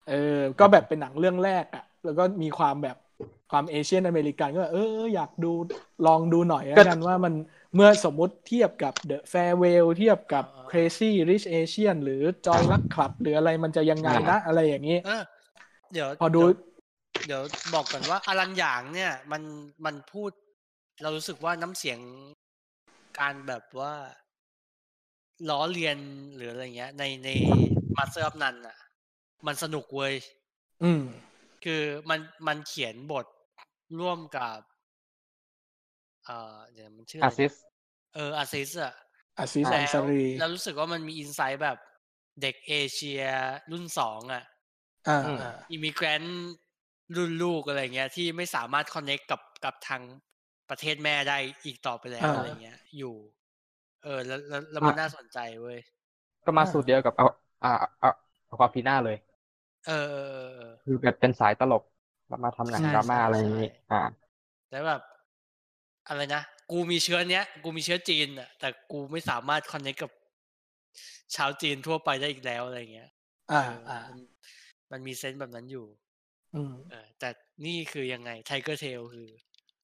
เออ ก็แบบเป็นหนังเรื่องแรกอะแล้วก็มีความแบบความเอเชียนอเมริกันก็แบบเออเอออยากดูลองดูหน่อยแล้วกันว่ามัน เมื่อสมมุติเทียบกับ The Farewell เทียบกับ Crazy Rich Asian หรือ Joy Luck Club หรืออะไรมันจะยังไงนะอะไรอย่างนี้
เออเดี๋ยว
พอดู
เดี๋ยวเดี๋ยวบอกก่อนว่าอลันหยางเนี่ยมันมันพูด เรารู้สึกว่าน้ำเสียงการแบบว่า ล้อเลียนหรืออะไรเงี้ย ในใน Master of None อะ มันสนุกเว้ย
อืม
คือมันมันเขียนบทร่วมกับ เอ่อเดี๋ยวมันชื่อ
อา
อะไร
ซิส
เออ Aziz อะ
Aziz Ansari
แล้วแล้วรู้สึกว่ามันมี insight แบบเด็กเอเชียรุ่นสองอะ
อ่า
อืม
อ่า
immigrant รุ่นลูกอะไรเงี้ย ที่ไม่สามารถ connect กับกับทางประเทศแม่ได้อีกต่อไปแล้ว
อ่า
อะไรเงี้ย อยู่ เออ แล้วแล้วแล้วมัน
อะ
น่าสนใจเว้ย
ก็มาสูตรเดียวกับเอาอ่าเอา Awkwafina เลย
เออเออเออเออ
คือแบบเป็นสายตลกแล้วมาทำหนัง
ใช่
ดราม่า
ใช่
อะไรอย่างนี้
ใช่
อ่า
แล้วแบบ อะไรนะกูมีเชื้อเนี้ย กูมีเชื้อจีนอะแต่กูไม่สามารถ connect กับ ชาวจีนทั่วไปได้อีกแล้วอะไรเงี้ย
อ่า
เออ
อ่า
มันมันมี sense แบบนั้นอยู่
อืม
เออแต่นี่คือยังไง Tigertail คือ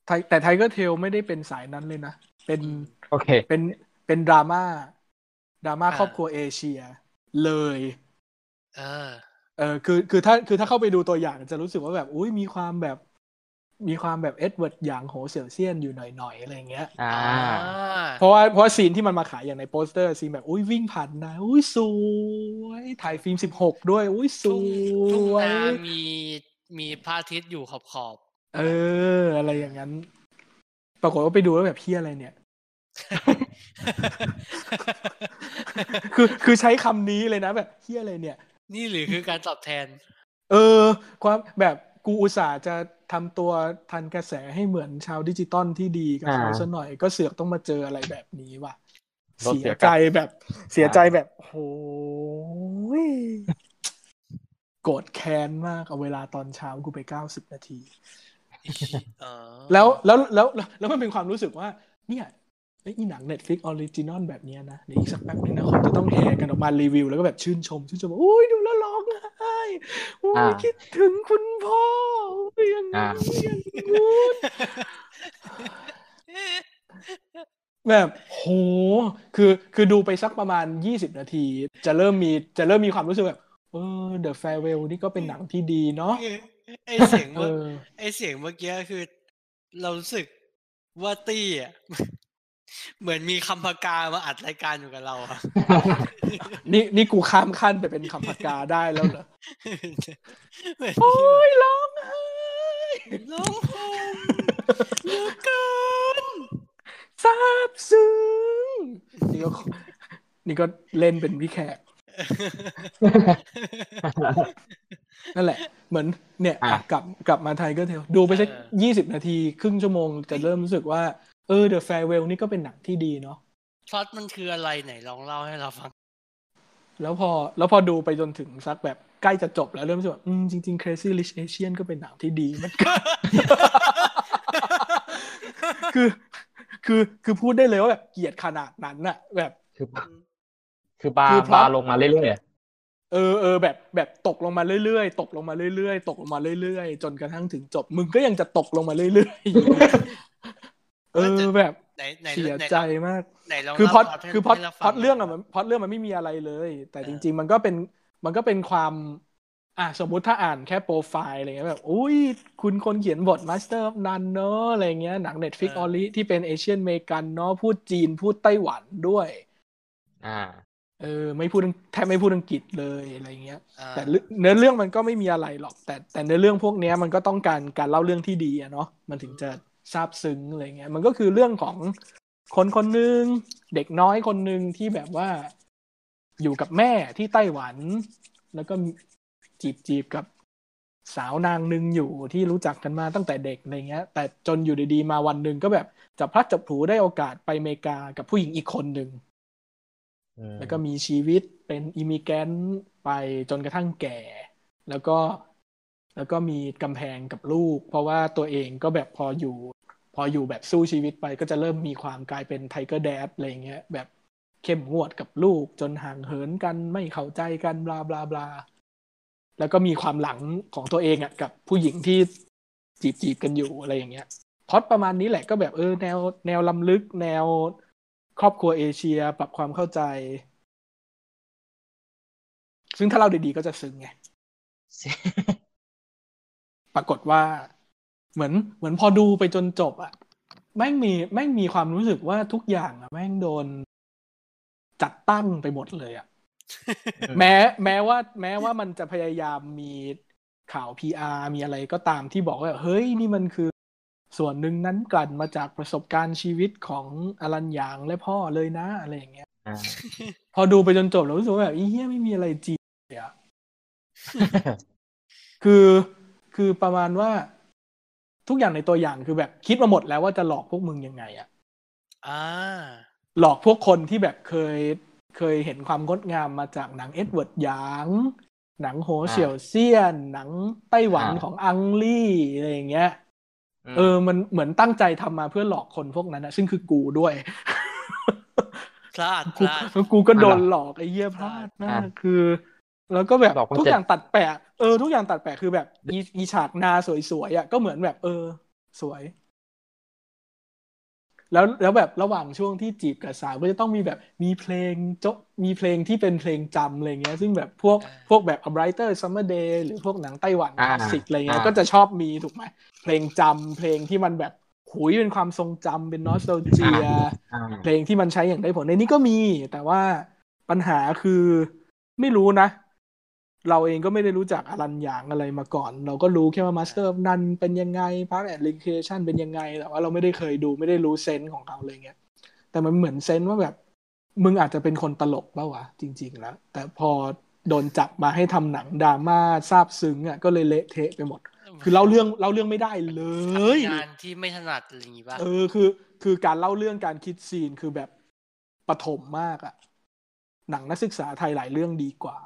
ไทแต่ Tigertail ไม่ได้เป็นสายนั้นเลยนะ เป็น
อืม
โอเค
เป็นเป็นดราม่าดราม่า
อ่า
ครอบครัวเอเชีย เลย
เออ
เออคือคือถ้าคือถ้าเข้าไปดูตัวอย่างจะรู้สึกว่าแบบอุ้ยมีความแบบ มีความแบบ Edward Yang โหวเสี่ยวเสียนอยู่หน่อยๆอะไรอย่างเงี้ย
อ่า
เพราะว่าเพราะว่า scene ที่มันมาขายอย่างในโปสเตอร์ scene แบบอุ้ยวิ่งผ่านนะอุ้ยสวยถ่ายฟิล์มสิบหกด้วย อุ้ยสวย
ทุ่งทุ่ง
วย
นามีมีพระอาทิตย์อยู่ขอบขอบ
เออ อะไรอย่างนั้น ปรากฏว่าไปดูแล้วแบบเพี้ยอะไรเนี่ย
ๆ
คือคือใช้คำนี้เลยนะแบบเพี้ยอะไรเนี่ย
นี่หรือคือการตอบแทน
เออ ความแบบ กูอุตส่าห์จะทำตัวทันกระแสให้เหมือนชาวดิจิตอลที่ดีกับเขา
อ่า
ซะหน่อย ก็เสือกต้องมาเจออะไรแบบนี้ว่ะ
รถ
เสี
เสี
ย
ย
ใจ
กับ
แบบเสียใจแบบโหยโกรธแค้นมากเอาเวลาตอนเช้ากูไปเก้าสิบนาที
อ๋อ
แล้วแล้วแล้วแล้วแล้วมันเป็นความรู้สึกว่า เนี่ย ไอ้อีหนัง Netflix Original แบบเนี้ยนะเดี๋ยวอีกสักแป๊บนึงนะคนจะต้องแห่กันออกมารีวิว แล้วก็แบบชื่นชม ชื่นชมว่าโอ้ยดูแล้วร้องไห้โอ้ย
อ่า
คิดถึงคุณพ่อโอ้ยอย่าง
อ่า
นั้นอย่างนู้นแบบโหคือคือดูไปสักประมาณยี่สิบนาที จะเริ่มมีจะเริ่มมีความรู้สึกแบบเออ The Farewell นี่ก็เป็นหนังที่ดีเนาะ
ไอเสียง
เอ
เมื่อ
อ
ไอเสียงเมื่อกี้คือ เรารู้สึกว่าตี้อะ เหมือนมีคำพากามาอัดรายการอยู่กับเราอะ
นี่นี่กูข้ามขั้นไปเป็นคำพากาได้แล้วเหรอ
เหมือน
โอ้ยร้องไห้
ร้องไห้เหลือเกิน
ซาบซึ้งนี่ก็นี่ก็เล่นเป็นพี่แขกนั่นแหละ เหมือนเนี่ย
อะ
กลับกลับมา Tigertail ดูไปสัก
เออ
ยี่สิบนาที ครึ่งชั่วโมงจะเริ่มรู้สึกว่า เออ The Farewell นี่ก็เป็นหนังที่ดีเนาะ
พล็อตมันคืออะไรไหนลองเล่าให้เราฟัง
แล้วพอแล้วพอดูไปจนถึงสักแบบใกล้จะจบแล้วเริ่มรู้สึกว่าอืมจริง ๆ Crazy Rich Asian ก็เป็นหนังที่ดีเหมือนกันคือคือคือพูดได้เลยว่าแบบเกลียดขนาดนั้นน่ะ แบบ
คือคือบา
คือ
ร์
พล็อต
บาร์ลงมาเรื่อยๆ
เออเออแบบแบบตกลงมาเรื่อยๆตกลงมาเรื่อยๆตกลงมาเรื่อยๆจนกระทั่งถึงจบ มึงก็ยังจะตกลงมาเรื่อยๆอยู่ เออแบบ
ไหนไหน
เสีย
ไหน
ใจ
ลอง
มาก
ไหนลอง
คือ
เล่า
พอด
ให้
คือพอด
ให้า
พ
ฟั
อดเรื่องอะ
ห
มั
น่
นพอดเรื่องมันไม่มีอะไรเลย แต่
เออ
จริง ๆ มันก็เป็นมันก็เป็นความอะสมมุติถ้าอ่านแค่โปรไฟล์อะไรเงี้ยแบบอุ้ยคุณคนเขียนบท Master of None เนอะอะไรเงี้ยหนัง Netflix ออลิที่เป็นเอเชียนเมกันเนาะพูดจีนพูดไต้หวันด้วย
อ่า
เออ ไม่พูดอังแทบไม่พูดอังกฤษเลยอะไรเงี้ย
อ่า
แต่เรื่องเนื้อเรื่องมันก็ไม่มีอะไรหรอก แต่แต่เนื้อเรื่องพวกเนี้ยมันก็ต้องการการเล่าเรื่องที่ดีอะเนาะมันถึงจะ ซาบซึ้งอะไรเงี้ยมันก็คือเรื่องของคนคนหนึ่งเด็กน้อยคนหนึ่งที่แบบว่าอยู่กับแม่ที่ไต้หวัน แล้วก็จีบจีบกับสาวนางหนึ่งอยู่ที่รู้จักกันมาตั้งแต่เด็กอะไรเงี้ย แต่จนอยู่ดีๆมาวันหนึ่งก็แบบจับพลัดจับผลูได้โอกาสไปอเมริกากับผู้หญิงอีกคนหนึ่ง
อืม
แล้วก็มีชีวิตเป็น immigrant ไปจนกระทั่งแก่ แล้วก็แล้วก็มีกำแพงกับลูก เพราะว่าตัวเองก็แบบพออยู่ พออยู่แบบสู้ชีวิตไปก็จะเริ่มมีความกลายเป็น tiger dad อะไรเงี้ยแบบเข้มงวดกับลูกจนห่างเหินกันไม่เข้าใจกัน blah blah blah แล้วก็มีความหลังของตัวเองอะกับผู้หญิงที่จีบจีบกันอยู่อะไรอย่างเงี้ยพล็อดประมาณนี้แหละก็แบบเออแนวแนวล้ำลึก แนวครอบครัวเอเชียปรับความเข้าใจ ซึ่งถ้าเราดีๆก็จะซึ้งไง ปรากฏว่า เหมือนเหมือนพอดูไปจนจบอะแม่งมีแม่งมีความรู้สึกว่าทุกอย่างอะแม่งโดน จัดตั้งไปหมดเลยอะแม้แม้ว่า แม้ว่ามันจะพยายามมีข่าว PR มีอะไรก็ตามที่บอกว่า เฮ้ยนี่มันคือ ส่วนหนึ่งนั้นกลั่นมาจากประสบการณ์ชีวิตของอลันหยางและพ่อเลยนะ อะไรอย่างเงี้ย
อ่า
พอดูไปจนจบแล้วรู้สึกว่าแบบอีเหี้ยไม่มีอะไรจริงเลยอะคือคือประมาณว่า ทุกอย่างในตัวอย่างคือแบบคิดมาหมดแล้วว่าจะหลอกพวกมึงยังไงอะ
อ่า
หลอกพวกคนที่แบบเคยเคยเห็นความงดงามมาจากหนังเอ็ดเวิร์ดหยาง หนังโหเฉียวเซียน หนังไต้หวัน
อ่า
ของอังลี่อะไรอย่างเงี้ย
ม
เออ มันเหมือนตั้งใจทำมาเพื่อหลอกคนพวกนั้นนะซึ่งคือกูด้วย
พลาดพ
กู
ลาด
กูก็โดนหลอกไอ้เหี้ยพลาดมากคือ แล้วก็แบบ
หลอกมัน
ทุก
จะ
อย่างตัดแปะ เออทุกอย่างตัดแปะคือแบบอีอีฉากนาสวยๆอะก็เหมือนแบบเออ สวย แล้วแล้วแบบระหว่างช่วงที่จีบกับสาวก็จะต้องมีแบบมีเพลงโจะมีเพลงที่เป็นเพลงจำอะไรเงี้ย ซึ่งแบบพวก
อ่า
พวกแบบ A Brighter Summer Day หรือพวกหนังไต้หวัน
อ่า
คลาสสิกอะไรเงี้ย
อ่า
ก็จะชอบมีถูกไหมเพลงจำเพลงที่มันแบบหุยเป็นความทรงจำเป็นนอสโตเจีย
อ่า
เพลงที่มันใช้อย่างได้ผลในนี้ก็มี แต่ว่าปัญหาคือไม่รู้นะ เราเองก็ไม่ได้รู้จักอลันหยางอะไรมาก่อน เราก็รู้แค่ว่า Master of None เป็นยังไง Park and Recreation เป็นยังไง แต่ว่าเราไม่ได้เคยดูไม่ได้รู้เซนส์ของเขาเลยเงี้ยแต่มันเหมือนเซนส์ว่าแบบ มึงอาจจะเป็นคนตลกเปล่าวะจริง ๆ แล้ว แต่พอโดนจับมาให้ทำหนังดราม่าซาบซึ้งอะก็เลยเละเทะไปหมด คือเล่าเรื่องเล่าเรื่องไม่ได้เลย
งานที่ไม่ถนัดอะไรอย่างงี้ป่ะ
เออคือคือการเล่าเรื่องการคิดซีนคือแบบปฐมมากอะหนังนักศึกษาไทยหลายเรื่องดีกว่า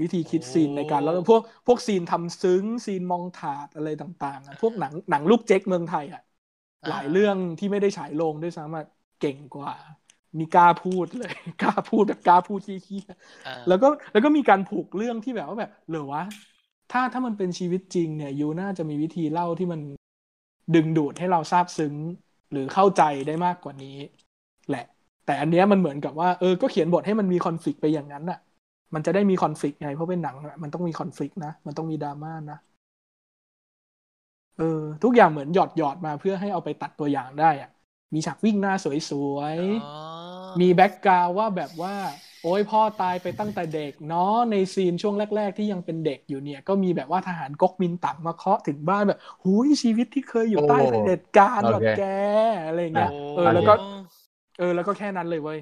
วิธีคิดซีนในการเล่าเรื่องพวกพวกซีนทำซึ้งซีนมองถาดอะไรต่างๆอะพวกหนังหนังลูกเจ๊กเมืองไทยอะ
อ่า
หลายเรื่องที่ไม่ได้ฉายโรงด้วยซ้ำอะเก่งกว่ามีกล้าพูดเลยกล้าพูดแบบกล้าพูดขี้ๆ
อ่า
แล้วก็แล้วก็มีการผูกเรื่องที่แบบว่าแบบเหรอวะถ้าถ้ามันเป็นชีวิตจริงเนี่ยยูน่าจะมีวิธีเล่าที่มันดึงดูดให้เราซาบซึ้งหรือเข้าใจได้มากกว่านี้ แหละ แต่อันเนี้ยมันเหมือนกับว่าเออก็เขียนบทให้มันมีคอนฟ lict ไปอย่างนั้นน่ะ มันจะได้มีคอนฟ lict ไงเพราะเป็นหนังอะมันต้องมีคอน flict นะมันต้องมีดราม่านะเออทุกอย่างเหมือนหยอดหยอดมาเพื่อให้เอาไปตัดตัวอย่างได้อะมีฉากวิ่งหน้าสวยๆ
อ๋อ
มีแบ็กกราวว่าแบบว่า โอ้ยพ่อตายไปตั้งแต่เด็กเนาะในซีนช่วงแรก ๆ ที่ยังเป็นเด็กอยู่เนี่ย ก็มีแบบว่าทหารก๊กมินตั๋งมาเคาะถึงบ้านแบบหูยชีวิตที่เคยอยู่ใต้
โอ้
เผด็จการ
โอเค
แบบแกอะไรเงี้ย
โเอ
อแล้วก็ เออ แล้วก็แค่นั้นเลยเว้ย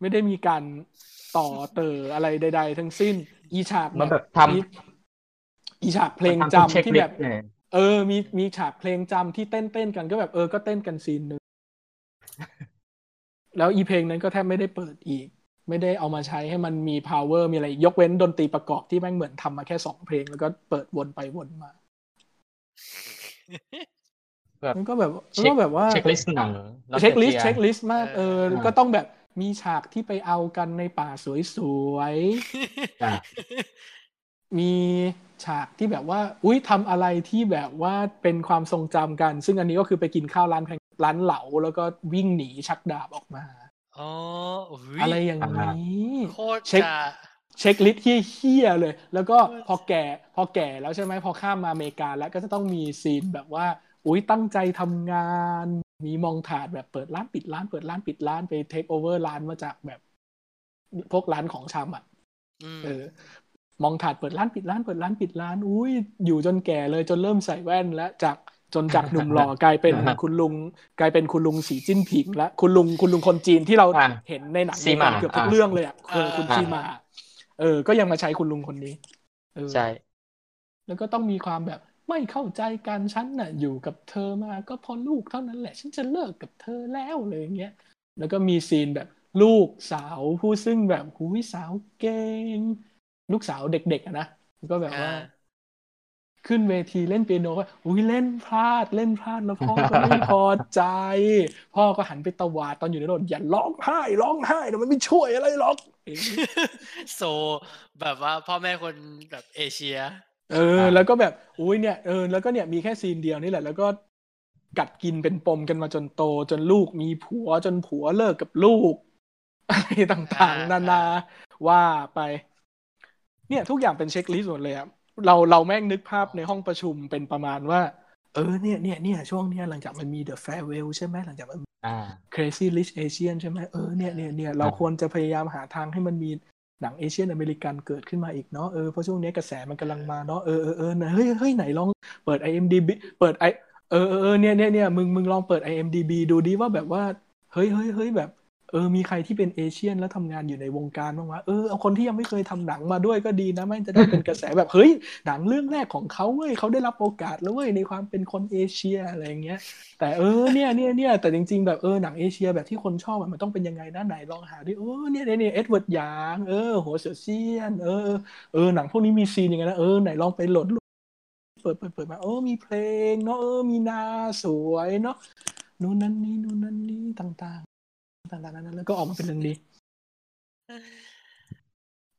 ไม่ได้มีการ ต่อเติออะไรใด ๆ ทั้งสิ้น อีฉาก
มันแบบทำ
อีอีฉากเพลง
มันทำ
แบบ
checklist เนี่ย
เออ มีมีฉากเพลงจำที่เต้นเต้นๆกันก็แบบเออก็เต้นกันซีนหนึ่งแล้วอีเพลงนั้นก็แทบไม่ได้เปิดอีก ไม่ได้เอามาใช้ให้มันมี power มีอะไร ยกเว้นดนตรีประกอบที่แม่งเหมือนทำมาแค่สองเพลง แล้วก็เปิดวนไปวนมา
แบบ
มันก็แบบมัน
เช็ค
ก็แบบว่า
เช็คลิสต์หนัง
เช็คลิสต์
nostalgia
เช็คลิสต์มากเออ
เออ
ก็ต้องแบบ มีฉากที่ไปเอากันในป่าสวย
อะ
ๆมีฉากที่แบบว่า อุ้ยทำอะไรที่แบบว่าเป็นความทรงจำกัน ซึ่งอันนี้ก็คือไปกินข้าวร้านแร้านเหลา แล้วก็วิ่งหนีชักดาบออกมา
อ๋อโอ้ย
อะไรอย่างนี้
โคตร
เช็ค
จะ
เช็คลิสต์เฮี้ยๆเลย แล้วก็พอแก่ พอแก่แล้วใช่ไหมพอข้ามมาอเมริกาแล้วก็จะต้องมีซีนแบบว่า อุ้ยตั้งใจทำงาน มีมองถาดแบบเปิดร้านปิดร้าน เปิดร้านปิดร้านไปเทคโอเวอร์ร้านมาจากแบบพวกร้านของชำอะ
อืม
เออ มองถาดเปิดร้านปิดร้านเปิดร้านปิดร้าน อุ้ยอยู่จนแก่เลยจนเริ่มใส่แว่นแล้วจากจนจากหนุ่มหล่อกลายเป็นคุณลุง กลายเป็นคุณลุงสีจิ้นผิงแล้วคุณลุงคุณลุงคนจีนที่เรา
อะ
เห็นในหนัง
ซีมา
เกือบทุก
อะ
เรื่องเลยอะเออคุณ
อะ
ซีมา เออ ก็ยังมาใช้คุณลุงคนนี้เออ
ใช่
แล้วก็ต้องมีความแบบ ไม่เข้าใจกันฉันน่ะอยู่กับเธอมาก็เพอลูกเท่านั้นแหละ ฉันจะเลิกกับเธอแล้วเลยอย่างเงี้ยแล้วก็มีซีนแบบลูกสาวผู้ซึ่งแบบหูยสาวเก่งลูกสาวเด็กๆอะนะก็แบบว่า
อ่า
ขึ้นเวทีเล่นเปียโนก็อุ้ยเล่นพลาด เล่นพลาดแล้วพ่อก็ไม่พอใจ พ่อก็หันไปตวาดตอนอยู่ในรถอย่าร้องไห้ร้องไห้เดี๋ยวมันไม่ช่วยอะไรหรอก
โซแบบว่าพ่อแม่คนแบบเอเชีย
เออ แล้วก็แบบอุ้ยเนี่ยเออแล้วก็เนี่ยมีแค่ซีนเดียวนี่แหละ แล้วก็กัดกินเป็นปมกันมาจนโต จนลูกมีผัวจนผัวเลิกกับลูกอะไรต่างๆ นานาว่าไป เนี่ย ทุกอย่างเป็นเช็คลิสต์หมดเลยอะเราเราแม่งนึกภาพในห้องประชุมเป็นประมาณว่า เออเนี่ยเนี่ยเนี่ยช่วงเนี้ยหลังจากมันมี The Farewell ใช่ไหมหลังจากมัน
อ่า
Crazy Rich Asian ใช่ไหมเออเนี่ยเนี่ยเนี่ยเรา
ครับ
ควรจะพยายามหาทางให้มันมี หนังเอเชียนอเมริกันเกิดขึ้นมาอีกเนาะเออเพราะช่วงนี้กระแสมันกำลังมาเนาะเออเออเออเฮ้ยเฮ้ยไหนลองเปิด IMDb เปิดไอเออเออเออเนี่ยเนี่ยเนี่ยมึงมึงลองเปิด IMDb ดูดิว่าแบบว่าเฮ้ยเฮ้ยเฮ้ยแบบ เออมีใครที่เป็นเอเชียนแล้วทำงานอยู่ในวงการบ้างวะเออเอาคนที่ยังไม่เคยทำหนังมาด้วยก็ดีนะไม่จะได้เป็นกระแสแบบเฮ้ยหนังเรื่องแรกของเขาเว้ยเขาได้รับโอกาสแล้วเว้ยในความเป็นคนเอเชียอะไรอย่างเงี้ย แต่เออเนี่ยเนี่ยเนี่ยแต่จริง ๆ แบบเออหนังเอเชียแบบที่คนชอบมันต้องเป็นยังไงนะไหนลองหาดิเออเนี่ยเนี่ยเนี่ยเอ็ดเวิร์ดหยางเออโหวเสี้ยวเสียนเออเออหนังพวกนี้มีซีนยังไงนะเออไหนลองไปโหลดเปิดเปิดเปิดมาเออมีเพลงเนาะเออมีนาสวยเนาะนู่นนั่นนี่นู่นนั่นนี่ต่าง ต่างๆนั้นแล้วก็ออกมาเป็นเรื่องดี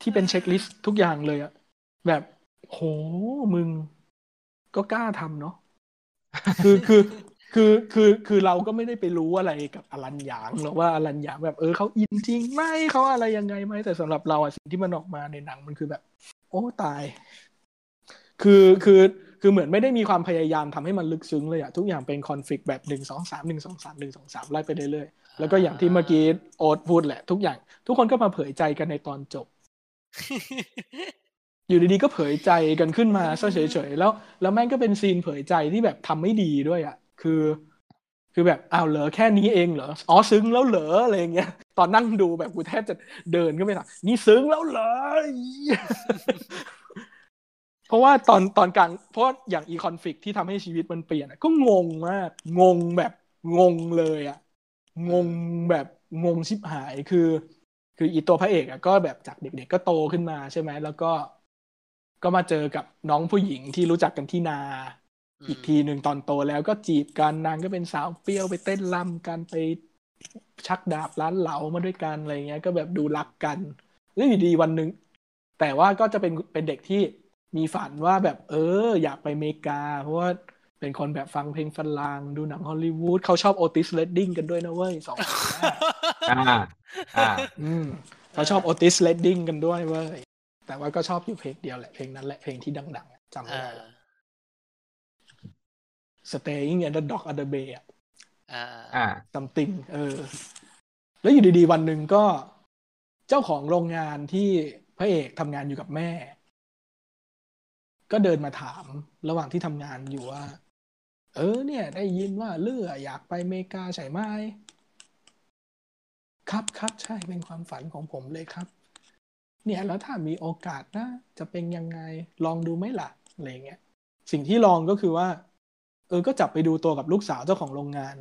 ที่เป็น checklist ทุกอย่างเลยอะแบบโหมึงก็กล้าทำเนาะคือคือคือคือคือเราก็ไม่ได้ไปรู้อะไรกับอลันหยางหรอกว่าอลันหยางแบบเออเขาอินจริงไหมเขาอะไรยังไงไหมแต่สำหรับเราอะสิ่งที่มันออกมาในหนังมันคือแบบ โอ้ตาย คือคือ คือเหมือนไม่ได้มีความพยายามทำให้มันลึกซึ้งเลยอะทุกอย่างเป็นคอนฟ lict แบบหนึ่งสองสามหนึ่งสองสามหนึ่งสองสามไล่ไปเรื่อยๆแล้วก็อย่างที่เมื่อกี้โอ๊ตพูดแหละ ทุกอย่าง ทุกคนก็มาเผยใจกันในตอนจบ อยู่ดีๆก็เผยใจกันขึ้นมาซะเฉยๆแล้ว แล้วแม่งก็เป็นซีนเผยใจที่แบบทำไม่ดีด้วยอะคือ คือแบบอ้าวเหรอแค่นี้เองเหรออ๋อซึ้งแล้วเหรออะไรอย่างเงี้ย ตอนนั่งดูแบบกูแทบจะเดินก็ไม่ถามนี่ซึ้งแล้วเหรอ เพราะว่าตอนตอนกลางเพราะอย่างอีคอนฟ lict ที่ทำให้ชีวิตมันเปลี่ยนอะก็งงมากงงแบบงงเลยอะงงแบบงงชิบหายคือ คืออีตัวพระเอกอะก็แบบจากเด็ก ๆ ก็โตขึ้นมาใช่ไหมแล้วก็ก็มาเจอกับน้องผู้หญิงที่รู้จักกันที่นา
อืม
อีกทีหนึ่งตอนโตแล้วก็จีบกันนางก็เป็นสาวเปรี้ยวไปเต้นรำกันไปชักดาบร้านเหลามาด้วยกันอะไรเงี้ย ก็แบบดูรักกันแล้วอยู่ดีวันหนึ่งแต่ว่าก็จะเป็นเป็นเด็กที่ มีฝันว่าแบบเออ อยากไปอเมริกา เพราะว่าเป็นคนแบบฟังเพลงฝรั่งดูหนังฮอลลีวูดเขาชอบ Otis Redding กันด้วยนะเว้ยสองคนน่ะ
อ่าอ่า
อืมเขาชอบ Otis Redding กันด้วยเว้ยแต่ว่าก็ชอบอยู่เพลงเดียวแหละเพลงนั้นแหละเพลงที่ดังๆอะจำไม่
อ่า
ได้ละ Sitting on the Dock of the Bay อะ
อ่า
อ่า
something เออ แล้วอยู่ดีๆ วันหนึ่งก็ เจ้าของโรงงานที่พระเอกทำงานอยู่กับแม่ ก็เดินมาถามระหว่างที่ทำงานอยู่ว่า เออ เนี่ย ได้ยินว่าเลืออยากไปอเมริกาใช่ไหมครับครับใช่เป็นความฝันของผมเลยครับ เนี่ยแล้วถ้ามีโอกาสนะจะเป็นยังไงลองดูไหมล่ะอะไรเงี้ยสิ่งที่ลองก็คือว่า เออก็จับไปดูตัวกับลูกสาวเจ้าของโรงงาน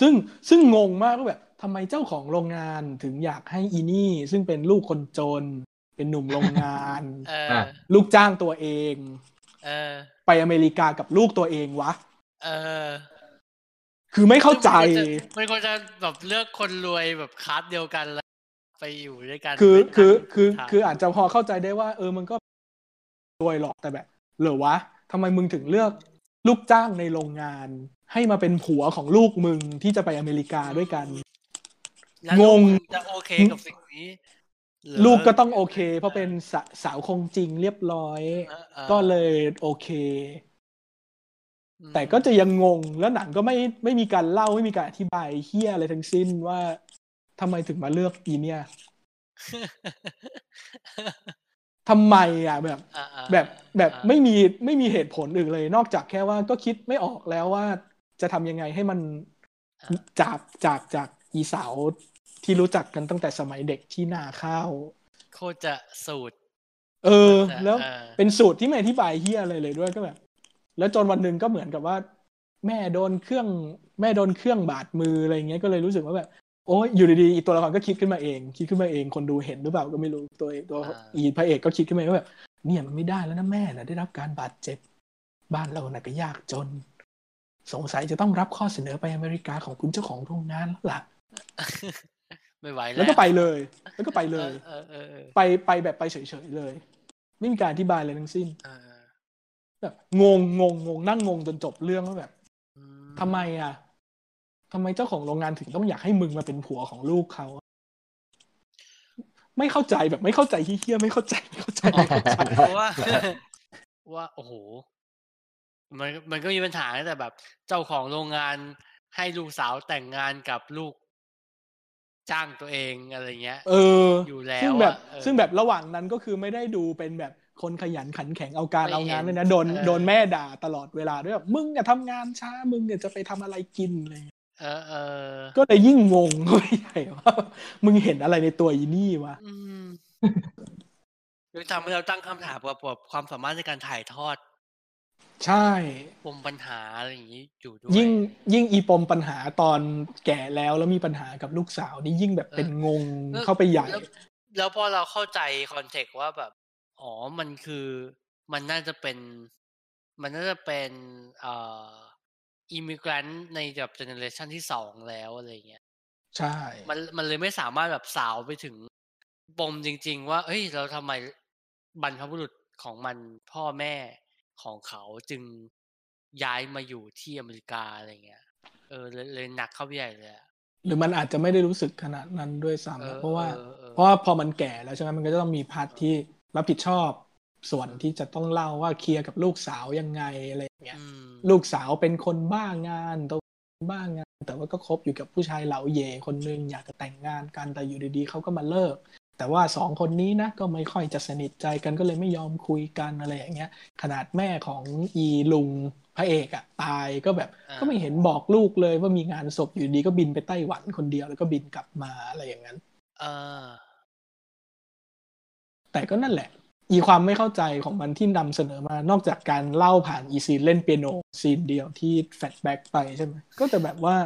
ซึ่งซึ่งงงมากว่าแบบทำไมเจ้าของโรงงานถึงอยากให้อีนี่ ซึ่งเป็นลูกคนจน เป็นหนุ่มโรงงาน
เออ
อะ
ลูกจ้างตัวเอง
เออ
ไปอเมริกากับลูกตัวเองวะ
เออ
คือไม่เข้าใจ
มันควรจะแบบเลือกคนรวยแบบคลาสเดียวกันแล้วไปอยู่ด้วยกัน
คือ
ไม่
คือ
ต่าง
คือ
ทาง
คืออาจจะพอเข้าใจได้ว่า เออมันก็รวยหรอกแต่แบบเหรอวะทำไมมึงถึงเลือกลูกจ้างในโรงงาน ให้มาเป็นผัวของลูกมึงที่จะไปอเมริกาด้วยกัน
แล้ว
งง
ลูกจะโอเคกับสิ่งนี้เหรอ
ลูกก็ต้องโอเค เพราะเป็นสาสาวคงจริงเรียบร้อย
เออออ
ก็เลยโอเค
อืม
แต่ก็จะยังงงแล้วหนังก็ไม่ไม่มีการเล่าไม่มีการอธิบายเฮียอะไรทั้งสิ้นว่าทำไมถึงมาเลือกอีเนี่ยทำไมอะแบบ
อ่าอ่า
แบบแบบ
อ่า
ไม่มีไม่มีเหตุผลอื่นเลย นอกจากแค่ว่าก็คิดไม่ออกแล้วว่าจะทำยังไงให้มันจากจากจากอีสาว ที่รู้จักกันตั้งแต่สมัยเด็กที่นาข้าว
โคตรจะสูตร
เออ
แต่
แล้ว
เออ
เป็นสูตรที่ไม่อธิบายเฮียอะไรเลยด้วยก็แบบ แล้วจนวันหนึ่งก็เหมือนกับว่า แม่โดนเครื่อง แม่โดนเครื่องบาดมืออะไรเงี้ยก็เลยรู้สึกว่าแบบโอ้ยอยู่ดีๆอีตัวละครก็คิดขึ้นมาเอง คิดขึ้นมาเองคนดูเห็นหรือเปล่าก็ไม่รู้ตัวเองตัวอีพระเอกก็คิดขึ้นมาเองว่าแบบเนี่ยมันไม่ได้แล้วนะแม่น่ะได้รับการบาดเจ็บ บ้านเราน่ะก็ยากจน สงสัยจะต้องรับข้อเสนอไปอเมริกาของคุณเจ้าของโรงงานแล้วล่ะ
ไม่ไหวแล้ว
แล้วก็ไปเลย แล้วก็ไปเลย
เออเออเออ
ไปไปแบบไปเฉยๆเลย ไม่มีการอธิบายอะไรทั้งสิ้น
เออ
แบบงงงงงงนั่งงงจนจบเรื่องว่าแบบ
อืม
ทำไมอะทำไมเจ้าของโรงงานถึงต้องอยากให้มึงมาเป็นผัวของลูกเขาไม่เข้าใจแบบไม่เข้าใจเฮี้ยๆไม่เข้าใจไม่เข้าใจไม่เข้าใจ
เพราะว่าว่าโอ้โหมันมันก็มีปัญหาตั้งแต่แบบ เจ้าของโรงงานให้ลูกสาวแต่งงานกับลูก จ้างตัวเองอะไรเงี้ย
เออ
อยู่แล้ว
ซึ่งแบบ
อะเออ
ซึ่งแบบระหว่างนั้นก็คือไม่ได้ดูเป็นแบบคนขยันขันแข็งเอาการ
ไม่
เอางาน
เห็น
เลยนะโดน
เออ
โดนแม่ด่าตลอดเวลาด้วยแบบมึงอย่าทำงานช้ามึงเนี่ยจะไปทำอะไรกินอะไรเงี้ย
เออเออ
ก็เลยยิ่งงงเข้าไปใหญ่ว่ามึงเห็นอะไรในตัวอีนี่วะ
อืมเลยทำให้เราตั้งคำถามกับกับความสามารถในการถ่ายทอด
ใช่
ปมปัญหาอะไรอย่างนี้อยู่ด้วย
ยิ่งยิ่งอีปมปัญหาตอนแก่แล้วแล้วมีปัญหากับลูกสาวนี่ยิ่งแบบเป็นงง
แล้ว
เข้าไปใหญ่
แล้วแล้วพอเราเข้าใจคอนเทกต์ว่าแบบอ๋อมันคือมันน่าจะเป็น มันน่าจะเป็นเอ่ออิมิเกรนในแบบ generation ที่สองแล้วอะไรเงี้ย
ใช่
มันมันเลยไม่สามารถแบบสาวไปถึงปมจริง ๆ ว่า เอ้ย เราทำไมบรรพบุรุษของมันพ่อแม่ ของเขาจึงย้ายมาอยู่ที่อเมริกาอะไรเงี้ย เออเลยเลยหนักเข้าไปใหญ่เลยอะ
หรือมันอาจจะไม่ได้รู้สึกขนาดนั้นด้วย
เออ
ซ้ำเพราะว่า
ออออ
เพราะว่าพอมันแก่แล้วใช่ไหมมันก็จะต้องมี part ที่รับผิดชอบส่วนที่จะต้องเล่าว่าเคลียร์กับลูกสาวยังไงอะไรอย่างเงี้ย
อืม
ลูกสาวเป็นคนบ้างานตัวบ้างาน แต่ว่าก็คบอยู่กับผู้ชายเหลาเย่คนนึงอยากจะแต่งงานกันแต่อยู่ดีๆเขาก็มาเลิก แต่ว่าสองคนนี้นะก็ไม่ค่อยจะสนิทใจกันก็เลยไม่ยอมคุยกันอะไรอย่างเงี้ย ขนาดแม่ของอีลุงพระเอกอะตายก็แบบ
อ่า
ก็ไม่เห็นบอกลูกเลยว่ามีงานศพอยู่ดีก็บินไปไต้หวันคนเดียวแล้วก็บินกลับมาอะไรอย่างนั้น
เออ
แต่ก็นั่นแหละ อีความไม่เข้าใจของมันที่นำเสนอมานอกจากการเล่าผ่านอีซีนเล่นเปียโนซีนเดียวที่ flashback ไปใช่ไหมก็จะแบบว่า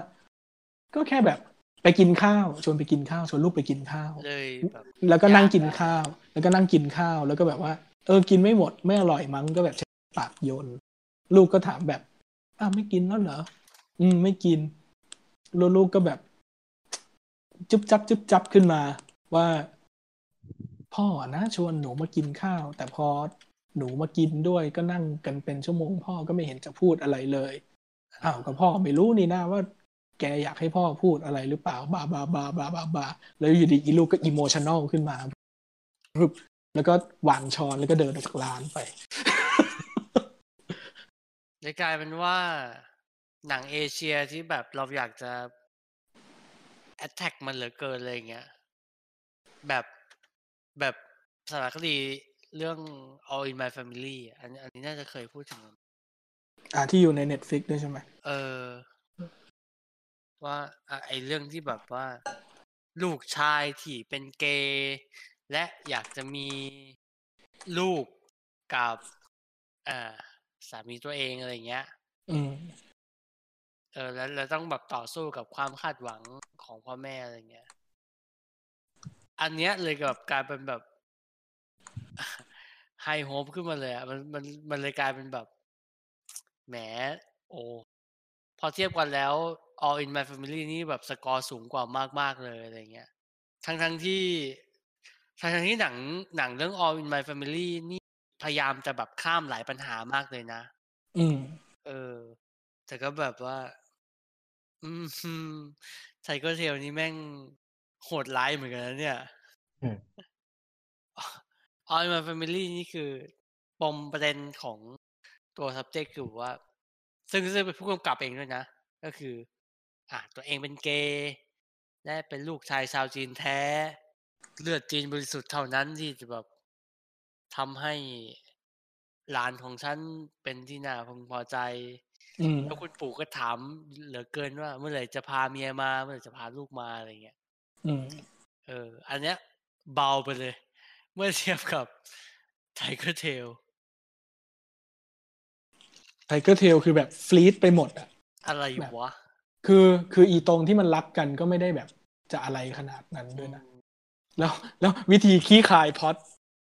ก็แค่แบบ ไปกินข้าวชวนไปกินข้าวชวนลูกไปกินข้าว
เลยแบบ
แล้วก็นั่งกินข้าว แล้วก็นั่งกินข้าว แล้วก็แบบว่า เออกินไม่หมดไม่อร่อยมั้งก็แบบใช้ปากโยน ลูกก็ถามแบบอ้าวไม่กินแล้วเหรออืมไม่กินแล้วลูกก็แบบ จุ๊บจับจุ๊บจับขึ้นมา ว่า พ่อนะชวนหนูมากินข้าว แต่พอหนูมากินด้วยก็นั่งกันเป็นชั่วโมง พ่อก็ไม่เห็นจะพูดอะไรเลยอ้าวก็พ่อไม่รู้นี่นะว่า แกอยากให้พ่อพูดอะไรหรือเปล่าบาบาบาบาบาบาแล้วอยู่ดีอีลูกก็อิโมชัน a ลขึ้นมาปึ๊บแล้วก็วางช้อนแล้วก็เดินออกจากร้านไป
เลยกลายเป็นว่าหนังเอเชียที่แบบเราอยากจะ attack มันเหลือเกินอะไรเงี้ย แบบแบบสารคดีเรื่อง All in My Family อะอันอันนี้น่าจะเคยพูดถึง
อ่าที่อยู่ใน Netflix ด้วยใช่ไหม
เออ ว่าอะไอเรื่องที่แบบว่า ลูกชายที่เป็นเกย์และอยากจะมีลูกกับอ่าสามีตัวเองอะไรเงี้ย
อืม
เออ แล้วแล้วต้องแบบต่อสู้กับความคาดหวังของพ่อแม่อะไรเงี้ย อันเนี้ยเลยแบบกลายเป็นแบบไฮโฮปขึ้นมาเลยอะมันมันมันเลยกลายเป็นแบบแหมโอ้พอเทียบกันแล้ว All in My Family นี่แบบสกอร์สูงกว่ามากๆเลยอะไรเงี้ย ทั้งทั้งๆที่ทั้งทั้งๆที่หนังหนังเรื่อง All in My Family นี่พยายามจะแบบข้ามหลายปัญหามากเลยนะ
อืม
เออแแต่ก็แบบว่า อืม Tigertail นี่แม่งโหดร้ายเหมือนกันนะเนี่ย
อืม
ออนมา Family นี่คือปมประเด็นของตัว subject คือว่า ซึ่งซึ่งเป็นผู้กำกับเองด้วยนะ ก็คือ อ่าตัวเองเป็นเกย์และเป็นลูกชายชาวจีนแท้ เลือดจีนบริสุทธิ์เท่านั้นที่จะแบบทำให้หลานของฉันเป็นที่น่าพึงพอใจ
อืม
แล้วคุณปู่ก็ถามเหลือเกินว่า เมื่อไหร่จะพาเมียมา เมื่อไหร่จะพาลูกมาอะไรเงี้ย
อืม
เออ อันเนี้ย เบาไปเลย เมื่อเทียบกับไทเกอร์เทล
ไทเกอร์เทลคือแบบฟลีดไปหมดอะ
อะไร
แบบ
วะ
คือคืออีตรงที่มันรักกันก็ไม่ได้แบบจะอะไรขนาดนั้นด้วยนะ แล้วแล้ววิธีขี้คายพล็อด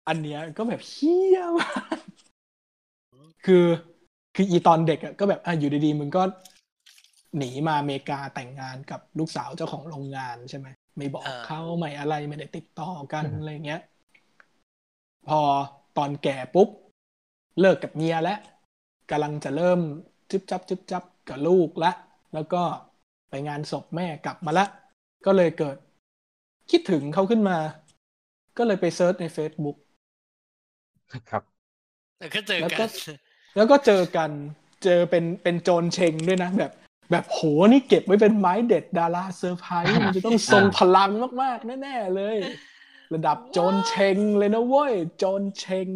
อันเนี้ยก็แบบเฮี้ยมากคือคืออีตอนเด็กอะก็แบบอะอยู่ดีๆมึงก็หนีมาอเมริกาแต่งงานกับลูกสาวเจ้าของโรงงานใช่ไหมไม่บอก
เออ
เขาไม่อะไรไม่ได้ติดต่อกัน
อืม
อะไรเงี้ย พอตอนแก่ปุ๊บ เลิกกับเมียแล้วกำลังจะเริ่มจึบจับจึบจับกับลูกละแล้วก็ ไปงานศพแม่กลับมาละก็เลยเกิด คิดถึงเขาขึ้นมา ก็เลยไป search ใน Facebook
ครับ
แล้วก็เจอกัน
แล้ว
ก็
แล้วก็เจอกันเจอเป็นเป็น Joan Chen ด้วยนะแบบ แบบโหนี่เก็บไว้เป็นไม้เด็ดดาราเซอร์ไพรส์มันจะต้องทรงพลังมาก ๆ แน่ ๆ เลย ระดับโจรเชงเลยนะเว้ยโจรเชง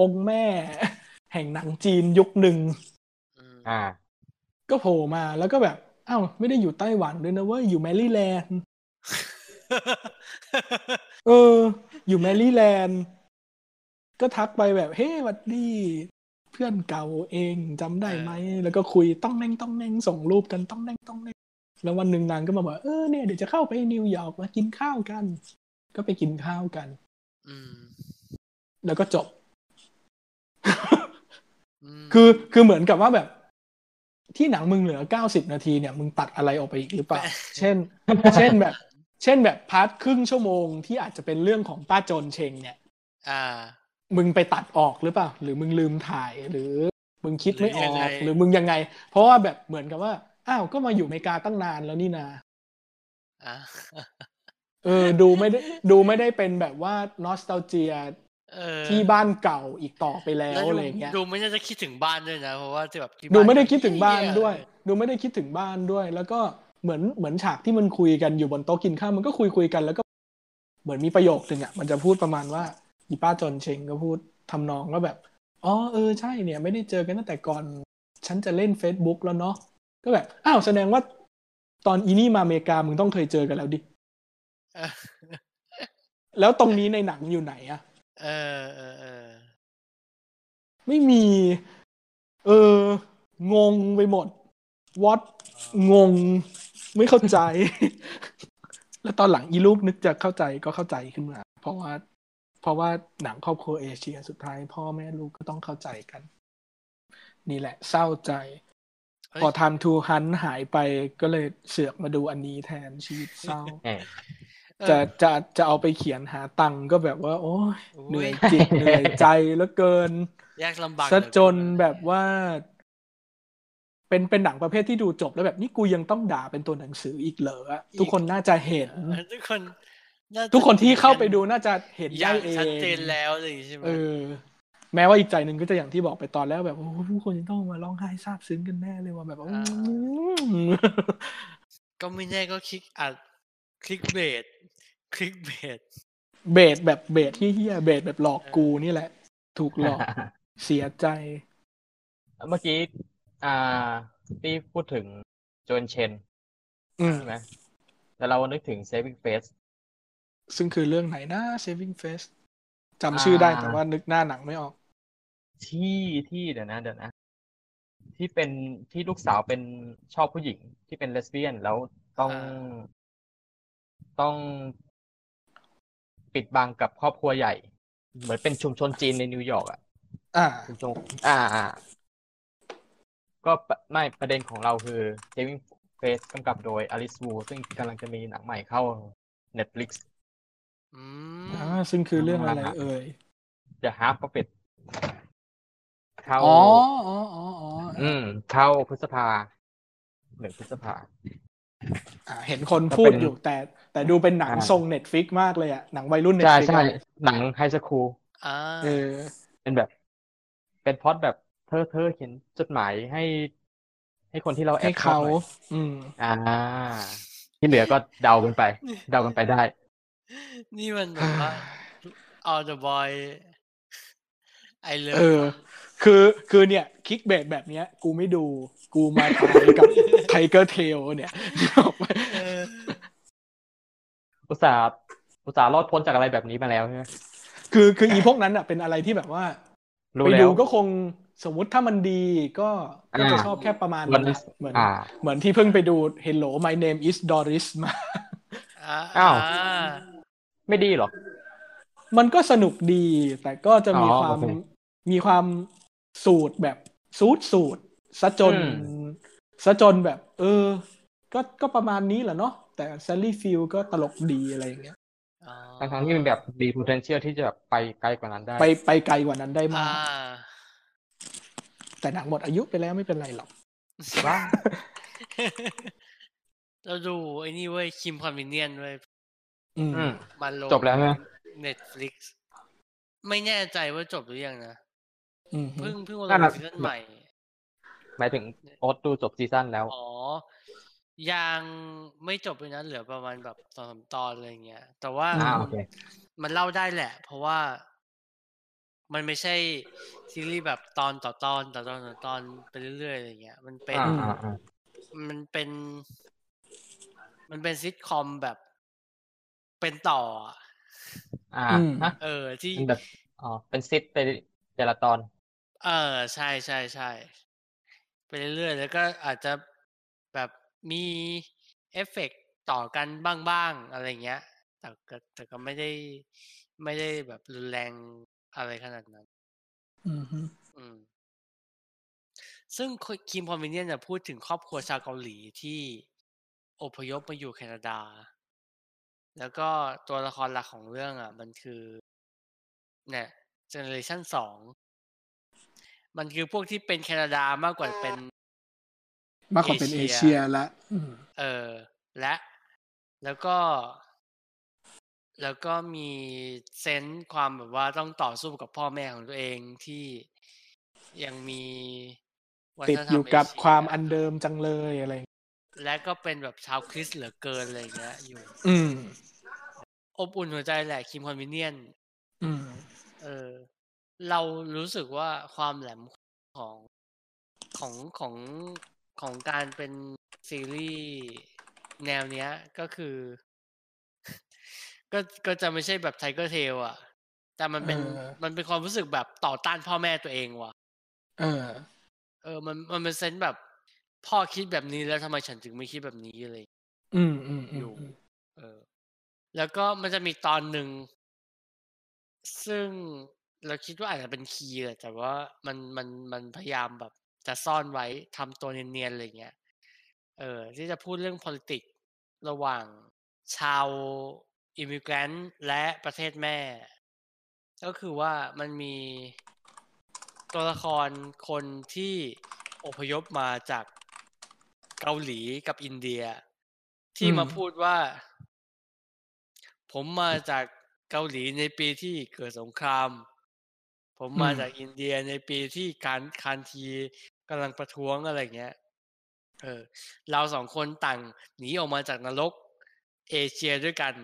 องค์แม่ แห่งหนังจีนยุคหนึ่ง
อืม
อ่า
ก็โผล่มาแล้วก็แบบ อ้าวไม่ได้อยู่ไต้หวันด้วยนะเว้ยอยู่แมรี่แลนด์เออ อยู่แมรี่แลนด์ก็ทักไปแบบ เฮ้หวัดดีเพื่อนเก่าเองจำได้ไหม แล้วก็คุยต้องแน่งต้องแน่งส่งรูปกันต้องแน่งต้องแน่งแล้ววันหนึ่งนางก็มาบอกเออเนี่ยเดี๋ยวจะเข้าไปนิวยอร์กมากินข้าวกัน ก็ไปกินข้าวกัน
อืม
แล้วก็จบ คือคือเหมือนกับว่าแบบ ที่หนังมึงเหลือเก้าสิบนาทีเนี่ยมึงตัดอะไรออกไปอีกหรือเปล่า เช่น เช่นแบบ เช่นแบบ part ครึ่งชั่วโมงที่อาจจะเป็นเรื่องของป้าโจนเชงเนี่ย
อ่า
มึงไปตัดออกหรือเปล่า หรือมึงลืมถ่ายหรือ มึงคิดไม่อ
หรือยั
อง
ไง
กหรือมึงยังไง เพราะว่าแบบเหมือนกับว่า อ้าวก็มาอยู่อเมริกาตั้งนานแล้วนี่นา
อ่า
เออ ดูไม่ได้ดูไม่ได้เป็นแบบว่านอสตาเจีย
เออ
ที่บ้านเก่าอีกต่อไปแล้ว
ดู
อะไรอย่างเงี้ย
ดูไม่น่าจะคิดถึงบ้านด้วยนะเพราะว่าที่แบบที่
ดู
บ้าน
ไม่ได้คิดถึงบ้าน
เหี้
ด้วย ดูไม่ได้คิดถึงบ้านด้วย แล้วก็เหมือนเหมือนฉากที่มันคุยกันอยู่บนโต๊ะกินข้าวมันก็คุยคุยกันแล้วก็ เหมือนมีประโยคหนึ่งอะมันจะพูดประมาณว่าอีป้าจนเชงก็พูดทำนองว่าแบบอ๋อเออใช่เนี่ย ไม่ได้เจอกันตั้งแต่ก่อน ฉันจะเล่น Facebook แล้วเนาะก็แบบอ้าวแสดงว่าตอนอีนี่มาอเมริกามึงต้องเคยเจอกันแล้วดิ
เออ
แล้วตรงนี้ในหนังอยู่ไหนอะ
เออเออเออ
ไม่มี เออ งงไปหมดวอตงง ไม่เข้าใจ แล้วตอนหลังอีลูกนึกจะเข้าใจก็เข้าใจขึ้นมา เพราะว่า เพราะว่าหนังครอบครัวเอเชียสุดท้าย พ่อแม่ลูกก็ต้องเข้าใจกัน นี่แหละ เศร้าใจ
เฮ้ย
พอ Time to Hunt หายไปก็เลยเสือกมาดูอันนี้แทนชีวิตเศร้า
เออ
เออ
จะจะจะเอาไปเขียนหาตังค์ก็แบบว่า โอ้ย
โอ้ย
เหนื่อยจิตเหนื่อยใจเหลือเกิน
ยากลำบาก
ซะ
เหลือ
จ
เกิ
นแบบว่า เป็นเป็นหนังประเภทที่ดูจบแล้วแบบนี่กูยังต้องด่าเป็นตัวหนังสืออีกเหรออะทุกคนน่าจะเห็น
เออทุกคนาจะ
ทุกคนที่เข้าไปดูน่าจะเห็น
อ
ได้
ย่าง
เอ
ชัด
ง
เจนแล้วเลยใช่ไหม
เออ แม้ว่าอีกใจหนึ่งก็จะอย่างที่บอกไปตอนแล้วแบบโอ้ทุกคนยังต้องมาร้องไห้ซาบซึ้งกันแน่เลยว่าแบบว่าอืม
ก็ไม่แน่ก็คลิกอัดคลิกเบส คลิกเบส
เบสแบบเบสที่เฮียเบสแบบหลอกกูนี่แหละ ถูกหลอกเสียใจ
เมื่อกี้อ่าที่พูดถึงโจนเชน
อืม
ใช่ไหมแต่เรานึกถึง Saving Face
ซึ่งคือเรื่องไหนนะ Saving Face จำชื่อได้แต่ว่านึกหน้าหนังไม่ออก
ที่ที่เดี๋ยวนะเดี๋ยวนะที่เป็นที่ลูกสาวเป็นชอบผู้หญิงที่เป็นเลสเบี้ยนแล้วต้อง
อ่า
ต้อง ปิดบังกับครอบครัวใหญ่ เหมือนเป็นชุมชนจีนในนิวยอร์กอะ
อ่า
ชุมชนอ่าอ่าก็ปะไม่ประเด็นของเราคือ Saving Face กำกับโดย Alice Wu ซึ่งกำลังจะมีหนังใหม่เข้า Netflix
อืม
อ่าซึ่งคือเรื่องอะไรเอ่ย
The Half Puppet เข้า
อ๋ออ๋ออ๋ออ๋อ
อืม เข้าพฤษภาหนึ่งพฤษภา
อ่า เห็นคนพูด
ก็เป็น
อยู่แต่แต่ดูเป็นหนัง
อ่า
ทรง Netflix มากเลยอะหนังวัยรุ่นเน็ต
ใช่ใช่หนัง high school
อ่า
เออ
เป็นแบบ เป็นพล็อตแบบเธอเธอเขียนจดหมายให้ ให้คนที่เราแอ
ให้
บชอบ
เขา
หน่อย
อืม
อ่า ที่เหลือก็เดากันไป เดากันไปได้
นี่มันแบบว่า All the Boys I've Loved
เออ คือคือเนี่ย clickbait แบบเนี้ย กูไม่ดูกูมาตายกับ Tigertail เนี่ย
เออ
อุตส่าห์อุตส่าห์รอดพ้นจากอะไรแบบนี้มาแล้วใช่ไหม
คือคืออีพวกนั้นอะเป็นอะไรที่แบบว่า
ดู้
ไป
แล้ว
ก็คงรู้สมมุติถ้ามันดีก็ก็จะ
อ่า
ชอบแค่ประมาณ
วัน
นั้น
นี้
อะเหมือน
อ่า
เหมือนที่เพิ่งไปดู Hello My Name is Doris มา
อ่า
อ้าว
อ่า
ไม่ดีเหรอ
มันก็สนุกดีแต่ก็จะมี
อ๋อ
ความ
โอเค
มีความ สูตรแบบสูตรสูตรซะจน
อืม
ซะจนแบบ เออ ก็ก็ประมาณนี้แหละเนาะแต่แซลลี่ฟิลก็ตลกดีอะไรอย่างเงี้ย
อ๋อ
ทั้งๆที่มันแบบมี potential ที่จะแบบไปไกลกว่านั้นได้
ไปไปไกลกว่านั้นได้มา
อ่าก
แต่หนังหมดอายุไปแล้วไม่เป็นไรหรอก
ว้า
เราดูไอ้นี่เว้ยคิมคอนเวเนียนเว้ย
อืม
อืม
มันลง
จบแล้วใช่ไหม
Netflix ไม่แน่ใจว่าจบหรือยังนะ
อืม
เพิ่งเพิ่งมา
ลงนั่
น
น่ะ
ซีซั่นใหม่
หมายถึงโอ๊ตดูจบซีซั่นแล้ว
อ๋อ ยังไม่จบเลยนะเหลือประมาณแบบสองสามตอนอะไรเงี้ย แต่ว่า
อ่าโอเค
มันเล่าได้แหละ เพราะว่ามันไม่ใช่ซีรีส์แบบตอนต่อตอนต่อตอนต่อตอนไปเรื่อยๆอะไรเงี้ย มันเป็น
อ่าอ่าอ่า
มันเป็น มันเป็นซิทคอมแบบเป็นต่ออะ
อ่า
อืม
ฮะ
เออที่
มันแบบอ๋อเป็นซิทไปแต่ละตอน
เออใช่ใช่ใช่ไปเรื่อยๆแล้วก็อาจจะแบบมีเอฟเฟกต์ต่อกันบ้างๆอะไรเงี้ย แต่ก็แต่ก็ไม่ได้ไม่ได้แบบรุนแรงอะไรขนาดนั้น
อืมฮึ
อืมซึ่ง Kim's Convenience จะพูดถึงครอบครัวชาวเกาหลีที่อพยพมาอยู่แคนาดา แล้วก็ตัวละครหลักของเรื่องอะ มันคือ เนี่ย generation สอง มันคือพวกที่เป็นแคนาดามากกว่าเป็น
มากกว่าเป็น
เอ
เชี
ย
เอเชียละอืม
เออ และ แล้วก็ แล้วก็มีเซนส์ความแบบว่าต้องต่อสู้กับพ่อแม่ของตัวเองที่ยังมีวัฒ
ติด
นธร
อ
รม
ยู่กับ
เชี
ความอันเดิมจังเลยอะไรอย่างเงี้ย
และก็เป็นแบบชาวคริสต์เหลือเกินอะไรอย่างเงี้ยอยู่
อืม
อบอุ่นหัวใจแหละคิมคอนวิเนียน
อืม
เออ เรารู้สึกว่าความแหลมของของของของการเป็นซีรีส์แนวเนี้ย ก็คือ ก็ก็จะไม่ใช่แบบ Tigertail อะ แต่มันเป็น
เออ
มันเป็นความรู้สึกแบบต่อต้านพ่อแม่ตัวเองว่ะ
เออ
เออ มันมันเป็นเซนส์แบบพ่อคิดแบบนี้แล้วทำไมฉันถึงไม่คิดแบบนี้อะไรอย่างเงี้ย
อืมอืมอื
อยู่
ม
เออ แล้วก็มันจะมีตอนหนึ่ง ซึ่ง เราคิดว่าอาจจะเป็น key แหละแต่ว่ามันมันมันพยายามแบบจะซ่อนไว้ทำตัวเนียนๆอะไรเงี้ย เออ ที่จะพูดเรื่อง politics ระหว่างชาว immigrant และประเทศแม่ ก็คือว่ามันมีตัวละครคนที่อพยพมาจากเกาหลีกับอินเดีย ที่มาพูดว่า ผมมาจากเกาหลีในปีที่เกิดสงคราม ผมมาจากอินเดียในปีที่การคานธีกำลังประท้วงอะไรเงี้ย เออ เราสองคนต่างหนีออกมาจากนรกเอเชียด้วยกัน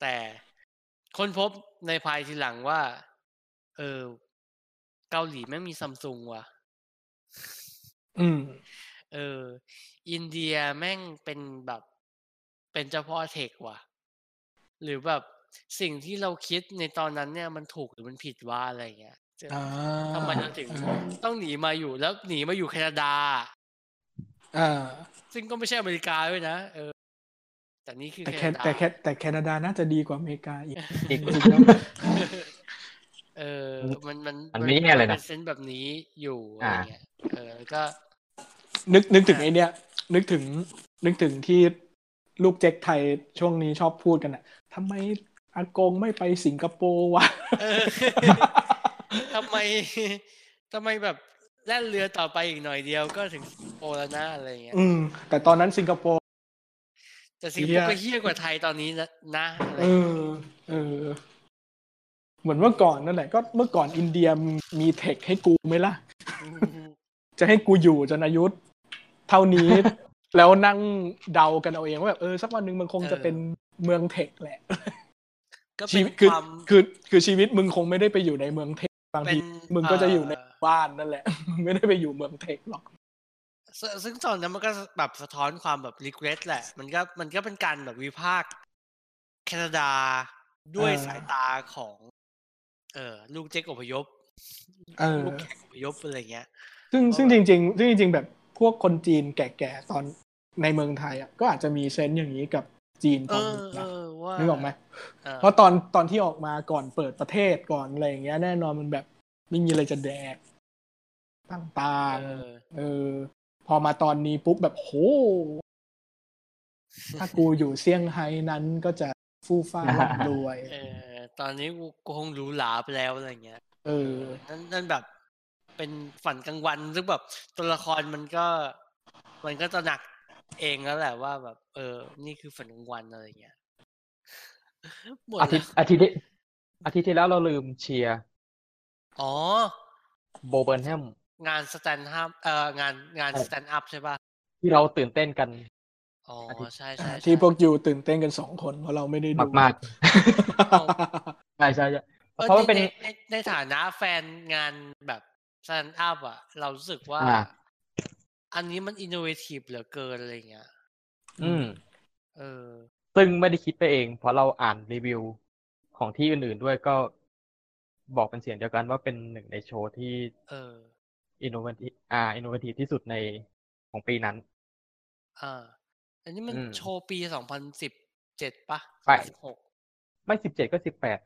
แต่ค้นพบในภายทีหลังว่า เออ เกาหลีแม่งมีซัมซุงว่ะ
อืม
เออ อินเดียแม่งเป็นแบบ เป็นเจ้าพ่อเทคว่ะ หรือแบบ สิ่งที่เราคิดในตอนนั้นเนี่ยมันถูกหรือมันผิดว่าอะไรเงี้ย
อ่า
ทำไมเราถึง
อ่า
ต้องหนีมาอยู่แล้วหนีมาอยู่แคนาดา
อ่า
ซึ่งก็ไม่ใช่อเมริกาด้วยนะเออแต่นี่คือ
แต่
แค
แค
นาดา
แต่แคแต่แคนาดาน่าจะดีกว่าอเมริกาอีก
อีก
จริงๆแล้ว
เออ มันมัน
มันไม่แย่เลยนะ
ป็เซนส์แบบนี้อยู่อะไร
อ่า
เงี้ยเออแล้วก็
นึกนึกถึงไอเนี้ยนึกถึง นึกถึงที่ลูกเจ๊กไทยช่วงนี้ชอบพูดกันอะทำไม อากงไม่ไปสิงคโปร์วะ
เออทำไมทำไมแบบแล่นเรือต่อไปอีกหน่อยเดียวก็ถึงสิงคโปร์แล้วนะอะไรเงี้ย
อืม แต่ตอนนั้นสิงคโปร์
แต่สิงคโปร์ก็เฮี้ยกว่าไทยตอนนี้นะนะอะไร
เออ เออ เหมือนเมื่อก่อนนั่นแหละ ก็เมื่อก่อนอินเดียมีเทคให้กูไหมล่ะ จะให้กูอยู่จนอายุเท่านี้ แล้วนั่งเดากันเอาเองว่าแบบเออสักวันหนึ่งมันคงจะเป็นเมืองเทคแหละ
ก็
ชี
เป็น
วิตคือ
ความ
คือคือชีวิตมึงคงไม่ได้ไปอยู่ในเมืองเทคบาง
เป็น
ทีมึงก็จะอยู่ใน
เบ้า
นนั่นแหละไม่ได้ไปอยู่เมืองเทคหรอก
ซึ่งซึ่งตอนนั้นมันก็แบบสะท้อนความแบบรีเกรสแหละ มันก็มันก็เป็นการแบบวิพากษ์แคนาดาด้วย
เออ
สายตาของ เออลูกเจ๊กอพยพ
เออ
ลูกแขกอพยพอะไรเงี้ย
ซึ่ง
เพราะ
ซึ่ง
แบ
จ
บ
ริง ๆ ซึ่งจริงๆแบบพวกคนจีนแก่ๆตอนในเมืองไทยอะก็อาจจะมีเซนส์อย่างนี้กับ จีน
เอ
ตอน
อ
นี้
เอ
นะ
อว่า
นึกออกไหม
เออ
เพราะตอนตอนที่ออกมาก่อนเปิดประเทศก่อนอะไรอย่างเงี้ยแน่นอนมันแบบไม่มีอะไรจะแดกต่าง
เออ
ๆเออ พอมาตอนนี้ปุ๊บแบบโห ถ้ากูอยู่เซี่ยงไฮ้นั้นก็จะฟู่ฟ้าร่ำรวย
เออ ตอนนี้กูกูคงหรูหราไปแล้วอะไรเงี้ย
เออ
นั่นนั่นแบบเป็นฝันกลางวันซึ่งแบบตัวละครมันก็ มันก็ตระหนัก เองแล้วแหละว่าแบบ เออ นี่คือฝันกลางวันอะไรเงี้ยหมด
อาทิตย์อาทิตย์ที่อาทิตย์ที่แล้วเราลืมเชียร์
อ๋อ
Bo Burnham
งาน stand-up เอ่องานงาน
ใช่
stand-up ใช่ป่ะ
ที่เราตื่นเต้นกัน
อ๋อ
อาทิตย์
ใช่ใช่ใช่
ที่พวก you ตื่นเต้นกันสองคนเพราะเราไม่ได้ดู
มากมาก
เอา
ๆใช่ใช่ใช่
เออ
เพราะมันเป็น
ในในในฐานะแฟนงานแบบ stand-up อะ เรารู้สึกว่า
อ่า
อันนี้มัน innovative เหลือเกินอะไรเงี้ย
อืม
เออ
ซึ่งไม่ได้คิดไปเอง เพราะเราอ่านรีวิวของที่อื่นๆด้วยก็บอกเป็นเสียงเดียวกันว่าเป็นหนึ่งในโชว์ที่
เออ
innovative อ่า innovative ที่สุดในของปีนั้น
อ่า อันนี้มัน
อืม
โชว์ปีสองพันสิบเจ็ดปะ
ไป
สิบหก
ไม่สิบเจ็ดก็สิบแปด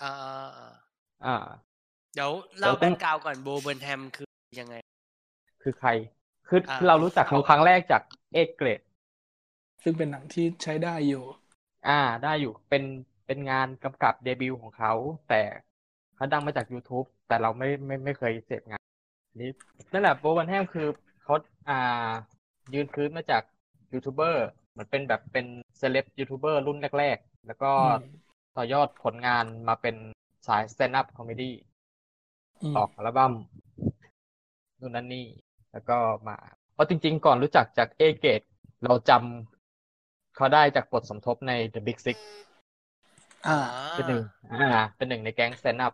อ่าอ่าอ่า
อ่า
เดี๋ยวเล่า
เดี๋ยวต้
แบ็
อง
background ก่อน Bo Burnham คือยังไง
คือใคร คือ
อ่า
คือเรารู้จักเขาครั้งแรกจาก Eighth Grade
ซึ่งเป็นหนังที่ใช้ได้อยู่
อ่า ได้อยู่เป็นเป็นงานกำกับเดบิวต์ของเขา แต่เขาดังมาจาก YouTube แต่เราไม่ไม่ไม่เคยเสพงานนี้นั่นแหละโบวันแฮมคือเขาอ่า ยืนพื้นมาจากยูทูบเบอร์เหมือนเป็นแบบเป็นเซเลบยูทูบเบอร์รุ่นแรก ๆ แล้วก็
อืม
ต่อยอดผลงานมาเป็นสาย stand up comedy
อืม
ออกอัลบั้มนู่นนั่นนี่ แล้วก็มาเพราะจริง ๆ ก่อนรู้จักจากเอเกตเราจำเขาได้จากบทสมทบใน The Big Sick
อ่า
เป็นหนึ่งอ่า เป็นหนึ่งในแก๊ง stand up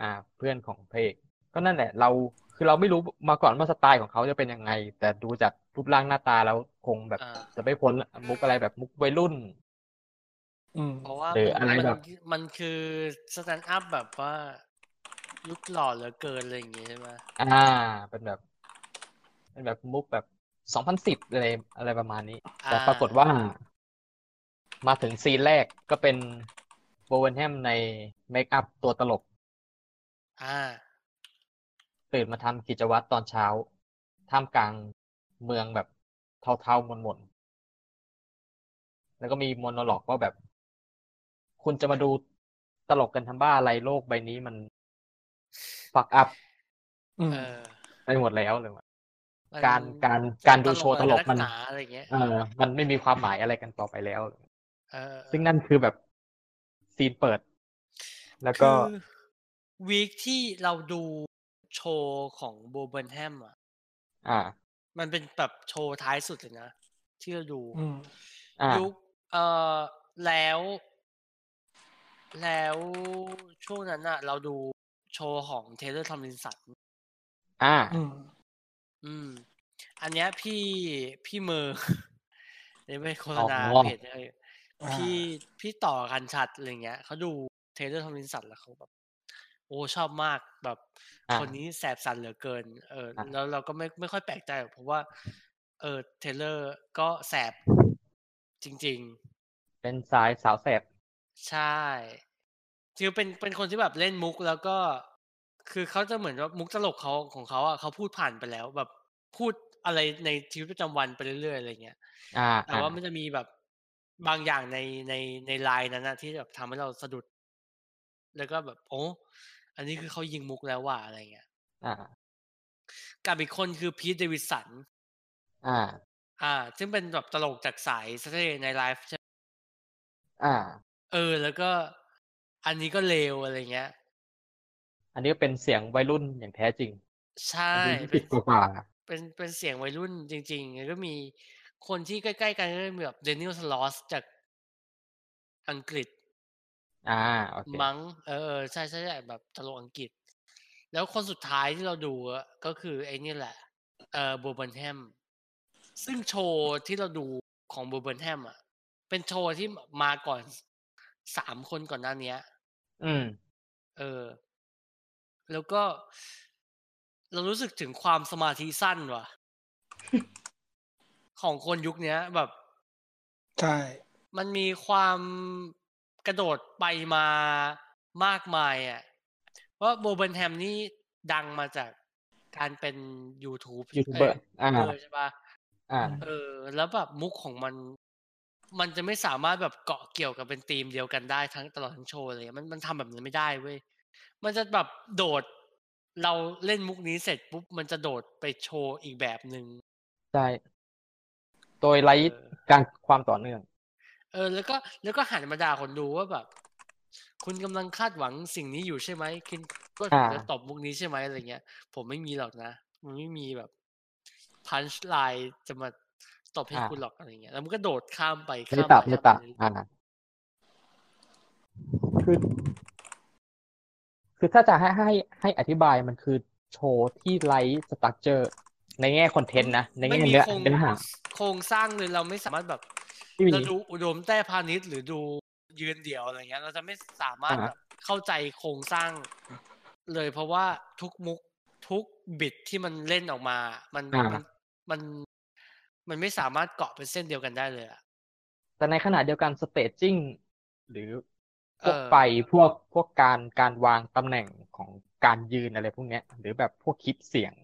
อ่า เพื่อนของพระเอกก็นั่นแหละ เราคือเราไม่รู้มาก่อนว่าสไตล์ของเขาจะเป็นยังไง แต่ดูจากรูปร่างหน้าตาแล้วคงแบบ
อ่า
จะไม่พ้นมุกอะไรแบบมุกวัยรุ่น
อืม
เพราะว่า
หรือ
มัน
อะไร
มัน
แบบ
มันคือ stand-up แบบว่ายุคหล่อเหลือเกินอะไรอย่างงี้ใช่ไหม
อ่า เป็นแบบ เป็นแบบมุกแบบสองพันสิบอะไรอะไรประมาณนี้ แต่ปรากฏว่า มาถึงซีนแรกก็เป็น Bo Burnham ในเมคอัพตัวตลก
อ่า
ตื่นมาทำกิจวัตรตอนเช้า ท่ามกลางเมืองแบบเทาๆมนๆ แล้วก็มี monologue ว่าแบบ คุณจะมาดูตลกกันทำบ้าอะไรโลกใบนี้มัน fucked up อื
ม
เออ
ไปหมดแล้วเลยว่ะ
มัน
การการการดูโชว์ตลกมัน
หนาอะไรอย่างเงี้ย
เออ มันไม่มีความหมายอะไรกันต่อไปแล้ว
เออ
ซึ่งนั่นคือแบบซีนเปิด แล้วก็
คือ week ที่เราดูโชว์ของ Bo Burnham อะ
อ่า
มันเป็นแบบโชว์ท้ายสุดเลยนะ ที่เราดู
อืม
อ่า
ยุคเอ่อแล้ว แล้วช่วงนั้นอะเราดูโชว์ของ Taylor Tomlinsonอ่า
อืม
อืม อันเนี้ยพี่พี่มือนี่ไม่โฆษณา
อ๋อ
เพจเลย
อ่า
พี่พี่ต่อกันชัดอะไรเงี้ยเขาดูเทเลอร์ทอมลินสันแล้วเขาแบบ โอ้ชอบมากแบบ
อ่า
คนนี้แสบสันเหลือเกิน เออ
อ่า
แล้วเราก็ไม่ไม่ค่อยแปลกใจหรอกเพราะว่า เออเทเลอร์ก็แสบจริง ๆ
เป็นสายสาวแสบ
ใช่คือเป็นเป็นคนที่แบบเล่นมุกแล้วก็ คือเขาจะเหมือนว่ามุกตลกเขาของเขาอะเขาพูดผ่านไปแล้ว แบบพูดอะไรในชีวิตประจำวันไปเรื่อยๆอะไรเงี้ย
อ่า
แต่ว่ามันจะมีแบบบางอย่างในในในไลน์นั้นนะที่แบบทำให้เราสะดุด แล้วก็แบบโอ้อันนี้คือเขายิงมุกแล้วว่ะอะไรเงี้ย
อ่า
กับอีกคนคือพีทเดวิสัน
อ่า
อ่า ซึ่งเป็นแบบตลกจากสาย Saturday Night Live ใช่ไหม
อ่า
เออ แล้วก็ อันนี้ก็เลวอะไรเงี้ย
อันนี้ก็เป็นเสียงวัยรุ่นอย่างแท้จริง
ใช่
อายุยี่
เป็
สิ
น
บกว่า
เป็นเป็นเสียงวัยรุ่นจริงๆแล้วก็มีคนที่ใกล้ๆกันก็มีแบบเดนิเอลสลอสจากอังกฤษ
ๆอ่าโอเค
มั้งเออเออใช่ใช่ใช่แบบตลกอังกฤษ แล้วคนสุดท้ายที่เราดูอะก็คือไอ้นี่แหละ เออบูเบิร์นแฮมซึ่งโชว์ที่เราดูของบูเบิร์นแฮมอะ เป็นโชว์ที่มาก่อนสามคนก่อนหน้าเนี้ย
อืม
เออ แล้วก็ เรารู้สึกถึงความสมาธิสั้นว่ะ ของคนยุคเนี้ย แบบ
ใช่
มันมีความกระโดดไปมามากมายอะ เพราะโบเบนแฮมนี่ดังมาจากการเป็น YouTube
ยูทูบเบอร์อ่า
เออใช่ปะ
อ่า
เออ แล้วแบบมุกของมัน มันจะไม่สามารถแบบเกาะเกี่ยวกับเป็นธีมเดียวกันได้ทั้งตลอดทั้งโชว์เลย มันมันทำแบบนั้นไม่ได้เว้ย มันจะแบบโดดเราเล่นมุกนี้เสร็จปุ๊บมันจะโดดไปโชว์อีกแบบหนึ่ง
ใช่โดยไร้
เออ
การความต่อเนื่อง
เออ แล้วก็แล้วก็หันมาด่าคนดูว่าแบบ คุณกำลังคาดหวังสิ่งนี้อยู่ใช่ไหมคุณก็ผม
อ่า
จะตอบมุกนี้ใช่ไหมอะไรเงี้ย ผมไม่มีหรอกนะ มันไม่มีแบบ punchline จะมาตบให้คุณหรอกอะไรเงี้ย แล้วมันก็โดดข้ามไป
ไม่
ข้าม
ตัด
ไป
ไม่
ข้าม
ตัด
ไป
อ่าคือ คือถ้าจะให้ให้ให้อธิบายมันคือโชว์ที่ไร้ structure ในแง่ content นะ ใน
ไม่
แง่
มี
เนื้อ
โครง
เนื้อหา
โครงสร้างเลยเราไม่สามารถแบบ
ไม่มี
เราดูอุดมแต้พาณิชย์หรือดูยืนเดี่ยวอะไรเงี้ย เราจะไม่สามารถ
อ่า
แบบเข้าใจโครงสร้าง เลยเพราะว่าทุกมุกทุก bit ที่มันเล่นออกมามัน
อ่า
มันมันมันไม่สามารถเกาะเป็นเส้นเดียวกันได้เลยอะ
แต่ในขณะเดียวกัน staging หรือ พวก
เออ
ไฟพวกพวกการการวางตำแหน่งของการยืนอะไรพวกเนี้ย หรือแบบพวกคลิปเสียง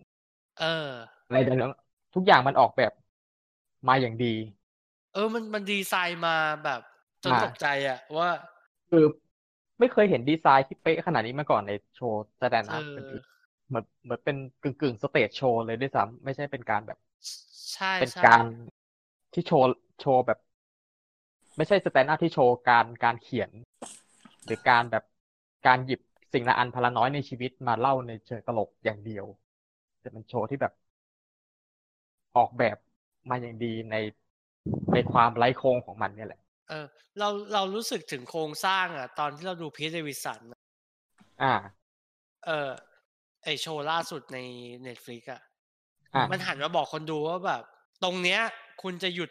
เออ
อะไรต่างๆทุกอย่างมันออกแบบมาอย่างดี
เออมันมันดีไซน์มาแบบจน
อ่า
ตกใจอะว่า
คือไม่เคยเห็นดีไซน์ที่เป๊ะขนาดนี้มาก่อนในโชว์
stand-up อ
อื่นๆเหมือนเหมือนเป็นกึ่งกึ่ง stage show เลยด้วยซ้ำไม่ใช่เป็นการแบบ
ใช่
เป็น
ใช่
การที่โชว์โชว์แบบ ไม่ใช่ stand-up ที่โชว์การการเขียน หรือการแบบการหยิบสิ่งละอันพันละน้อยในชีวิตมาเล่าในเชิงตลกอย่างเดียว แต่เป็นโชว์ที่แบบ ออกแบบมาอย่างดีในในความไร้โครงของมันเนี่ยแหละ
เออ เราเรารู้สึกถึงโครงสร้างอะตอนที่เราดูพีทเดวิดสัน
อ่า
เออไอโชว์ล่าสุดใน Netflix อะ
อ่า
มันหันมาบอกคนดูว่าแบบ ตรงเนี้ย คุณจะหยุด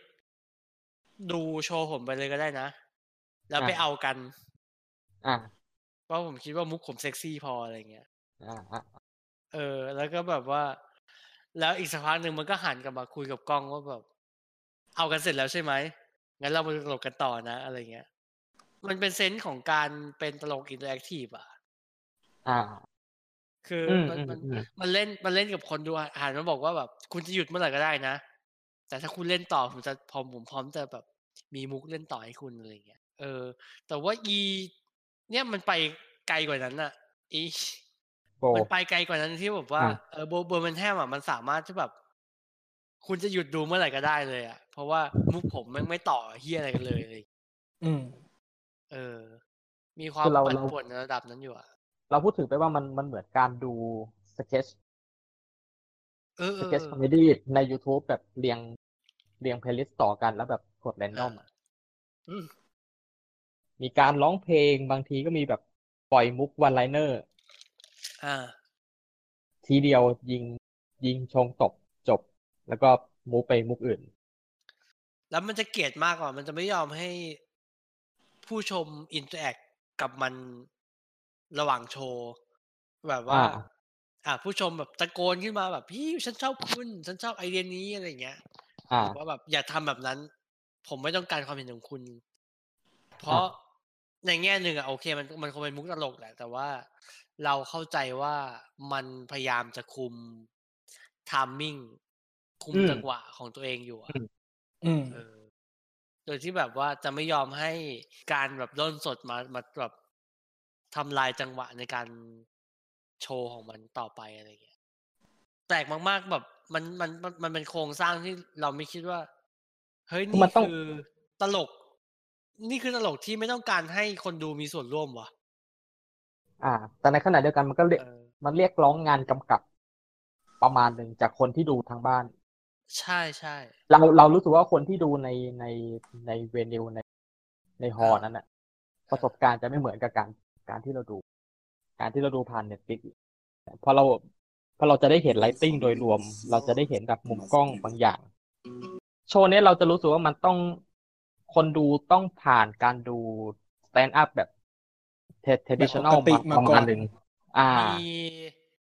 ดูโชว์ผมไปเลยก็ได้นะ แล้วไป
อ่า
เอากัน
อ่า
เพราะผมคิดว่ามุกผมเซ็กซี่พออะไรเงี้ย
อ่าอ่า
เออ แล้วก็แบบว่า แล้วอีกสักพักหนึ่งมันก็หันกลับมาคุยกับกล้องว่าแบบ เอากันเสร็จแล้วใช่ไหมงั้นเรามาตลกกันต่อนะอะไรเงี้ย มันเป็น sense ของการเป็นตลก interactive อะ
อ่า
คืออ
ม
มัน
อืม
มัน
อืม
มันเล่นมันเล่นกับคนดูอะหันมาบอกว่าแบบ คุณจะหยุดเมื่อไหร่ก็ได้นะแต่ถ้าคุณเล่นต่อผมจะพร้อมผมพร้อมจะแบบ มีมุกเล่นต่อให้คุณอะไรเงี้ยเออ แต่ว่าอี เนี่ยมันไปไกลกว่านั้นอะอี
โบ
มันไปไกลกว่านั้นที่แบบว่า
อะ
เออโบเบอร์มันแฮมอะมันสามารถที่แบบ คุณจะหยุดดูเมื่อไหร่ก็ได้เลยอะ เพราะว่ามุกผมแม่งไม่ต่อเฮียอะไรกันเลยเลย
อืม
เออ มีความ
คือเรา
ปั่น
เรา
ป่วนในระดับนั้นอยู่อะ
เราพูดถึงไปว่ามันมันเหมือนการดูสเก็ต
เออ
sketch comedyใน YouTube แบบเรียงเรียง playlist ต่อกันแล้วแบบกด random อืม
มี
การร้องเพลงบางทีก็มีแบบปล่อยมุก one-liner อ่า ทีเดียวยิงยิงชงตบจบ แล้วก็ move ไปมุกอื่น
แล้วมันจะเกลียดมากกว่า มันจะไม่ยอมให้ผู้ชม interactกับมันระหว่างโชว์ แบบว่า
อ่า
อ่าผู้ชมแบบตะโกนขึ้นมาแบบพี่ฉันชอบคุณ ฉันชอบไอเดียนี้อะไรเงี้ย
อ่า
ผมว่าแบบอย่าทำแบบนั้น ผมไม่ต้องการความเห็นของคุณ เพราะ ในแง่หนึ่งอะโอเคมันมันคงเป็นมุกตลกแหละ แต่ว่าเราเข้าใจว่ามันพยายามจะคุมทามมิ่งคุม
อืม
จังหวะของตัวเองอยู่อะ
อืม
อืม
เออโดยที่แบบว่าจะไม่ยอมให้การแบบด้นสดมามาแบบทำลายจังหวะในการโชว์ของมันต่อไปอะไรเงี้ยแปลกมาก ๆ แบบมันมันมันมันเป็นโครงสร้างที่เราไม่คิดว่า เฮ้ย
คือ
นี่
มันต้อง
คือตลก นี่คือตลกที่ไม่ต้องการให้คนดูมีส่วนร่วมวะ
อ่า แต่ในขณะเดียวกันมันก็เรียก
เออ
มันเรียกร้องงานกำกับ ประมาณหนึ่งจากคนที่ดูทางบ้าน
ใช่ใช่
เราเรารู้สึกว่าคนที่ดูในในใน venue ในใน hall นั้นน่ะ ประสบการณ์จะไม่เหมือนกับการการที่เราดู การที่เราดูผ่าน Netflix พอเราพอเราจะได้เห็น lighting โดยรวม เราจะได้เห็นแบบมุมกล้องบางอย่าง โชว์เนี้ยเราจะรู้สึกว่ามันต้อง คนดูต้องผ่านการดู stand-up แบบเทดิชันแนล
แบบปกติ
มา
มา
ประ
ก่อน
มาณหนึ่งอ่า
มี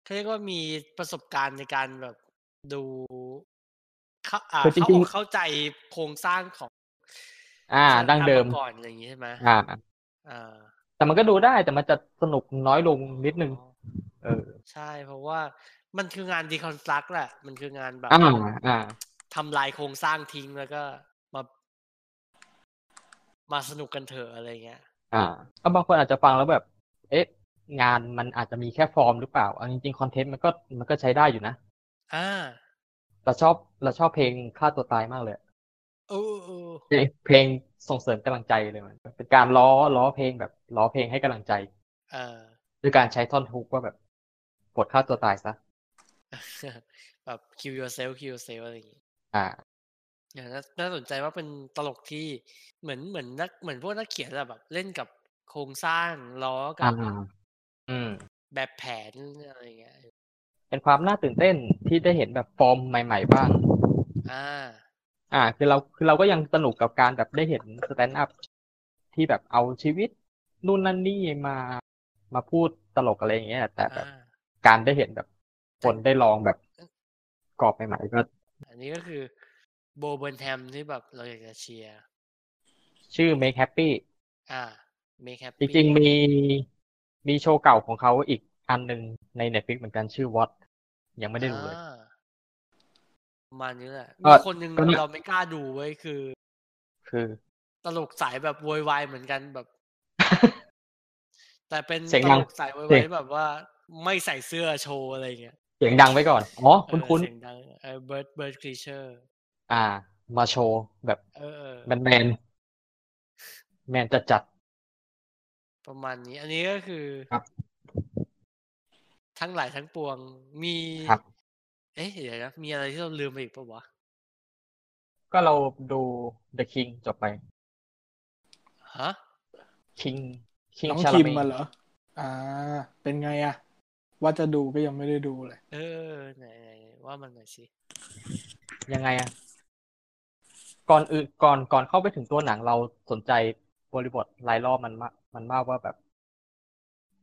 เขาเรียกว่ามีประสบการณ์ในการแบบดูเข้าอ่า
คือจ
เข้า
ริง
เข้าใจโครงสร้างของ
อ่า ดั้งเดิม
ก่อนอะไรอย่างงี้ใช่ไหม
อ่า
อ่า
แต่มันก็ดูได้แต่มันจะสนุกน้อยลงนิดนึง เออ
ใช่เพราะว่ามันคืองานดีคอนสตรักแหละ มันคืองานแบบ
อ่าอ่า
ทำลายโครงสร้างทิ้งแล้วก็ มามาสนุกกันเถอะอะไรเงี้ย
อ่าก็บางคนอาจจะฟังแล้วแบบ เอ๊ะ งานมันอาจจะมีแค่ฟอร์มหรือเปล่าเอาจริงๆคอนเทนต์มันก็มันก็ใช้ได้อยู่นะ
อ่า
เราชอบเราชอบเพลงฆ่าตัวตายมากเลย
เออเออ
เพลงเพลงส่งเสริมกำลังใจเลยมัน เป็นการล้อล้อเพลงแบบล้อเพลงให้กำลังใจ
เออ
ด้วยการใช้ท่อนฮุกว่าแบบกดฆ่าตัวตายซะ
แบบ kill yourself kill yourself อะไรอย่างงี้
อ่า
อย่างน่าน่าสนใจว่าเป็นตลกที่เหมือนเหมือนนักเหมือนพวกนักเขียนอะแบบ เล่นกับโครงสร้างล้อกั
อ่า
บ
อืม
แบบแผนอะไรอย่างเงี้ย
เป็นความน่าตื่นเต้นที่ได้เห็นแบบฟอร์มใหม่ ๆ บ้าง
อ่า
อ่า คือเราคือเราก็ยังสนุกกับการแบบได้เห็น stand-up ที่แบบเอาชีวิตนู่นนั่นนี่มามาพูดตลกอะไรอย่างเงี้ยแต่แบบ
อ่า
การได้เห็นแบบคนได้ลองแบบกรอบใหม่ๆก็
อันนี้ก็คือ โบเบิร์นแฮมที่แบบเราอยากจะเชียร์
ชื่อ Make Happy
อ่า make
จ
happy
ริงๆมีมีโชว์เก่าของเขาอีกอันหนึ่งใน Netflix เหมือนกันชื่อ What ยังไม่ได้ดูเลย
อ่าประมาณนี้แหละ
ก็
มีคนหนึ่ง
ก็เนี่ย
เราไม่กล้าดูเว้ยคือ
คือ
ตลกสายแบบโวยวายเหมือนกันแบบ แต่เป็น
เสียง
ต
ดัง
ลกสายโวยวา
เสี
ย
ยง
แบบว่าไม่ใใส่เสื้อโชว์อะไรอย่างเงี้ย
เสียงดังไว้ก่อน อ๋อ
เอ
คุ้น
อ
คุ้น
เสียงดังเออ bird bird creature
ๆอ่า มาโชว์แบบ
เออเออ
แมนแมนแมนจัดจัด
ประมาณนี้ อันนี้ก็คือ
ครับ
ทั้งหลายทั้งปวงมี
ๆครับ
เอ๊ะเดี๋ยวนะมีอะไรที่เราลืมไปอีกปะวะ
ก็เราดู The King จบไป
ฮะ
King King
น้อง
ชา
คิ
ล
ม
เม
มาเหรอ อ่า เป็นไงอะว่าจะดูก็ยังไม่ได้ดูเลย
เออไหนไหนไหนว่ามันหน่อยสิ
ยังไงอะ ก่อนอื่นก่อนก่อนเข้าไปถึงตัวหนังเราสนใจบริบทรายรอบมันมากมันมากว่าแบบ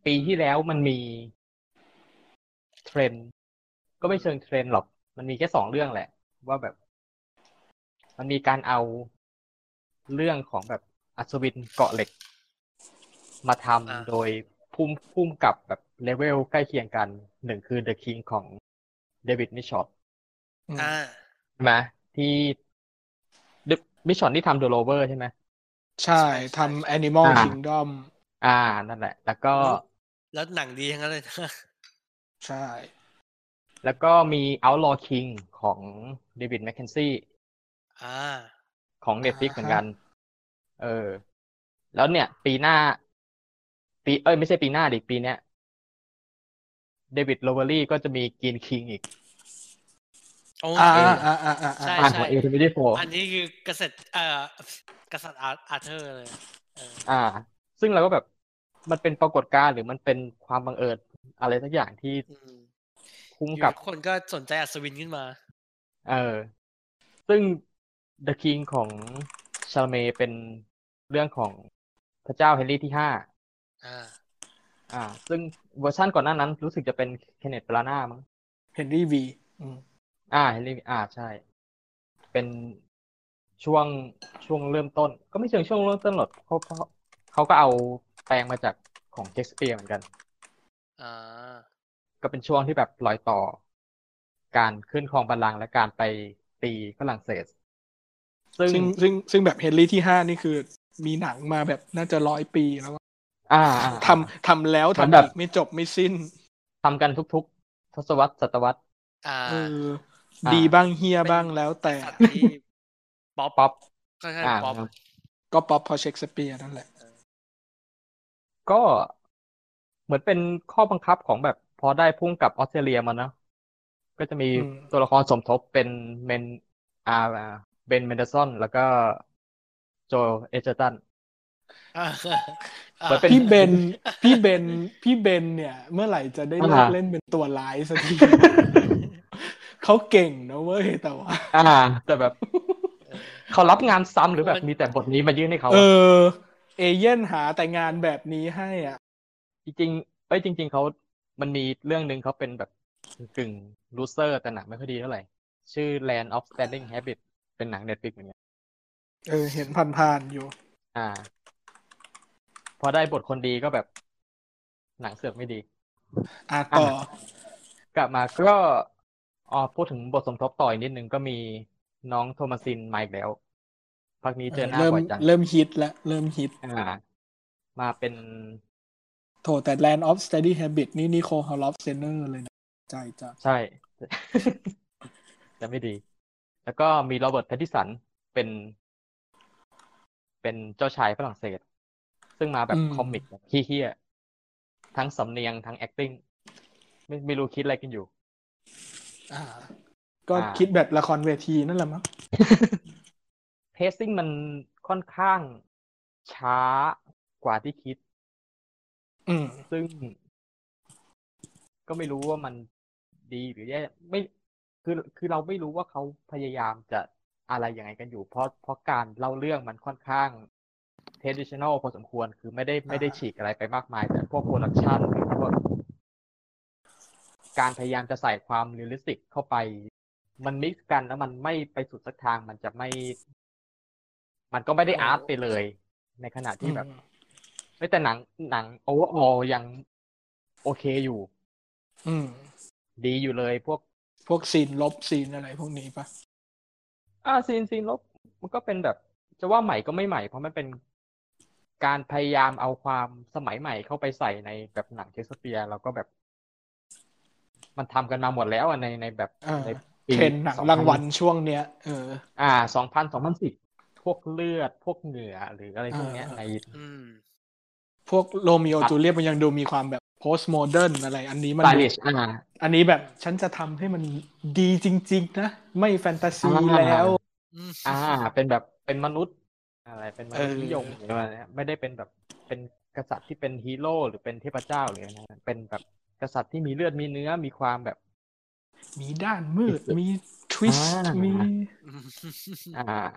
ปีที่แล้วมันมีเทรนก็ไม่เชิงเทรนหรอก มันมีแค่สองเรื่องแหละ ว่าแบบ มันมีการเอาเรื่องของแบบอัศวินเกราะเหล็ก มาทำโดยผู้ผู้กำกับแบบเลเวลใกล้เคียงกันหนึ่งคือ The King ของเดวิดมิชอต
อืม
อ่า
ใช่ไหมที่ มิชชั่นที่ทำ The Rover ใช่ไหม
ใช่
ใช่ใช่
ทำ Animal
อ่า
Kingdom
อ่านั่นแหละ แล้วก็
แล้วหนังดีทั้งนั้นเลยนะ
ใช่
แล้วก็มี Outlaw King ของเดวิดแมคเคนซี่
อ่า
ของ Netflix
อ่าฮะ
เหมือนกัน เออ แล้วเนี่ย ปีหน้า ปีเอ้ย ไม่ใช่ปีหน้าดิปีเนี้ยเดวิดโลเวอรี่ก็จะมี Green Knight อีก
โอ
อ่า
เค
อ่าอ่าอ่าอ่า
ใช่
อ่าของ A24 อัน
นี้คือกษัตริย์เอ่อกษัตริย์อาอาเธอร์เลยเออ
อ่า ซึ่งเราก็แบบมันเป็นปรากฏการณ์หรือมันเป็นความบังเอิญอะไรสักอย่างที่
อืม
คุ้ม
อยู่
กับ
ทุกคนก็สนใจอัศวินขึ้นมา
เออ ซึ่ง The King ของชาลเมเป็นเรื่องของพระเจ้าเฮนรี่ที่ห้า
อ่า
อ่า ซึ่งเวอร์ชันก่อนหน้านั้นรู้สึกจะเป็นเคนเนตบราน่ามั้ง
Henry V อืม
อ่าเฮนรี่อ่าใช่ เป็นช่วงช่วงเริ่มต้น ก็ไม่เชิงช่วงเริ่มต้นหรอกเขาเขาเขาก็เอาแปลงมาจากของเชคสเปียร์เหมือนกัน
อ่า
ก็เป็นช่วงที่แบบรอยต่อ การขึ้นครองบัลลังก์และการไปตีฝรั่งเศส ซึ่ง
ซึ่งซึ่งซึ่งแบบเฮนรี่ที่ห้านี่คือมีหนังมาแบบน่าจะร้อยปีแล้วอะ
อ่าอ่า
ทำทำแล้ว
เหมือน
ทำ
แบบ
อีกไม่จบไม่สิ้น
ทำกันทุกๆ ทศวรรษศตวรรษ
อ่า
เออ
อ่า
ดีบ้างเฮียบ้างแล้วแต่
สัตว์ที่ป๊อป
ป๊อป
ค่อย
อ่า
ๆป๊อป
ก็ป๊อปพอเชคสเปียร์นั่นแหละ
ก็เหมือนเป็นข้อบังคับของแบบพอได้พุ่งกับออสเตรเลียมาเนอะก็จะมี
อืม
ตัวละครสมทบเป็นเมนอาเบนเมนเดอร์สันแล้วก็โจเอเจอร์ตัน
อ่า
เหมือนเป็น
พี่เบนพี่เบนพี่เบนเนี่ย เมื่อไหร่จะได้เลิก
อ่า
เล่นเป็นตัวร้ายสักที เขาเก่งนะเว้ยแต่ว่า
อ่า แต่แบบ เขารับงานซ้ำหรือแบบมีแต่บทนี้มายื่นให้เขา
เอ
อ
อะ เอเย่นต์หาแต่งานแบบนี้ให้อะ
จริงๆเอ้ยจริง ๆเขามันมีเรื่องหนึ่งเขาเป็นแบบกึ่ง loser แต่หนังไม่ค่อยดีเท่าไหร่ ชื่อ Land of Steady Habits เป็นหนัง Netflix เหมือนกัน
เออ เห็นผ่านๆอยู่
อ่า พอได้บทคนดีก็แบบ หนังเสือกไม่ดี
อะต่อ
กลับมาก็ อ๋อพูดถึงบทสมทบต่ออีกนิดนึงก็มีน้อง Thomasin มาอีกแล้วพักนี้เจอหน้า
เริ่ม
บ่อยจัง
เริ่มฮิตแล้วเริ่มฮิต
อ่า มาเป็น
โถแต่ Land of Steady Habit นี่ Nicole Holofcener เลยนะใจจ้ะ
ใช่จะไม่ดี แล้วก็มี Robert Pattinson เป็น เป็นเจ้าชายฝรั่งเศส ซึ่งมาแบบคอมิกแบบเฮี้ยๆทั้งสำเนียงทั้ง acting ไม่ไม่รู้คิดอะไรกันอยู่
อ่า ก็
อ่า
คิดแบบละครเวทีนั่นแหละมั้ง
เพซซิ่งมันค่อนข้างช้ากว่าที่คิด
อืม
ซึ่ง ก็ไม่รู้ว่ามันดีหรือแย่ไม่ คือคือเราไม่รู้ว่าเขาพยายามจะอะไรยังไงกันอยู่ เพราะเพราะการเล่าเรื่องมันค่อนข้าง traditional พอสมควร คือไม่ได้ไม่ได้ฉีกอะไรไปมากมาย แต่พวก production หรือพวก การพยายามจะใส่ความ realistic เข้าไป มัน mix กันแล้วมันไม่ไปสุดสักทางมันจะไม่ มันก็ไม่ได้ art ไปเลย ในขณะที่แบบเฮ้ยแต่หนังหนัง overall ยังโอเคอยู่
อืม
ดีอยู่เลยพวก
พวก scene รบ scene อะไรพวกนี้ปะ
อ่า scene scene รบมันก็เป็นแบบ จะว่าใหม่ก็ไม่ใหม่ เพราะมันเป็นการพยายามเอาความสมัยใหม่เข้าไปใส่ในแบบหนัง Shakespeare แล้วก็แบบ มันทำกันมาหมดแล้วอะในในแบบ
อ่า
ในปี
เทรนด์หนังรางวัลช่วงเนี้ยเออ
อ่าสองพันสองพันสิบพวกเลือดพวกเหงื่อหรืออะไรพวกเนี้ย
อ่า
ใน
อืม
พวกโรมิโอ
กับ
จูเลียตมันยังดูมีความแบบ postmodern อะไร อันนี้มัน
stylish อ่า
อันนี้แบบฉันจะทำให้มันดีจริง ๆ นะ ไม่แฟนตาซี
อ่า
แล้ว
อืม
อ่า เป็นแบบเป็นมนุษย์ อะไรเป็นมนุษย์
เออ
นิยมหรืออะไรเนี้ยไม่ได้เป็นแบบเป็นกษัตริย์ที่เป็นฮีโร่หรือเป็นเทพเจ้าหรืออะไรนะเป็นแบบ กษัตริย์ที่มีเลือดมีเนื้อมีความแบบ
มีด้านมืดมี twist
อ่ามี
มี
อ่า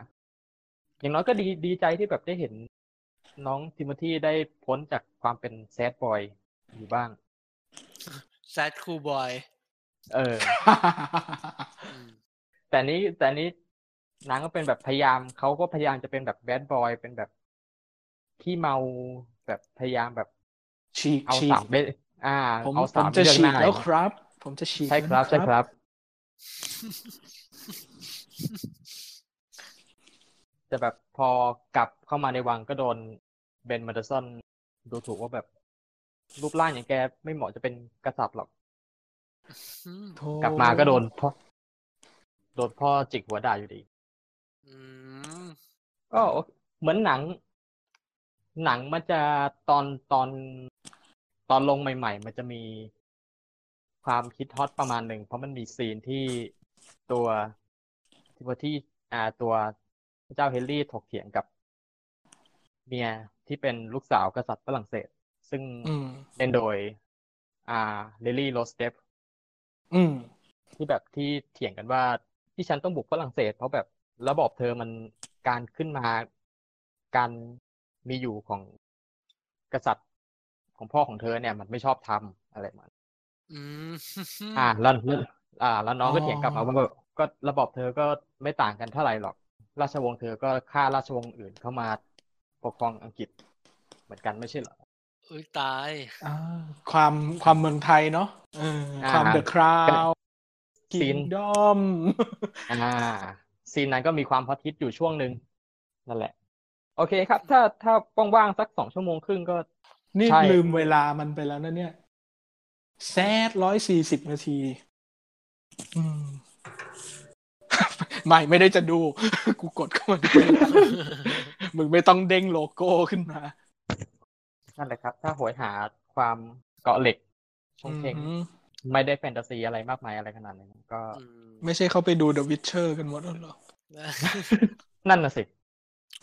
อย่างน้อยก็ดีดีใจที่แบบได้เห็นน้องทิโมธีได้พ้นจากความเป็นแซดบอยอยู่บ้าง
แซดคูบอย
เออ แต่นี้แต่นี้นางก็เป็นแบบพยายามเขาก็พยายามจะเป็นแบบแบดบอย เป็นแบบขี้เมาแบบพยายามแบบ
ฉีก
เอา
ฉี
สากมไป อ่า
ผม
เอา
ผ
สามม
จะ
เรื่อง
ฉี
ห
ก
น้า
แล้วครับ ผมจะฉีก
ใช่ครับ
แล้ว
ใช่ครับ แต่แบบพอกลับเข้ามาในวังก็โดน Ben Mendelsohn ดูถูกว่าแบบรูปร่างอย่างแกไม่เหมาะจะเป็นกษัตริย์หรอก
อืม
โธ่
กลับมาก็โดนพ่อโดนพ่อจิกหัวด่าอยู่ดี
อืม
ก็เหมือนหนัง หนังมันจะตอนตอน ตอนลงใหม่ ๆ มันจะมีความฮิตฮอตประมาณหนึ่ง เพราะมันมี scene ที่ตัวที่ที่อ่าตัวพระเจ้าเฮนรี่ถกเถียงกับเมียที่เป็นลูกสาวกษัตริย์ฝรั่งเศส ซึ่ง
อืม
เล่นโดย อ่า Lily-Rose Depp
อืม
ที่แบบที่เถียงกันว่าที่ฉันต้องบุกฝรั่งเศส เพราะแบบระบอบเธอมันการขึ้นมาการมีอยู่ของกษัตริย์ ของพ่อของเธอเนี่ยมันไม่ชอบธรรมอะไรมัน
อืม
อ่าแล้วแล้วอ่า แล้วน้องก็
อ๋อ
เถียงกลับมาว่าแบบก็ระบอบเธอก็ไม่ต่างกันเท่าไหร่หรอก ราชวงศ์เธอก็ฆ่าราชวงศ์อื่นเข้ามาปกครองอังกฤษ เหมือนกันไม่ใช่เหรอ
อุ้ยตาย
อ่าความความเมืองไทยเนาะเออ
อ่า
ความเดอะคราวกิ
ซีน
นดอม
อ่าซีนนั้นก็มีความฮอตฮิตอยู่ช่วงหนึ่งนั่นแหละ โอเคครับ ถ้าถ้าว่างๆสักสองชั่วโมงครึ่งก็
นี่
ใช่
ลืมเวลามันไปแล้วนะเนี่ยแซดร้อยสี่สิบนาทีอืมไม่ไม่ได้จะดู กูกดเข้ามาดูมึงไม่ต้องเด้งโลโก้ขึ้นมา
นั่นแหละครับ ถ้าโหยหาความเกาะเหล็กชงเชง
อืม
ไม่ได้แฟนตาซีอะไรมากมายอะไรขนาดนั้นก็
อืม
ไม่ใช่เขาไปดู The Witcher กันหมดแล้วเหรอ
นั่นน่ะสิ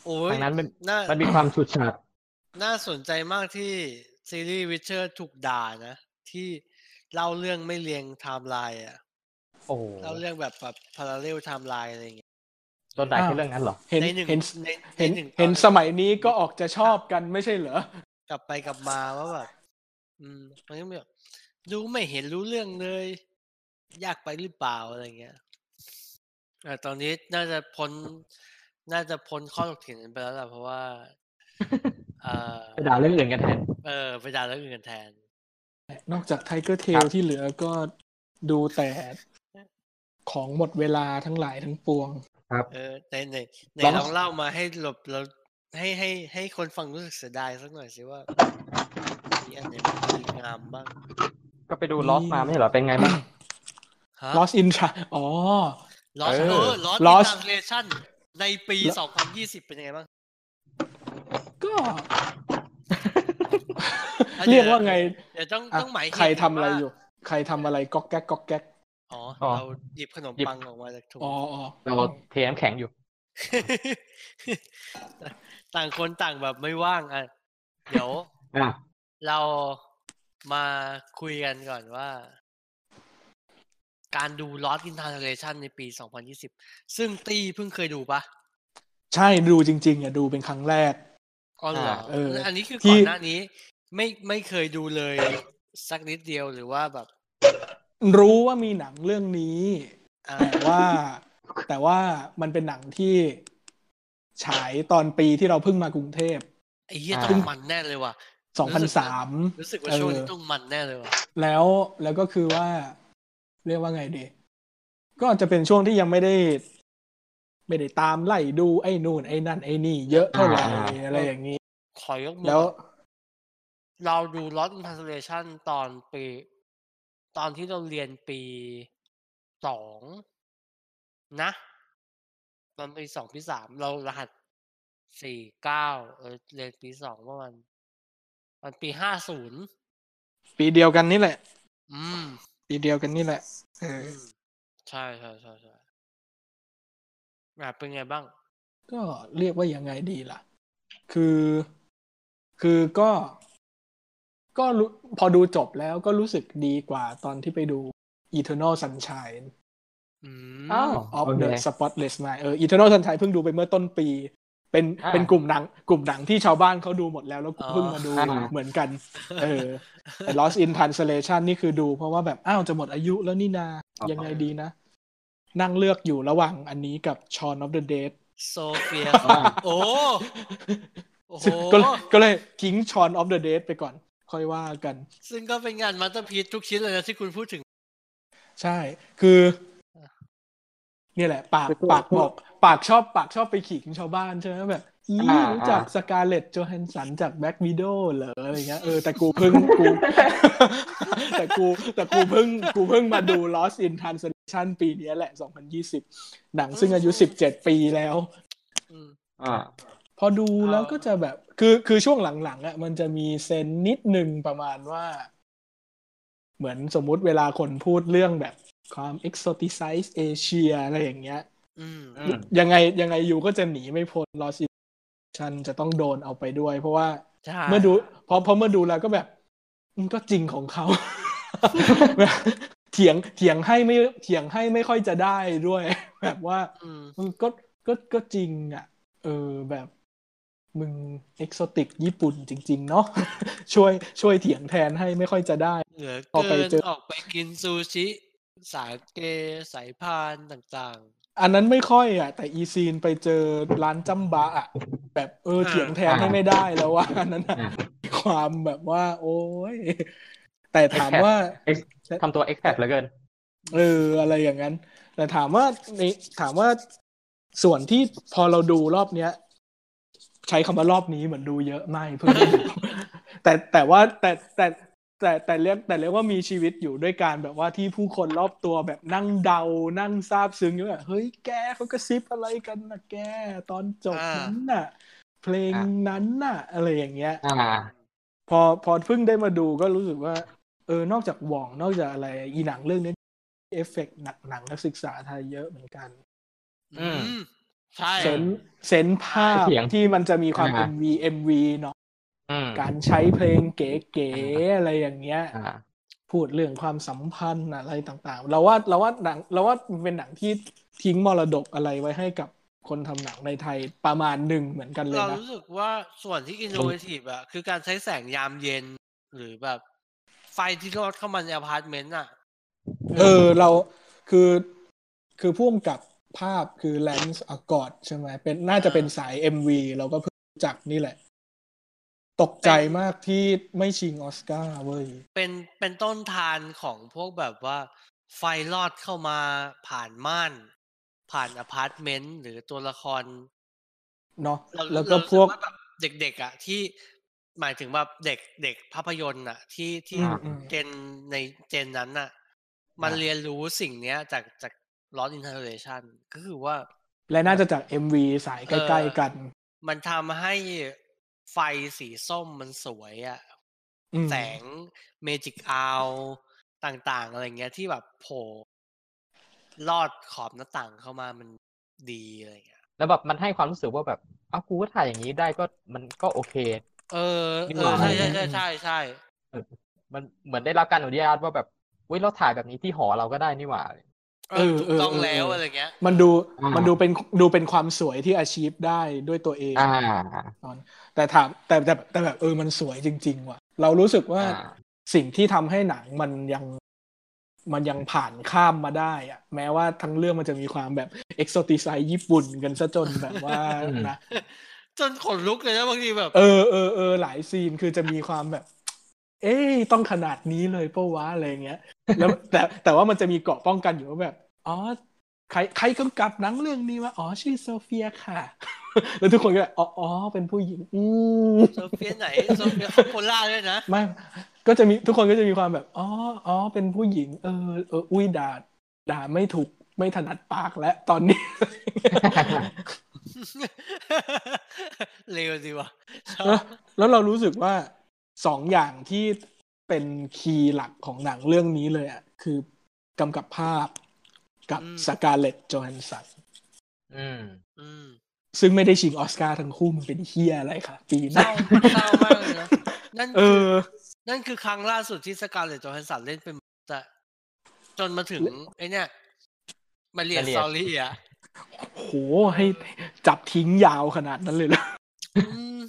โอ้ย
ทางนั้นมัน
น่า
มันมีความฉูดฉาด
น่าสนใจมากที่ซีรีส์ Witcher ถูกด่านะ ที่เล่าเรื่องไม่เรียงไทม์ไลน์อะ
โอ้โห
เล่าเรื่องแบบแบบ parallel timeline อะไรอย่างเงี้ย
โดนด่าแค่เรื่องนั้นเหรอ
เห็น
ในหนึ่ง
เห็น
ใน
เห็น
ในนึ่ง
เห็น
ตอ
สมัยนี้ก็ออกจะชอบกันไม่ใช่เหรอ
กลับไปกลับมาว่าแบบอืมมันก็แบบดูไม่เห็นรู้เรื่องเลย ยากไปหรือเปล่าอะไรเงี้ยแต่ตอนนี้น่าจะพ้น น่าจะพ้นข้อถกเถียงกันไปแล้วล่ะเพราะว่าเออ
ไปด่าเรื่องอื่นกันแทน
เออไปด่าเรื่องอื่นกันแทน
นอกจาก Tigertail
ครับ
ที่เหลือก็ดูแต่ของหมดเวลาทั้งหลายทั้งปวง
ครับ
เออในในใน
ลอง
ลองเล่ามาให้หลบเราให้ให้ให้คนฟังรู้สึกเสียดายสักหน่อยสิว่ามีอันไหนมันดีงามบ้าง
ก็ไปดูลอสมาไม่ใช่เหรอ เป็นไงบ้าง
ฮะ
Lost in Tra อ๋อ
ลอส
เออ
เออลอส
Lost
ทางเลชั่นในปี 2020 เป็นยังไงบ้าง
ก็
อะ
เรียก
ดี๋
ว่าไง
เดี๋ยวต้อง
อะ
ต้องหมายเหตุ
ใครทำอะไร
ว่า
อยู่ ใครทำอะไรก๊อกแก๊กก๊อกแก๊ก
อ๋อ
อ๋อ
เราหยิบขนม
หยิบ
ปังออกมาจากถุง
อ๋ออ๋อ
เราเทน้ำแข็งอยู่
ต่างคนต่างแบบไม่ว่างอะเดี๋ยว
อะ
เรามาคุยกันก่อนว่า การดู Lost in Translation ในปี 2020 ซึ่งตีเพิ่งเคยดูปะ
ใช่ดูจริง ๆอะดูเป็นครั้งแรก
อ๋อเหรอ
เออ
อันนี้คือ
ที่
ก่อนหน้านี้ ไม่ไม่เคยดูเลย สักนิดเดียวหรือว่าแบบ
รู้ว่ามีหนังเรื่องนี้
อ่า
แต่ว่า แต่ว่ามันเป็นหนังที่ฉายตอนปีที่เราเพิ่งมากรุงเทพ
ไอ้เหี้ย
อ่า
ต้องมันแน่เลยว่ะ
2003
รู้สึกว่าช่วงนี้ต้องมันแน่เลยว่ะ
แล้วแล้วก็คือว่า เรียกว่าไงดีก็จะเป็นช่วงที่ยังไม่ได้ ไม่ได้ตามไล่ดูไอ้นู่นไอ้นั่นไอ้นี่ เยอะเท่าไหร่
อ่า
อะไรอย่างนี้
ขอยกมือ
แล้ว
เราดู Lost in Translation ตอนปี ตอนที่เราเรียนปีสองนะ ตอนปีสองปีสามเรารหัสสี่เก้าเออเรียนปีสองประมาณมันปีห้าศูนย์
ปีเดียวกันนี่แหละ
อืม
ปีเดียวกันนี่แหละ เออ
อืมใช่ใช่ใช่ใช่ อะเป็นไงบ้าง
ก็เรียกว่ายังไงดีล่ะ คือ คือก็ ก็รู้พอดูจบแล้วก็รู้สึกดีกว่าตอนที่ไปดู Eternal Sunshine
อืม
อ้าว
of
โอเค
the Spotless Mind เออ Eternal Sunshine เพิ่งดูไปเมื่อต้นปี เป็น
อ่า
เป็นกลุ่มหนัง กลุ่มหนังที่ชาวบ้านเขาดูหมดแล้วแล้วกู
อ๋อ
เพิ่งมาดู
อ่า
เหมือนกัน เออแต่ Lost in Translation นี่คือดูเพราะว่าแบบ อ้าวจะหมดอายุแล้วนี่นา ยังไงดีนะ นั่งเลือกอยู่ระหว่างอันนี้กับ Shaun of the Dead
โซเฟีย
อ่า
โอ้โอ้โห
ซึ่งก็เลยก็เลยทิ้ง Shaun of the Dead ไปก่อน ค่อยว่ากัน
ซึ่งก็เป็นงาน masterpiece ทุกชิ้นเลยนะที่คุณพูดถึง
ใช่ คือ เนี่ยแหละ ปาก
คือ
ปากบอก ปากชอบปากชอบไปขิงชาวบ้านใช่ไหมแบบอี
อ่า
รู้จัก
อ่า
Scarlett Johansson จาก Black Widow เหรออะไรเงี้ยเออแต่กูเพิ่งกู แต่กูแต่กูเพิ่งกูเพิ่งมาดู Lost in Translation ปีเนี้ยแหละ 2020 หนังซึ่งอายุ 17 ปีแล้ว
อืม
อ่า
พอดูแล้วก็จะแบบ คือคือช่วงหลังๆอะมันจะมีเซนนิดหนึ่งประมาณว่า เหมือนสมมุติเวลาคนพูดเรื่องแบบความ exoticize เอเชียอะไรอย่างเงี้ย
อืม
อืม
ยังไงยังไงยูก็จะหนีไม่พ้น lost in translation จะต้องโดนเอาไปด้วย เพราะว่า
ใช่
เมื่อดูพอพอเมื่อดูแล้วก็แบบ มันก็จริงของเขาแบบ เถียงเถียงให้ไม่เถียงให้ไม่ค่อยจะได้ด้วย แบบว่า
อืม
มันก็ก็ก็จริงอะ เออแบบมึงเอกโซติกญี่ปุ่นจริง ๆ เนาะช่วยช่วยเถียงแทนให้ไม่ค่อยจะได้
เหลือ
พอไป
เกิน
เจอ
ออกไปกินซูชิ สาเกสายพานต่าง
อันนั้นไม่ค่อยอะ แต่อีซีนไปเจอร้านจัมบะอะแบบเออ
อ่า
เถียงแทนให้ไม่ได้แล้วว่าอันนั้นอะ
อ่า
ความแบบว่า โอ้ย แต่ถามว่า
Ex- ทำตัว expat เหลือเกิน
เอออะไรอย่างนั้น แต่ถามว่าในถามว่าส่วนที่พอเราดูรอบเนี้ย ใช้คำว่ารอบนี้เหมือนดูเยอะไม่เพิ่งได้ดูแต่แต่ว่าแต่แต่แต่แต่เรียกแต่เรียกว่ามีชีวิตอยู่ด้วยการแบบว่าที่ผู้คนรอบตัวแบบนั่งเดา นั่งซาบซึ้งอยู่แบบเฮ้ยแกเขากระซิบอะไรกันนะแกตอนจบ
อ่านั้
นั้นน่ะ เพลง
อ่า
นั้นน่ะ อะไรอย่างเงี้ย
อ่า
พอพอเพิ่งได้มาดูก็รู้สึกว่าเออนอกจากหว่องนอกจากอะไร อีหนังเรื่องนี้เอฟเฟกต์หนักหนังนักศึกษาไทยเยอะเหมือนกัน
อืม
อืมใช่
เซนส์เซนส์ภาพ
เสียง
ที่มันจะมีความ
อ่า
MV MV เนาะ
อืม
การใช้เพลงเก๋ๆอะไรอย่างเงี้ย
อ่า
พูดเรื่องความสัมพันธ์อะไรต่างๆ เราว่าเราว่าหนังเราว่ามันเป็นหนังที่ทิ้งมรดกอะไรไว้ให้กับคนทำหนังในไทยประมาณหนึ่งเหมือนกันเลย
เรา
นะ
รู้สึกว่าส่วนที่ innovative อะคือการใช้แสงยามเย็นหรือแบบ ไฟที่ลอดเข้ามาในอพาร์ตเมนต์อะ
เออเราคือคือพ่วงกับภาพคือ Lance Acord ใช่ไหมเป็นน่าจะเป็นสาย MV เราก็เพิ่งรู้จักนี่แหละ ตกใจมากที่ไม่ชิงออสการ์เว้ย
เป็นเป็นต้นธารของพวกแบบว่า ไฟลอดเข้ามาผ่านม่าน ผ่านอพาร์ตเมนต์หรือตัวละคร
เนาะ
เรา
แล้วก็
เรารู้
พวก
สึาแบบเด็กๆอะที่ หมายถึงแบบเด็กเด็กภาพยนตร์อะที่ที่
อืมอืม
gen ใน gen นั้นน่ะมัน
อ่า
เรียนรู้สิ่งเนี้ยจากจาก lost in translation ก็คือว่า
และน่าจะจาก MV สายใกล้ ๆ กัน
มันทำให้ไฟสีส้มมันสวยอะ
อืม
แสงเมจิกอาต่างๆ อะไรเงี้ยที่แบบโผล่ลอดขอบหน้าต่างเข้ามามันดีอะไรเงี้ย
แล้วแบบมันให้ความรู้สึกว่าแบบอ้าวกูก็ถ่ายอย่างนี้ได้ก็มันก็โอเค
เออ
นี่
เอ
ห
อ
ว่า
ใช่ใช่ใช่ใช่ใช่
มันเหมือนได้รับการอนุญาตว่าแบบเว้ยเราถ่ายแบบนี้ที่หอเราก็ได้นี่หว่า
เออถูกต้องแล้วอะไรเงี้ย
มันดู
อ่ามั
มันดูเป็นดูเป็นความสวยที่อาชีพได้ด้วยตัวเอง
อ่า
ตอนแต่ถามแต่แต่แต่แบบเออมันสวยจริง ๆ ว่ะ เรารู้สึกว่า
อ่า
สิ่งที่ทำให้หนังมันยังมันยังผ่านข้ามมาได้อะแม้ว่าทั้งเรื่องมันจะมีความแบบเอ็กโซติไซญี่ปุ่นกันซะจนแบบว่า
อืม
นะ
จนขนลุกเลยนะบางทีแบบ
เออเออเออหลายซีนคือจะมีความแบบ เอ้ยต้องขนาดนี้เลยเป้าวะอะไรเงี้ย แล้วแต่แต่ว่ามันจะมีเกราะป้องกันอยู่ว่าแบบ อ๋อ ใครใครกำกับหนังเรื่องนี้วะอ๋อชื่อโซเฟียค่ะ แล้วทุกคนก็แบบอ๋ออ๋อเป็นผู้หญิง อืม
โซเฟียไหนโซเฟียโคล่าด้วยนะ
ไม่ก็จะมีทุกคนก็จะมีความแบบอ๋ออ๋อเป็นผู้หญิง เออเอออุ้ยด่าด่าไม่ถูกไม่ถนัดปากแล้วตอนนี้
เร็วดีว่ะชอ
แล้ว
บ
แล้วเรารู้สึกว่าสองอย่างที่เป็น key หลักของหนังเรื่องนี้เลยอะ คือกำกับภาพกับ Scarlett Johansson
อืม
อืม
ซึ่งไม่ได้ชิงออสการ์ทั้งคู่มันเป็นเฮียอะไรค่ะปี
เศ
หน้า
ร้าเศร้ามากเลยนะนั่น
เอ
คือ
อ
นั่นคือครั้งล่าสุดที่ Scarlett Johansson เล่นเป็นแต่จนมาถึงไอเนี่ย
Marriage
Marriage Story อะ
โหให้จับทิ้งยาวขนาดนั้นเลยเหรอ
อืม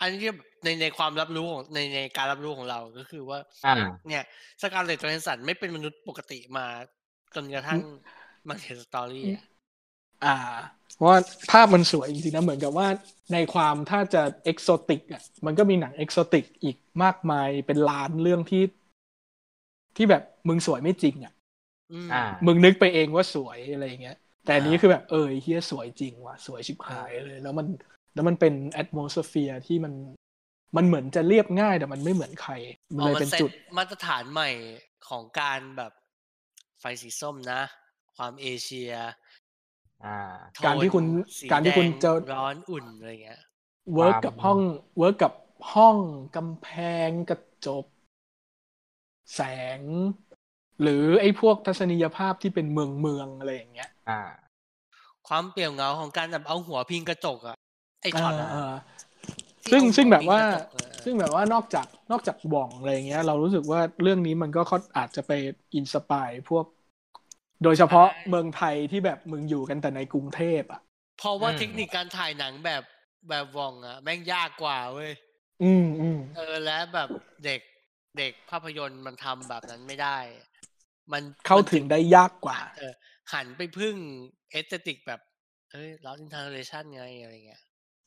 อันนี้ในในความรับรู้ของในในการรับรู้ของเราก็คือว่า
อ่า
เนี่ยสการ์เลตโจแฮนสันไม่เป็นมนุษย์ปกติมาจนกระทั่งมาเรียน story อะ
อ่าเพราะว่าภาพมันสวยจริงๆนะเหมือนกับว่าในความถ้าจะ exotic อะมันก็มีหนัง exotic อีกมากมายเป็นล้านเรื่องที่ ที่แบบมึงสวยไม่จริงอะ
อืม
อ่า
มึงนึกไปเองว่าสวยอะไรอย่างเงี้ย แต่อันนี้
อ่า
คือแบบเออเฮียสวยจริงว่ะสวยชิบหายเลย แล้วมันแล้วมันเป็น atmosphere ที่มันมันเหมือนจะเรียบง่ายแต่มันไม่เหมือนใคร มัน
อ๋อ
เลย
มัน
เป็น
เซต
จุด
มาตรฐานใหม่ของการแบบไฟสีส้มนะ ความเอเชีย
อ่า
โทน
การที่คุณ
สี
การที่คุณ
แดง
จะ
ร้อนอุ่นอะไรเงี้ย
เวิร์ก
ความ
กับห้อง work กับห้องกำแพงกระจกแสง หรือไอ้พวกทัศนียภาพที่เป็นเมืองเมืองอะไรอย่างเงี้ย
อ่า
ความเปลี่ยวเหงาของการแบบเอาหัวพิงกระจกอะไอช็อต
เอ
อะ
อเออ
ที่
ซึ่ง
เอาหั
ซึ่งแบบว่า
พิกระจกเออ
ซึ่งแบบว่านอกจากนอกจากบ่องอะไรเงี้ย เรารู้สึกว่าเรื่องนี้มันก็ค่อนอาจจะไป inspire พวก โดยเฉพาะเมืองไทยที่แบบมึงอยู่กันแต่ในกรุงเทพอะ
เพราะว่า
อืม
เทคนิคการถ่ายหนังแบบแบบหว่องอะแม่งยากกว่าเว้ย
อืมอืม
เออและแบบเด็กเด็กภาพยนตร์มันทำแบบนั้นไม่ได้ มัน
เข้า
มัน
ถึงได้ยากกว่า
เออ หันไปพึ่ง aesthetic แบบเอ้ย Lost in Translation ไงอะไรเงี้ย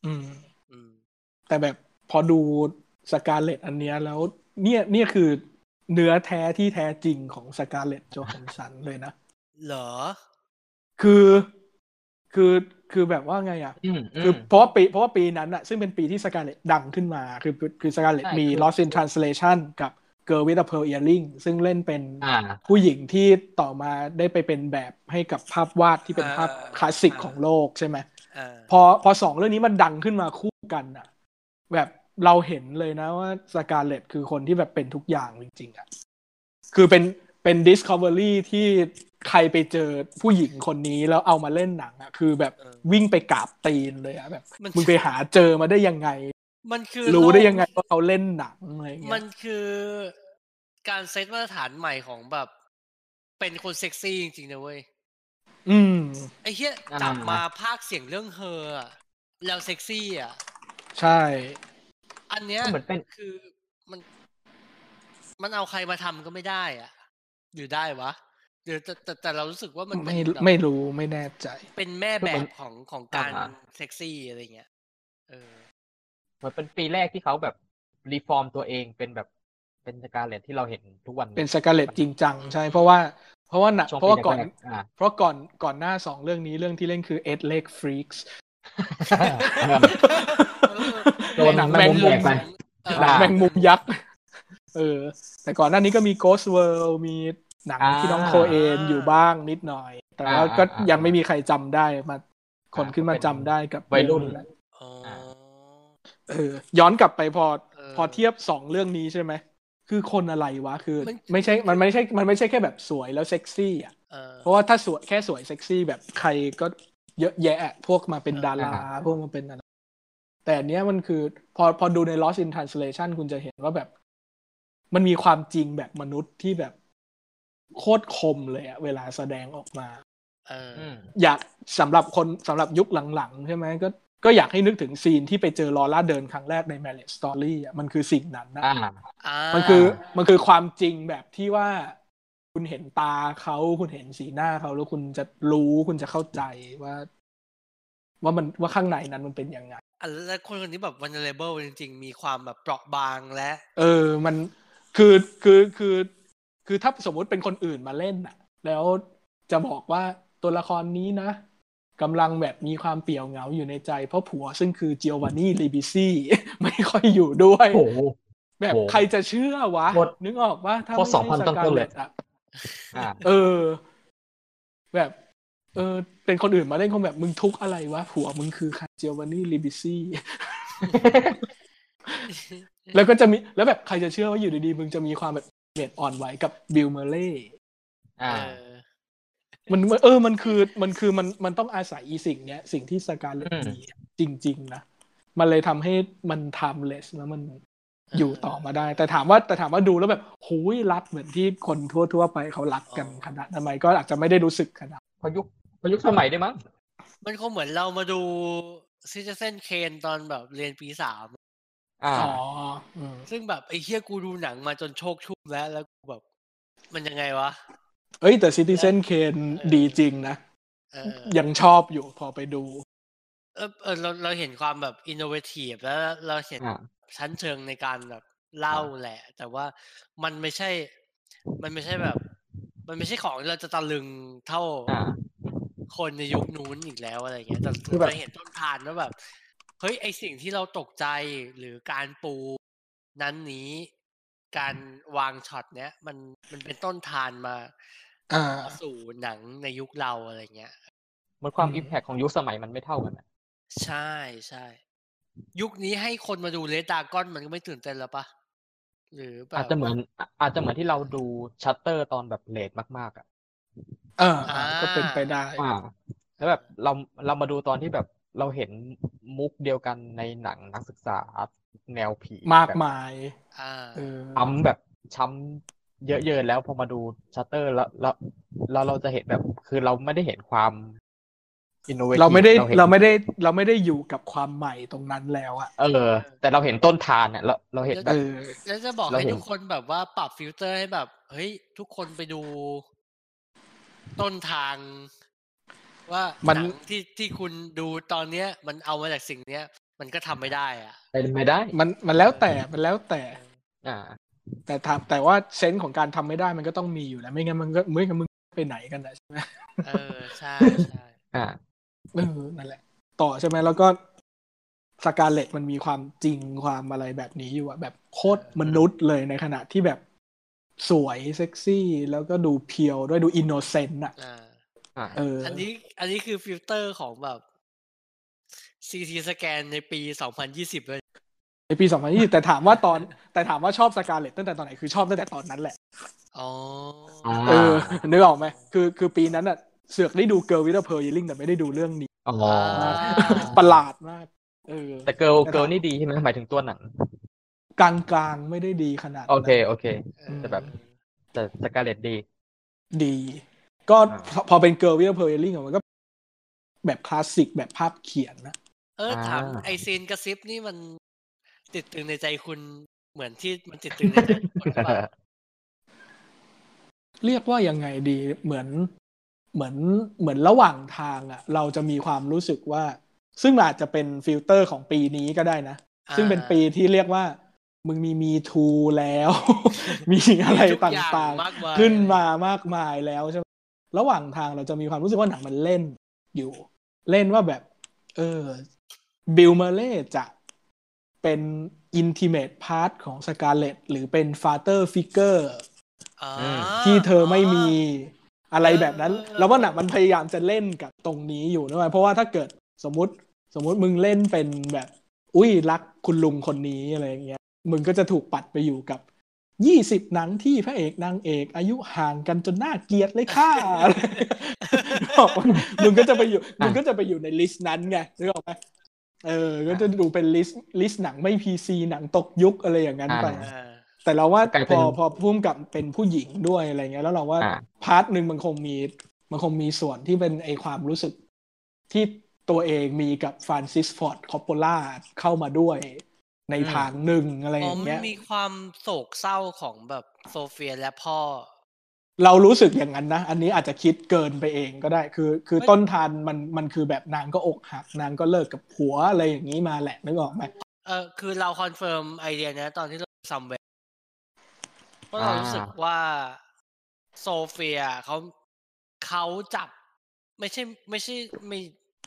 อืม
อืม
แต่แบบพอดูสกาเลตอันเนี้ยแล้ว เนี่ยเนี่ยคือเนื้อแท้ที่แท้จริงของสกาเลตโจฮันสันเลยนะ
เหรอ
คือคือคือแบบว่าไงอะ
อืมอื
คือ
ม
เพราะว่าปีเพราะว่าปีนั้นอะซึ่งเป็นปีที่สกาเลตดังขึ้นมา คือคือสกาเลต
ใช่
มี
คือ
Lost in Translation กับ Girl with a Pearl Earring ซึ่งเล่นเป็น
อ่า
ผู้หญิงที่ต่อมาได้ไปเป็นแบบให้กับภาพวาดที่เป็นภาพ
อ่า
คลาสสิก
อ่า
ของโลกใช่ไหม
เออ
พอพอสองเรื่องนี้มันดังขึ้นมาคู่กันอะแบบเราเห็นเลยนะว่าสกาเลตคือคนที่แบบเป็นทุกอย่างจริงๆอะคือเป็นเป็น discovery ที่ใครไปเจอผู้หญิงคนนี้แล้วเอามาเล่นหนังอะคือแบบ
เออ
วิ่งไปกราบตีนเลยอะแบบ
มัน
มึงไปหาเจอมาได้ยังไง
มันคือ
รู้ได้
โลก
ยังไงว่าเขาเล่นหนังอะไรอย่างเงี้
มั
ย
นคือการเซตมาตรฐานใหม่ของแบบ เป็นคนเซ็กซี่จริงๆนะเว้ย
อืม
ไอ้เหี้ย
อ่า
จับมาภาคเสียงเรื่องเฮออะแล้วเซ็กซี่อะ
ใช่
อันเนี้ย
เหมือนเป็น
คือมัน มันเอาใครมาทำก็ไม่ได้อะหรือได้วะหรือแต่แต่แต่เรารู้สึกว่ามันเป็
ไม่
นแบบ
ไม่รู้ไม่แน่ใจ
เป็นแม่แบบของของการ
อ่า
เซ็กซี่อะไรเงี้ย เออ
เห มือนเป็นปีแรกที่เขาแบบ reform ตัวเองเป็นแบบเป็นสกาเลตที่เราเห็นทุกวันนี้
เป็นสกาเลตจริงจังใช่ เพราะว่า เพราะว่าหนัก
ช่วง
เพราะว่าก่อน
ปีแรกๆอ่า
เพราะก่อนก่อนหน้าสองเรื่องนี้เรื่องที่เล่นคือ Eight Leg Freaks
โดนหนังแมงมุมแดกไป
เออ
อ่า
แมงมุมยักษ์เออ แต่ก่อนหน้านี้ก็มี Ghost World มีหนัง
อ่า
ที่น้องโคเอนอยู่บ้างนิดหน่อย แต่ว่า
อ่า
ก็
อ่า
ยังไม่มีใครจำได้มาคน
อ่า
ขึ้นมา
ก็เป็น
จำได้กับ
วัยรุ่น
เองแหละ
อ๋อ
เออ ย้อนกลับไปพอ
เออ
พอเทียบสองเรื่องนี้ใช่ไหมคือคนอะไรวะ คือ
มัน
ไม่ใช่ มันไม่ใช่ มันไม่ใช่แค่แบบสวยแล้วเซ็กซี่อะ
เออ
เพราะว่าถ้าสวยแค่สวยเซ็กซี่แบบใครก็เยอะแยะอะพวกมาเป็น
เออ
ดารา พวกมาเป็นอะไรแต่อันเนี้ยมันคือ พอพอดูใน Lost in Translation คุณจะเห็นว่าแบบ มันมีความจริงแบบมนุษย์ที่แบบโคตรคมเลยอะเวลาแสดงออกมา
เออ
อืม
อยากสำหรับคนสำหรับยุคหลังๆ ใช่ไหมก็ ก็อยากให้นึกถึงซีนที่ไปเจอลอร่าเดินครั้งแรกใน Marriage Story อะมันคือสิ่งนั้นนะ
อ่า
อ่า
มันคือมันคือความจริงแบบที่ว่าคุณเห็นตาเขาคุณเห็นสีหน้าเขาแล้วคุณจะรู้คุณจะเข้าใจว่า ว่ามันว่าข้างในนั้นมันเป็นยังไง
อะแล้วคนคนนี้แบบ vulnerable จริง ๆ มีความแบบเปราะบางและ
เออมันคือคือคือ คือถ้าสมมุติเป็นคนอื่นมาเล่นน่ะ แล้วจะบอกว่าตัวละครนี้นะ กำลังแบบมีความเปี่ยวเหงาอยู่ในใจ เพราะผัวซึ่งคือเจียววานี่ลีบิซี่ไม่ค่อยอยู่ด้วย
โอ้โห
แบบ
โห
ใครจะเชื่อวะ
โคตร
นึกออกว่าถ้า
โคตร
ไม่ใช่
2,000
ส
ต้นๆ
กา
เล
เลยตอะ
อ่า
เออ แบบ เออ เป็นคนอื่นมาเล่นคงแบบมึงทุกข์อะไรวะผัวมึงคือใครเจียววานี่ลีบิซี่แล้วก็จะมีแล้วแบบใครจะเชื่อว่าอยู่ดีๆ มึงจะมีความแบบเมดอ่อนไหวกับบิลเมอร์เล่
อ่า
เออ
มันเออมันคือมันคือมันมันต้องอาศัยอีสิ่งเนี้ยสิ่งที่สการเลต
อืม
มีจริง ๆ นะ มันเลยทำให้มัน timeless แล้วมันอยู่ต่อมาได้ แต่ถามว่าแต่ถามว่าดูแล้วแบบหุยรักเหมือนที่คนทั่ว ๆ ไปเขารักกันขนาดทำไมก็อาจจะไม่ได้รู้สึกขนาด
พอยุคพอยุคสมัยด้วยมั้ง
มันคงเหมือนเรามาดู Citizen Kane ตอนแบบเรียนปีสาม
อ่า
อ๋ออืม
ซึ่งแบบไอ้เฮียกูดูหนังมาจนโชคชุ่มแล้วแล้วกูแบบ มันยังไงวะ
เอ้ยแต่ Citizen Kane
เออ
ดีจริงนะ
เออ
ยังชอบอยู่พอไปดู
เออเออเราเราเห็นความแบบ innovative แล้วเราเห็น
อ่า
ชั้นเชิงในการแบบเล่าแหละ แต่ว่ามันไม่ใช่ มันไม่ใช่แบบ มันไม่ใช่ของที่เราจะตะลึงเท่า
อ่า
คนในยุคนู้นอีกแล้วอะไรเงี้ยแต่
คือแบบ
เราเห็นต้นทางว่าแบบเฮ้ยไอสิ่งที่เราตกใจหรือการปูนั้นนี้ การวางช็อตเนี้ยมันมันเป็นต้นทางมา
อ่า
สู่หนังในยุคเราอะไรเงี้ย
เหมือนความ
อืม
อิมแพคของยุคสมัยมันไม่เท่ากันอะ
ใช่ใช่ยุคนี้ให้คนมาดูเลดดากอนมันก็ไม่ตื่นเต้นแล้วปะหรือแบบ
อาจจะเหมือน อาจจะเหมือนที่เราดูชัตเตอร์ตอนแบบ late มากๆอะ
เอออ่าก็เป็นไปได้
อ่าแล้วแบบเราเรามาดูตอนที่แบบ เราเห็นมุกเดียวกันในหนังนักศึกษาแนวผี
มาก
แบบ
มาย
อ่า
เออ
ช้ำแบบช้ำเยอะเยินแล้วพอมาดูชัตเตอร์แล้วแล้วแล้วเราจะเห็นแบบ คือเราไม่ได้เห็นความ innovative เรา
ไม่ได้เห็
น
เราไม่ได้เราไม่ได้อยู่กับความใหม่ตรงนั้นแล้วอะ
เออ แต่เราเห็นต้นทางเนี่ยเราเราเห็นแบบ
เออ
แล้วจะบอก
เรา
ให้
เห็น
ทุกคนแบบว่าปรับฟิลเตอร์ให้แบบ เฮ้ย ทุกคนไปดูต้นทาง ว่า
มัน
หนังที่ที่คุณดูตอนเนี้ย มันเอามาจากสิ่งเนี้ย มันก็ทำไม่ได้อะ
เป็นไม่ได้
มันมันแล้วแต่มันแล้วแต่
อ่า
แต่ถามแต่ว่า sense ของการทำไม่ได้มันก็ต้องมีอยู่แล้ว ไม่งั้นมันก็ไม่งั้นมึงไปไหนกันนะใช่ไหม
เออใช่ใช่
อ่า
เออนั่นแหละ ต่อใช่ไหมแล้วก็สกาเลตมันมีความจริงความอะไรแบบนี้อยู่อะแบบโคตรมนุษย์เลยในขณะที่แบบสวยเซ็กซี่ แล้วก็ดู pure ด้วยดู innocent อะ
อ่า
อ่า
เออ
อันนี้อันนี้คือฟิลเตอร์ของแบบ CT สแกนในปี2020เลย
ในปี2020แต่ถามว่าตอน แต่ถามว่าชอบสกาเลตตั้งแต่ตอนไหนคือชอบตั้งแต่ตอนนั้นแหละ
อ๋อ
อ่า
เออนึกออกไหมคือคือปีนั้นอะเสือกได้ดู Girl with Pearl Earring แต่ไม่ได้ดูเรื่องนี้
อ๋อ
อ่า
ประหลาดมากเออ
แต่ Girl Girl นี่ดีใช่ไหมหมายถึงตัวหนัง
กลางกลางๆไม่ได้ดีขนาดนั้น
โอเคโอเค
เออ
แต่แบบแต่สกาเลตดี
ดี ก็
อ่า
พอพอเป็น Girl with Pearl Earring มันก็ แบบคลาสสิกแบบภาพเขียนนะ
เออถาม
อ่า
ไอ scene กระซิบนี่มันติดตรึงในใจคุณเหมือนที่มันติดตรึงในใจผมหรือเปล่า
เรียกว่ายังไงดีเหมือนเหมือนเหมือนระหว่างทางอะเราจะมีความรู้สึกว่า ซึ่งอาจจะเป็นฟิลเตอร์ของปีนี้ก็ได้นะ
อ่า
ซึ่งเป็นปีที่เรียกว่า มึงมี Me Too แล้ว มีอะไร
ทุก
ต
อย่่า
ง
มากมาย
ๆขึ้นมามากมายแล้วใช่ไหม ระหว่างทางเราจะมีความรู้สึกว่าหนังมันเล่นอยู่ เล่นว่าแบบ เออ Bill Murray จะเป็นอินทิเม e พาร์ทของสกาเลตหรือเป็น father figure อ่า
อืม
ที่เธอไม่มีอะไรแบบนั้น
เออ
แล้วว่าหนังมันพยายามจะเล่นกับตรงนี้อยู่นะเพราะว่าถ้าเกิดสมมติสมมติมึงเล่นเป็นแบบ อุ้ยรักคุณลุงคนนี้อะไรอย่างเงี้ยมึงก็จะถูกปัดไปอยู่กับ ยี่สิบหนังที่พระเอกนางเอก อายุห่างกันจนน่าเกลียดเลยค่ะบอกว่ามึงก็จะไปอยู่มึงก็จะไปอยู่ใน list นั้นไงนึกออกไหมเออ ก็จะดูเป็น list list หนังไม่ PC หนังตกยุคอะไรอย่างนั้นไป
อ่า
แต่เราว่าก
ลายเป็น
พอผู้กำกับเป็นผู้หญิงด้วยอะไรเงี้ยแล้วเราว่า
อ่า
part หนึ่งมันคงมีมันคงมีส่วนที่เป็นไอความรู้สึกที่ตัวเองมีกับ Francis Ford Coppola เข้ามาด้วย ในทางหนึ่งอะไรอ
อ๋อย่างมัน
เงี้ย
มีความโศกเศร้าของแบบโซเฟียและพ่อ
เรารู้สึกอย่างนั้นนะ อันนี้อาจจะคิดเกินไปเองก็ได้คือ คือ
ไม่
ต้นทานมันมันคือแบบนางก็อกหักนางก็เลิกกับผัวอะไรอย่างนี้มาแหละนึกออกไหม
เออคือเรา confirm idea เนี้ยตอนที่เรา Somewhereเพราะเรารู้สึกว่าโซเฟียเขาเขาจับไม่ใช่ไม่ใช่ไม่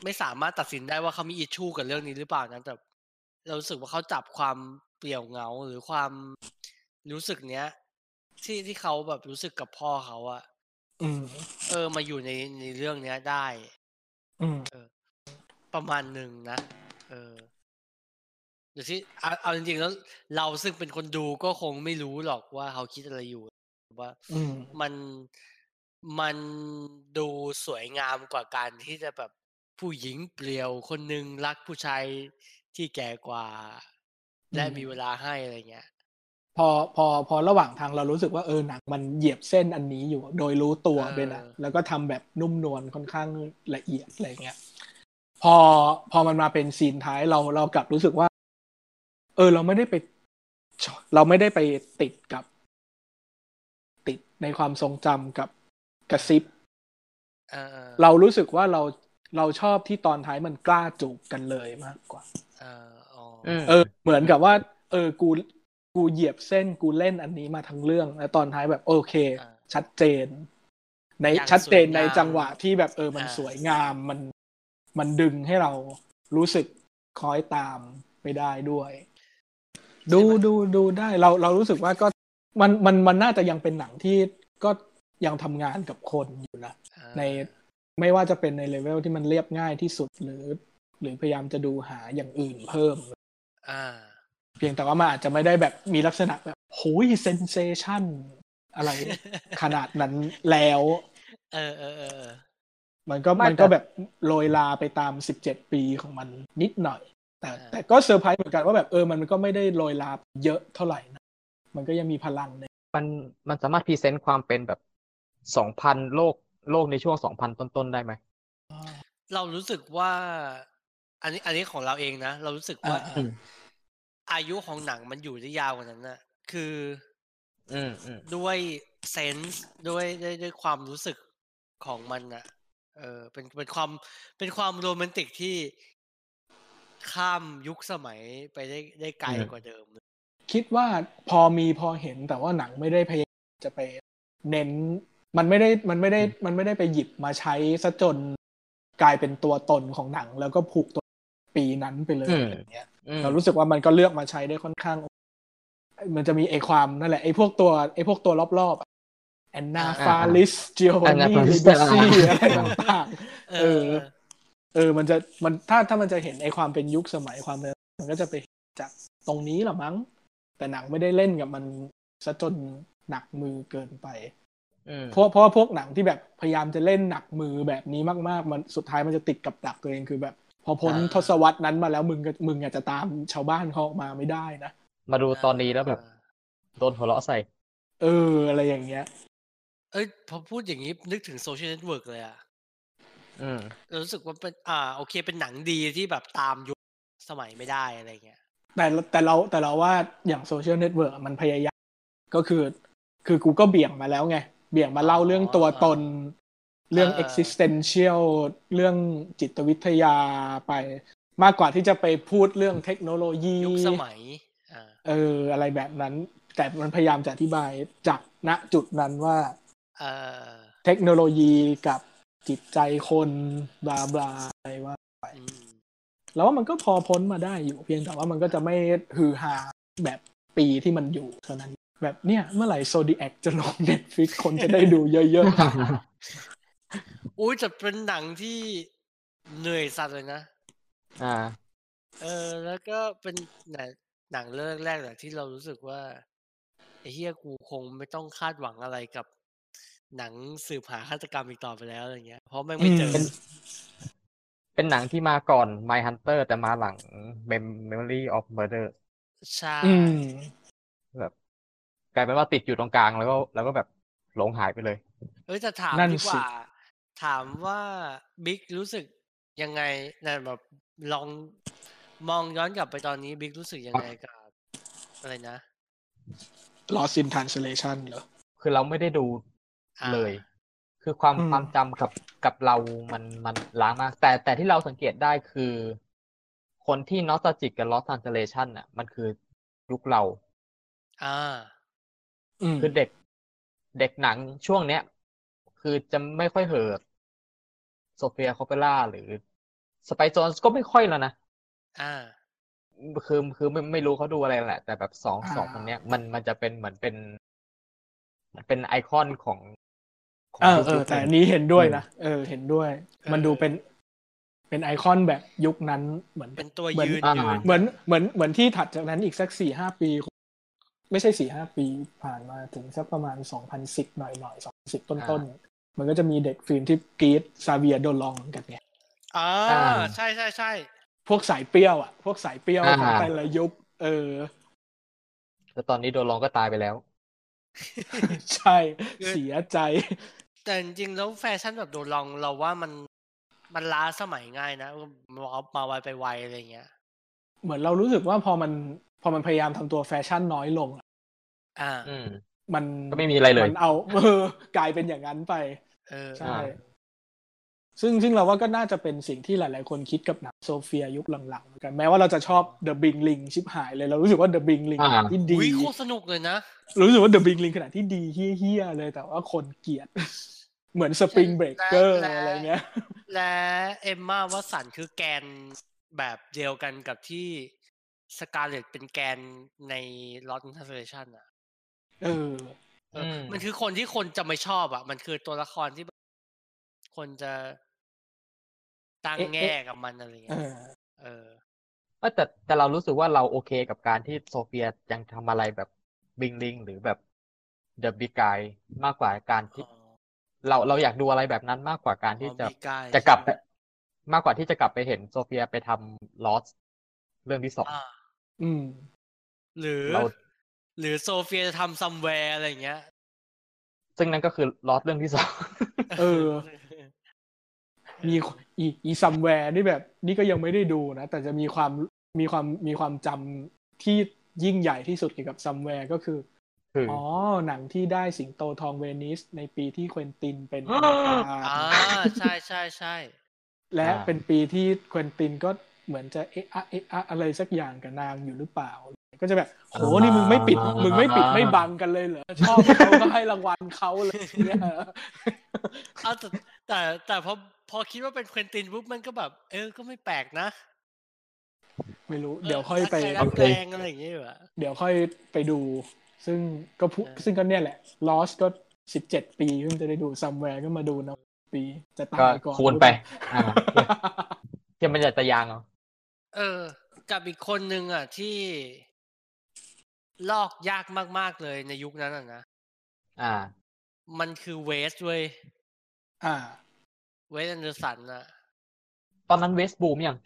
ไม่สามารถตัดสินได้ว่าเขามีอิชชูกับเรื่องนี้หรือเปล่านะแต่ เรารู้สึกว่าเขาจับความเปลี่ยวเหงาหรือความรู้สึกเนี้ย ที่ที่เขาแบบรู้สึกกับพ่อเขาอะ
อืม
เออ มาอยู่ในในเรื่องเนี้ยได้
อืม
ประมาณหนึ่งนะ เออเดี๋ยวที่เอาเอาจริงๆแล้ว เราซึ่งเป็นคนดูก็คงไม่รู้หรอกว่าเขาคิดอะไรอยู่ว่า
อืม
มันมันดูสวยงามกว่าการที่จะแบบผู้หญิงเปลี่ยวคนหนึ่งรักผู้ชาย ที่แก่กว่า และ
อืม
มีเวลาให้อะไรเงี้ย
พอพอพอระหว่างทางเรารู้สึกว่าเออหนังมันเหยียบเส้นอันนี้อยู่ โดยรู้ตัว
เออ
เป็นอะแล้วก็ทำแบบนุ่มนวลค่อนข้างละเอียดอะไรเงี้ยพอพอมันมาเป็นซีนท้ายเราเรากลับรู้สึกว่า เออ เราไม่ได้ไป เราไม่ได้ไปติดกับ ติดในความทรงจำกับกระซิบ
เออเออ
เรารู้สึกว่าเราเราชอบที่ตอนท้ายมันกล้าจูบกันเลยมากกว่า
เอออ๋ออ
อืม
เออ เหมือนกับว่า เออกูกูเหยียบเส้นกูเล่นอันนี้มาทั้งเรื่อง แล้วตอนท้ายแบบโอเค
อ่า
ชัดเจน ใน
อย่าง
ชัดเจน
สวยงาม
ในจังหวะที่แบบเออมัน
อ่า
สวยงามมันมันดึงให้เรารู้สึกคล้อยตามไปได้ด้วย ดูดูดูได้เราเรารู้สึกว่าก็มันมันมันน่าจะยังเป็นหนังที่ก็ยังทำงานกับคนอยู่นะ
อ่า
ในไม่ว่าจะเป็นในเลเวลที่มันเรียบง่ายที่สุดหรือ หรือพยายามจะดูหาอย่างอื่นเพิ่ม
อ่า
เพียงแต่ว่ามันอาจจะไม่ได้แบบมีลักษณะแบบโหย sensation อะไร ขนาดนั้นแล้ว
เออเออเออเออ
มันก็
ไม่
มันก็
แต่
แบบโรยราไปตามสิบเจ็ดปีของมันนิดหน่อย แต่
อ่า
แต่ก็เซอร์ไพรส์เหมือนกันว่าแบบเออมันก็ไม่ได้โรยราเยอะเท่าไหร่นะมันก็ยังมีพลังใน
มันมันสามารถ present ความเป็นแบบสองพันโลกโลกในช่วงสองพันต้นๆได้ไหม
เรารู้สึกว่า อันนี้อันนี้ของเราเองนะ เรารู้สึกว่า
อ่า
อืม
อายุของหนังมันอยู่ได้ยาวกว่านั้นนะคือ
อืมอืม
ด้วยเซนส์ด้วยด้วยด้วยความรู้สึกของมันอะเออเป็นเป็นความเป็นความโรแมนติกที่ข้ามยุคสมัยไปได้ได้ไกลกว่าเดิม
คิดว่าพอมีพอเห็นแต่ว่าหนังไม่ได้พยายามจะไปเน้น มันไม่ได้มันไม่ได้มันไม่ได้ไปหยิบมาใช้ซะจนกลายเป็นตัวตนของหนังแล้วก็ผูกตัว ปีนั้นไปเลย
อืม
อะไรเงี้ย
อืม
เรารู้สึกว่ามันก็เลือกมาใช้ได้ค่อนข้าง มันจะมีไอความนั่นแหละไอพวกตัวไอพวกตัวรอบๆแอนนา
อ่า
ฟาลิสจิโอ
Anna
นี่
Faris
ลิเบซี่อะไรต่างๆ
เอ
เอ
อ
อ เออ มันจะมันถ้าถ้ามันจะเห็นไอความเป็นยุคสมัยความเป็นมันก็จะไปจากตรงนี้แหละมั้ง แต่หนังไม่ได้เล่นกับมันซะจนหนักมือเกินไป
อืม
เพราะเพราะว่าพวกหนังที่แบบพยายามจะเล่นหนักมือแบบนี้มาก ๆ มันสุดท้ายมันจะติดกับดักตัวเองคือแบบ พอพ้น
อ่า
ทศวรรษนั้นมาแล้วมึงก็มึงอาจจะตามชาวบ้านเขาออกมาไม่ได้นะ
มาดูตอนนี้แล้วแบบโดนหัวเราะใส่
เออ อะไรอย่างเงี้ย
เอ้ยพอพูดอย่างนี้นึกถึง Social Network เลยอะ
อืม
รู้สึกว่าเป็น อ่า โอเค เป็นหนังดีที่แบบตามยุคสมัยไม่ได้อะไรเงี้ย
แต่แต่เราแต่เราว่าอย่าง Social Network มันพยายาม ก็คือ คือกูก็เบี่ยงมาแล้วไง เบี่ยงมาเล่าเรื่องตัวตน เรื่อง
เออ
existential เรื่องจิตวิทยาไป มากกว่าที่จะไปพูดเรื่องเทคโนโลยี
ยุคสมัยอ่า
เออ อะไรแบบนั้น แต่มันพยายามจะอธิบายจากณจุดนั้นว่า
เออ
เทคโนโลยีกับจิตใจคนblah blah อะไรว่า
อืม
แล้วว่ามันก็พอพ้นมาได้อยู่เพียงแต่ว่ามันก็จะไม่ฮือฮาแบบปีที่มันอยู่เท่านั้น แบบเนี่ยเมื่อไหร่ Zodiac จะลง Netflix คนจะได้ดูเยอะ
อุ้ยแต่เป็นหนังที่เหนื่อยสัตว์เลยนะ
อ่า
เออ แล้วก็เป็นหนังหนังเรื่องแรกแหละที่เรารู้สึกว่าไอ้เฮียกูคงไม่ต้องคาดหวังอะไรกับหนังสืบหาฆาตกรรมอีกต่อไปแล้วอะไรเงี้ย เพราะแม่งไม่เจอ
อืม
เป็นหนังที่มาก่อน My Hunter แต่มาหลัง Mem- Memory of Murder
ใช่
ๆอืม
แบบกลายเป็นว่าติดอยู่ตรงกลางแล้วก็ แล้วก็แบบหลงหายไปเลย
เอ้ยจะถาม
นั่น
ดีก
สิ
ว่า ถามว่าบิ๊กรู้สึกยังไงนะแบบลองมองย้อนกลับไปตอนนี้บิ๊กรู้สึกยังไงกับอะไรนะ
Lost in Translation เหรอ
คือเราไม่ได้ดู
อ่า
เลย คือความ
อืม
ความจำกับกับเรามันมันล้างมาก แต่แต่ที่เราสังเกตได้คือ คนที่นอสต a จิกกับ Lost Translation อะ มันคือยุคเรา
อ่า
อืม
คือเด็ก เด็กหนังช่วงเนี้ย คือจะไม่ค่อยเหอะ โซเฟียคอเปล่าหรือสไปโจนก็ไม่ค่อยแล้วนะ
อ่า
คือคือไม่ไม่รู้เขาดูอะไรแหละ แต่แบบสอง
อ่า
สองคนเนี้ย มันมันจะเป็นเหมือนเป็น มันเป็นไอคอนของของ
เออ
ยุค
เออ
ยุค
แต่
ห
อั
นึ่
น
ง
นี้เห็นด้วยนะเออ เห็นด้วย
เออ
มันดูเป็นเป็นไอคอนแบบยุคนั้นเหมือน
เป็นตัว
เหมือน
ยืน
อ่า
ยืน
เหมือนเหมือนเหมือนที่ถัดจากนั้นอีกสักสี่ห้าปี ไม่ใช่สี่ห้าปีผ่านมาถึงสักประมาณสองพันสิบหน่อยหน่อยสองสิบต้นต้นๆ มันก็จะมีเด็กฟิล์มที่กรีด Xavier Dolan กันไง
อ่า
อ่า
ใช่ใช่ใช่
พวกสายเปรี้ยวอะ พวกสายเปรี้ยว
อ่า
ของแต่ละยุคเออ
แล้วตอนนี้โดนลองก็ตายไปแล้ว
ใช่เสียใจ
แต่จริงๆแล้วแฟชั่นแบบโดนลองเราว่ามันมันล้าสมัยง่ายนะมามาไวไปไวอะไรเงี้ย
เหมือนเรารู้สึกว่าพอมัน พอมันพยายามทำตัวแฟชั่นน้อยลงอะ
อ่า
อืม
มัน
ก็ไม่มีอะไรเลย
มันเอาเออกลายเป็นอย่างนั้นไป
เออ
ใช่
อ่า
ซึ่งซึ่งเราว่าก็น่าจะเป็นสิ่งที่หลาย ๆ คนคิดกับหนังโซเฟียยุคหลังๆเหมือนกันแม้ว่าเราจะชอบ The Bing Ling ชิบหายเลยเรารู้สึกว่า The Bing Ling
อ่า
ที่ดี
อุ้ยโคตรสนุกเลยนะ
รู้สึกว่า The Bing Ling ขนาดที่ดีเฮี้ยๆเลยแต่ว่าคนเกลียดเหมือน Spring Breaker
และ
อะไรเงี้ย
และเอมมาวัสันคือแกนแบบเดียวกันกับที่สกาเลตเป็นแกนใน Lost in Translation อะ
เออ
เอออ
ม
มันคือคนที่คนจะไม่ชอบอะ มันคือตัวละครที่แบบคนจะตั้ง
เอ๊ะ
แง่กับมันอะไร
เอ
เงี้ย
อ
เออ
เอ้ยแต่แต่เรารู้สึกว่าเราโอเคกับการที่โซเฟียยังทำอะไรแบบ Bling Ring หรือแบบ The Beguiled มากกว่าการที่
อ๋อ
เราเราอยากดูอะไรแบบนั้นมากกว่าการที่
อ๋อ
จะ
มีกาย
จะกลับไป
ใช่ไหม
มากกว่าที่จะกลับไปเห็นโซเฟียไปทำ Lost เรื่องที่สอง
อ่า
อืม
หรือ
เรา
หรือโซเฟียจะทำ Somewhere อะไรเงี้ย
ซึ่งนั่นก็คือ Lost เรื่องที่สอง
เออ มีอีอี Somewhere นี่แบบ นี่ก็ยังไม่ได้ดูนะ แต่จะมีความมีความมีความจำที่ยิ่งใหญ่ที่สุดเกี่ยวกับ Somewhere ก็คือ
คือ
อ๋อ หนังที่ได้สิงโตทองเวนิสในปีที่ Quentin เป็น
อ่า
ประธาน
อ่าใช่ใช่ใช่
และ
อ่า
เป็นปีที่เควินตินก็เหมือนจะเอะอะเอะอะอะไรสักอย่างกับนางอยู่หรือเปล่าอะไร ก็จะแบบโหนี่มึงไม่ปิด มึงไม่ปิดไม่บังกันเลยเหรอชอบเขาก็ให้รางวัลเขาเลยเนี่ย
เอาแต่แต่แต่พอพอคิดว่าเป็นเควินตินปุ๊บมันก็แบบ เออก็ไม่แปลกนะ
ไม่รู้ เดี๋ยวค่อยไป
ใครรักแรงอะไรอย่างเงี้ยว่ะ
เดี๋ยวค่อยไปดู ซึ่งก็พู
เออ
ซึ่งก็เนี่ยแหละ Lost ก็สิบเจ็ดปีเพิ่งจะได้ดู Somewhere ก็มาดูนะปีจะตา
ก็
ยก่อน
คูณไปอ่าเทียมมันจะตะยางเอา
เออ กับอีกคนนึงอะที่ ลอกยากมากๆเลยในยุคนั้นอะนะ
อ่า
มันคือเวสเว้ย
อ่า
เวสแอนเดอร์สันอะ
ตอนนั้นเวสบูมยัง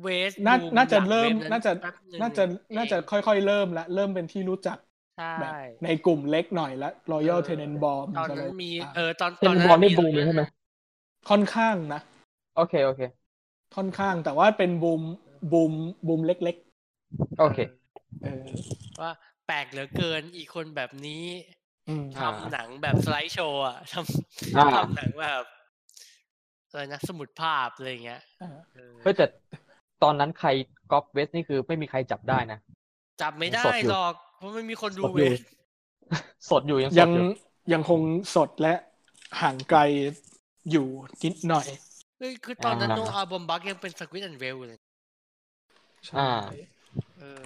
เวส
น่า
บูม
น่าจะ
หลัง
เริ่ม
ว็บ
น่าจะ
แป๊บหง
น่าจะ
เอง
น่าจะค่อยๆเริ่มละเริ่มเป็นที่รู้จัก
ใช่
แบบในกลุ่มเล็กหน่อยละ Royal
เออ
Tenenbaum
ตอน
จะเล
นั้
ย
นมี
อะ
เออตอน
เป็
ตอน
น
นั้น
บอลได้
มี
บูมเลยใช่ไหม
ค่อนข้างนะ
โอเคโอเค
ค่อนข้างแต่ว่าเป็นบูมบูมบูมเล็ก
โอเค
ๆ เออ
ว่าแปลกเหลือเกินอีกคนแบบนี้
อืม
อ่า
ทำหนังแบบสไลด์โชว์อะท
อ่าำ
ทำหนังแบบอะไรนะสมุดภาพอะไรอย่างเงี้ย
อ่า
เออ
เฮ้ยแต่ตอนนั้นใครก๊อปเวสนี่คือไม่มีใครจับได้นะ
จับไม่ได้
สดอยู่
หรอก เพราะไม่มีคนดู
สด
เว
อยู่
ส
สดอยู่ยังส
ยั
ด
ง
อยู่
ยังคงสดและห่างไกลอยู่นิดหน่อย
เฮ้ยคือตอนนั้น
อ่า
โนอาบอมบักยังเป็นสควิตแอนด์เวลเลย
อ่า
เออ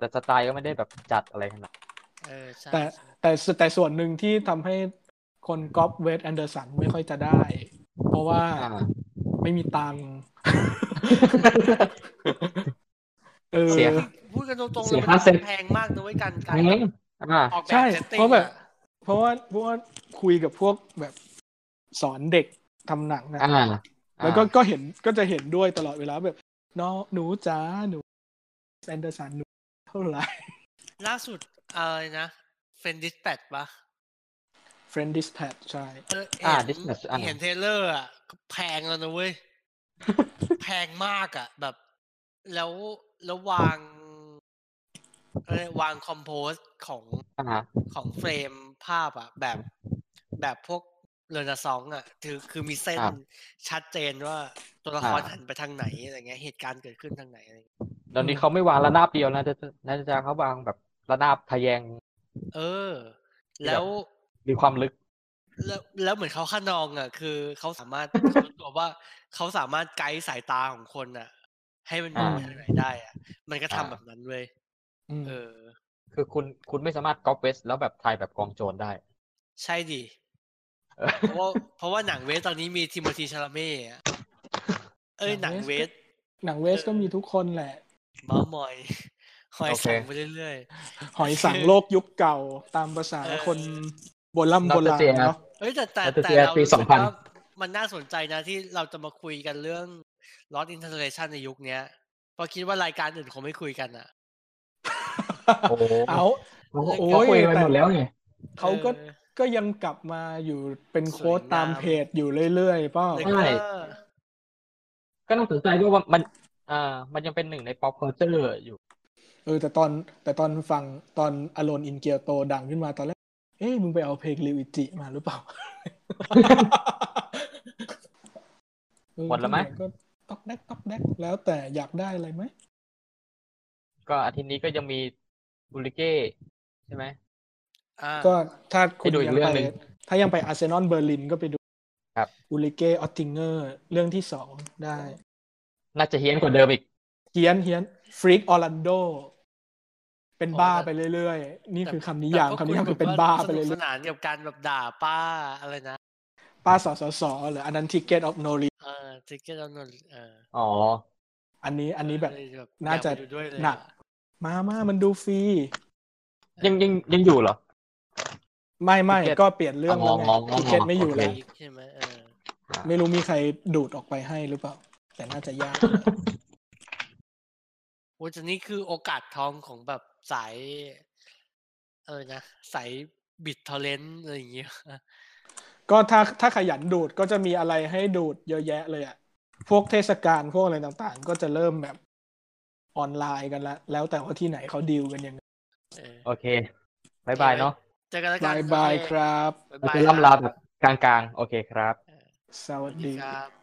แบบแต่สไตล์ก็ไม่ได้แบบจัดอะไรขนาด
เออใช่
แต่
ใช่
แต่แต่ส่วนหนึ่งที่ทำให้คนก๊อปเวสแอนเดอร์สันไม่ค่อยจะได้ เพราะว่า
อ่า
ไม่มีตังค์เออ
เสีย
พูดกันตรงๆ
เสี
เลย
ย
มั
ค่าเซ็ต
นแพงมากนะเว้ยการการ
แพงอ่า
ออกแบ
ใช่
บเซตติ้
เพ
ง
ราะแบบ
อะ
เพราะว่าเพราะว่าคุยกับพวกแบบสอนเด็กทำหนังนะ
อ่า
แล้วก็ก็เห็นก็จะเห็นด้วยตลอดเวลาแบบน้องหนูจ๋าหนูแอนเดอร์สันหนู เท่าไหร่
ล่าสุดอะไรนะเฟนดิสแปดปะ
French Dispatch ใช่
เออ
อ่า
เห็น
Dispatch อ่า
เห็น trailerลเลอร์อะก็แพงแล้วนะเว้ย แพงมากอะ แบบ แล้วแล้ววางเออวาง compose ของ
อ่า
ของเฟรมภาพอะ แบบแบบพวกเรเนซองส์อะคือคือมีเส้น
ครับ
ชัดเจนว่า ตัวละคร
อ่า
หันไปทางไหนอะไรเงี้ยเหตุการณ์เกิดขึ้นทางไหนอะไรเงี้ย
ตอนนี้เขาไม่วางระนาบเดียวนะจะน่าจะเขาวางแบบระนาบทะแยง
เออ แล้ว
มีความลึก
แล้วแล้วเหมือนเขาขนองอะ คือเขาสามารถเขารู้ตัวว่าเขาสามารถไกด์สายตาของคนอะ ให้มันมองไป
อ่า
ทางไหนได้อะ มันก็ทำ
อ่า
แบบนั้นเว้ย
อืม
เออ
คือคุณคุณไม่สามารถก๊อปเวสแล้วแบบถ่ายแบบกองโจรได้
ใช่ดิ
เออ
เพราะว่าเพราะว่าหนังเวสตอนนี้มีทิโมธีชาลาเม่อะ เอ้ยหนังเวส
หนังเวสก็มีทุกคนแหละ
เมามอย หอย
โอเค
สังไปเรื่อย
หอยสังโลกยุคเก่าตามภาษา
เออ
คนโบราณโบราณเนาะ
ๆเอ้ยแต่แต่
Fantasy
แต่เรา
ปี
รู้สึก
2000
ว่ามันน่าสนใจนะที่เราจะมาคุยกันเรื่อง Lost in Translation ในยุคเนี้ยเพราะคิดว่ารายการอื่นคงไม่คุยกันอะ
โอ้โห
เอา
โอ้โห
โอ้ย
เขาคุยกันไปหมดแล้วไง
เขาก็
ออ
ก็ยังกลับมาอยู่เป็นโค้ด
สวยงาม
ตามเพจอยู่เรื่อยๆเป้า
แล้ว
ใช่
ก็
ก็น่าสนใจด้วยว่ามันอ่ามันยังเป็นหนึ่งใน pop culture อยู่
เออ แต่ตอนแต่ตอนฟังตอนอ l o นอินเกียโตดังขึ้นมาตอนแรก เอ้ยมึงไปเอาเพลงลิวอิจิมาหรือเปล่าเออ
หมดแล้วไหม
ก็ต๊อกแดกต๊อกแดกแล้วแต่อยากได้อะไรไหม
ก็อาทิตย์นี้ก็ยังมีบูริเก้ใช่ไหม
อ่า
ก็ถ้าคุณ
ไปดูอีก
ยัง
เรื่อ
ไป
งหนึ่ง
ถ้ายังไปอาร์เซนอลเบอร์ลินก็ไปดู
ครับ
อูริเก้ออตติงเกอร์เรื่องที่สองได้
น่าจะเฮี้ยนกว่าเดิมอีก
เฮียนเฮียนฟรีกออร์แลนโดเป็นบ้าไปเเรื่อยๆ นี่คือคำนิยาม
แต่พวก
คำนิยาม
ณ
คือเป็น
แบบ
บ้า
ว่
ไปเรื่
สนุ
อก
ส
ย
นานกับการแบบด่าป้าอะไรนะ
ๆป้าสอสอสอหรืออันนั้นทิเก็ตออฟโนรี
เออทิกเก็ตออนนเออ
อ๋อ
อันนี้อันนี้แบบ
เลยแบบ
น่าจะ
อยกไปดูด้วยเลย
หนัก
อะ
มามามันดูฟรี
ยังยังยังอยู่เหรอ
ไม่ไม่
Ticket
ก็เปลี่ยนเรื่องแล้วไง
อ๋อ
ทิเก็ตไม่อยู่
โอเค
แล้ว
อีกใช่ไหมเออ
ไม่รู้มีใครดูดออกไปให้หรือเปล่า แต่น่าจะยาก
โอ้แต่นี่คือโอกาสทองของแบบสาย เออนะสายบิดทอเลนอะไรอย่างเงี้ย
ก็ถ้าถ้าขยันดูดก็จะมีอะไรให้ดูดเยอะแยะเลยอะพวกเทศกาลพวกอะไรต่างๆ ก็จะเริ่มแบบออนไลน์กันละแล้วแต่ว่าที่ไหนเขาดีลกันยังไง
เออ
โอเคบายบายเนาะ
เจอกันแล้วกับา
นยบาย
โอเค
รับ
บ๊าย
เรา
บาย
จะล่ำลาแบบกลางๆ โอเคครับ
สวัส
สวัสดี
ดี
ครับ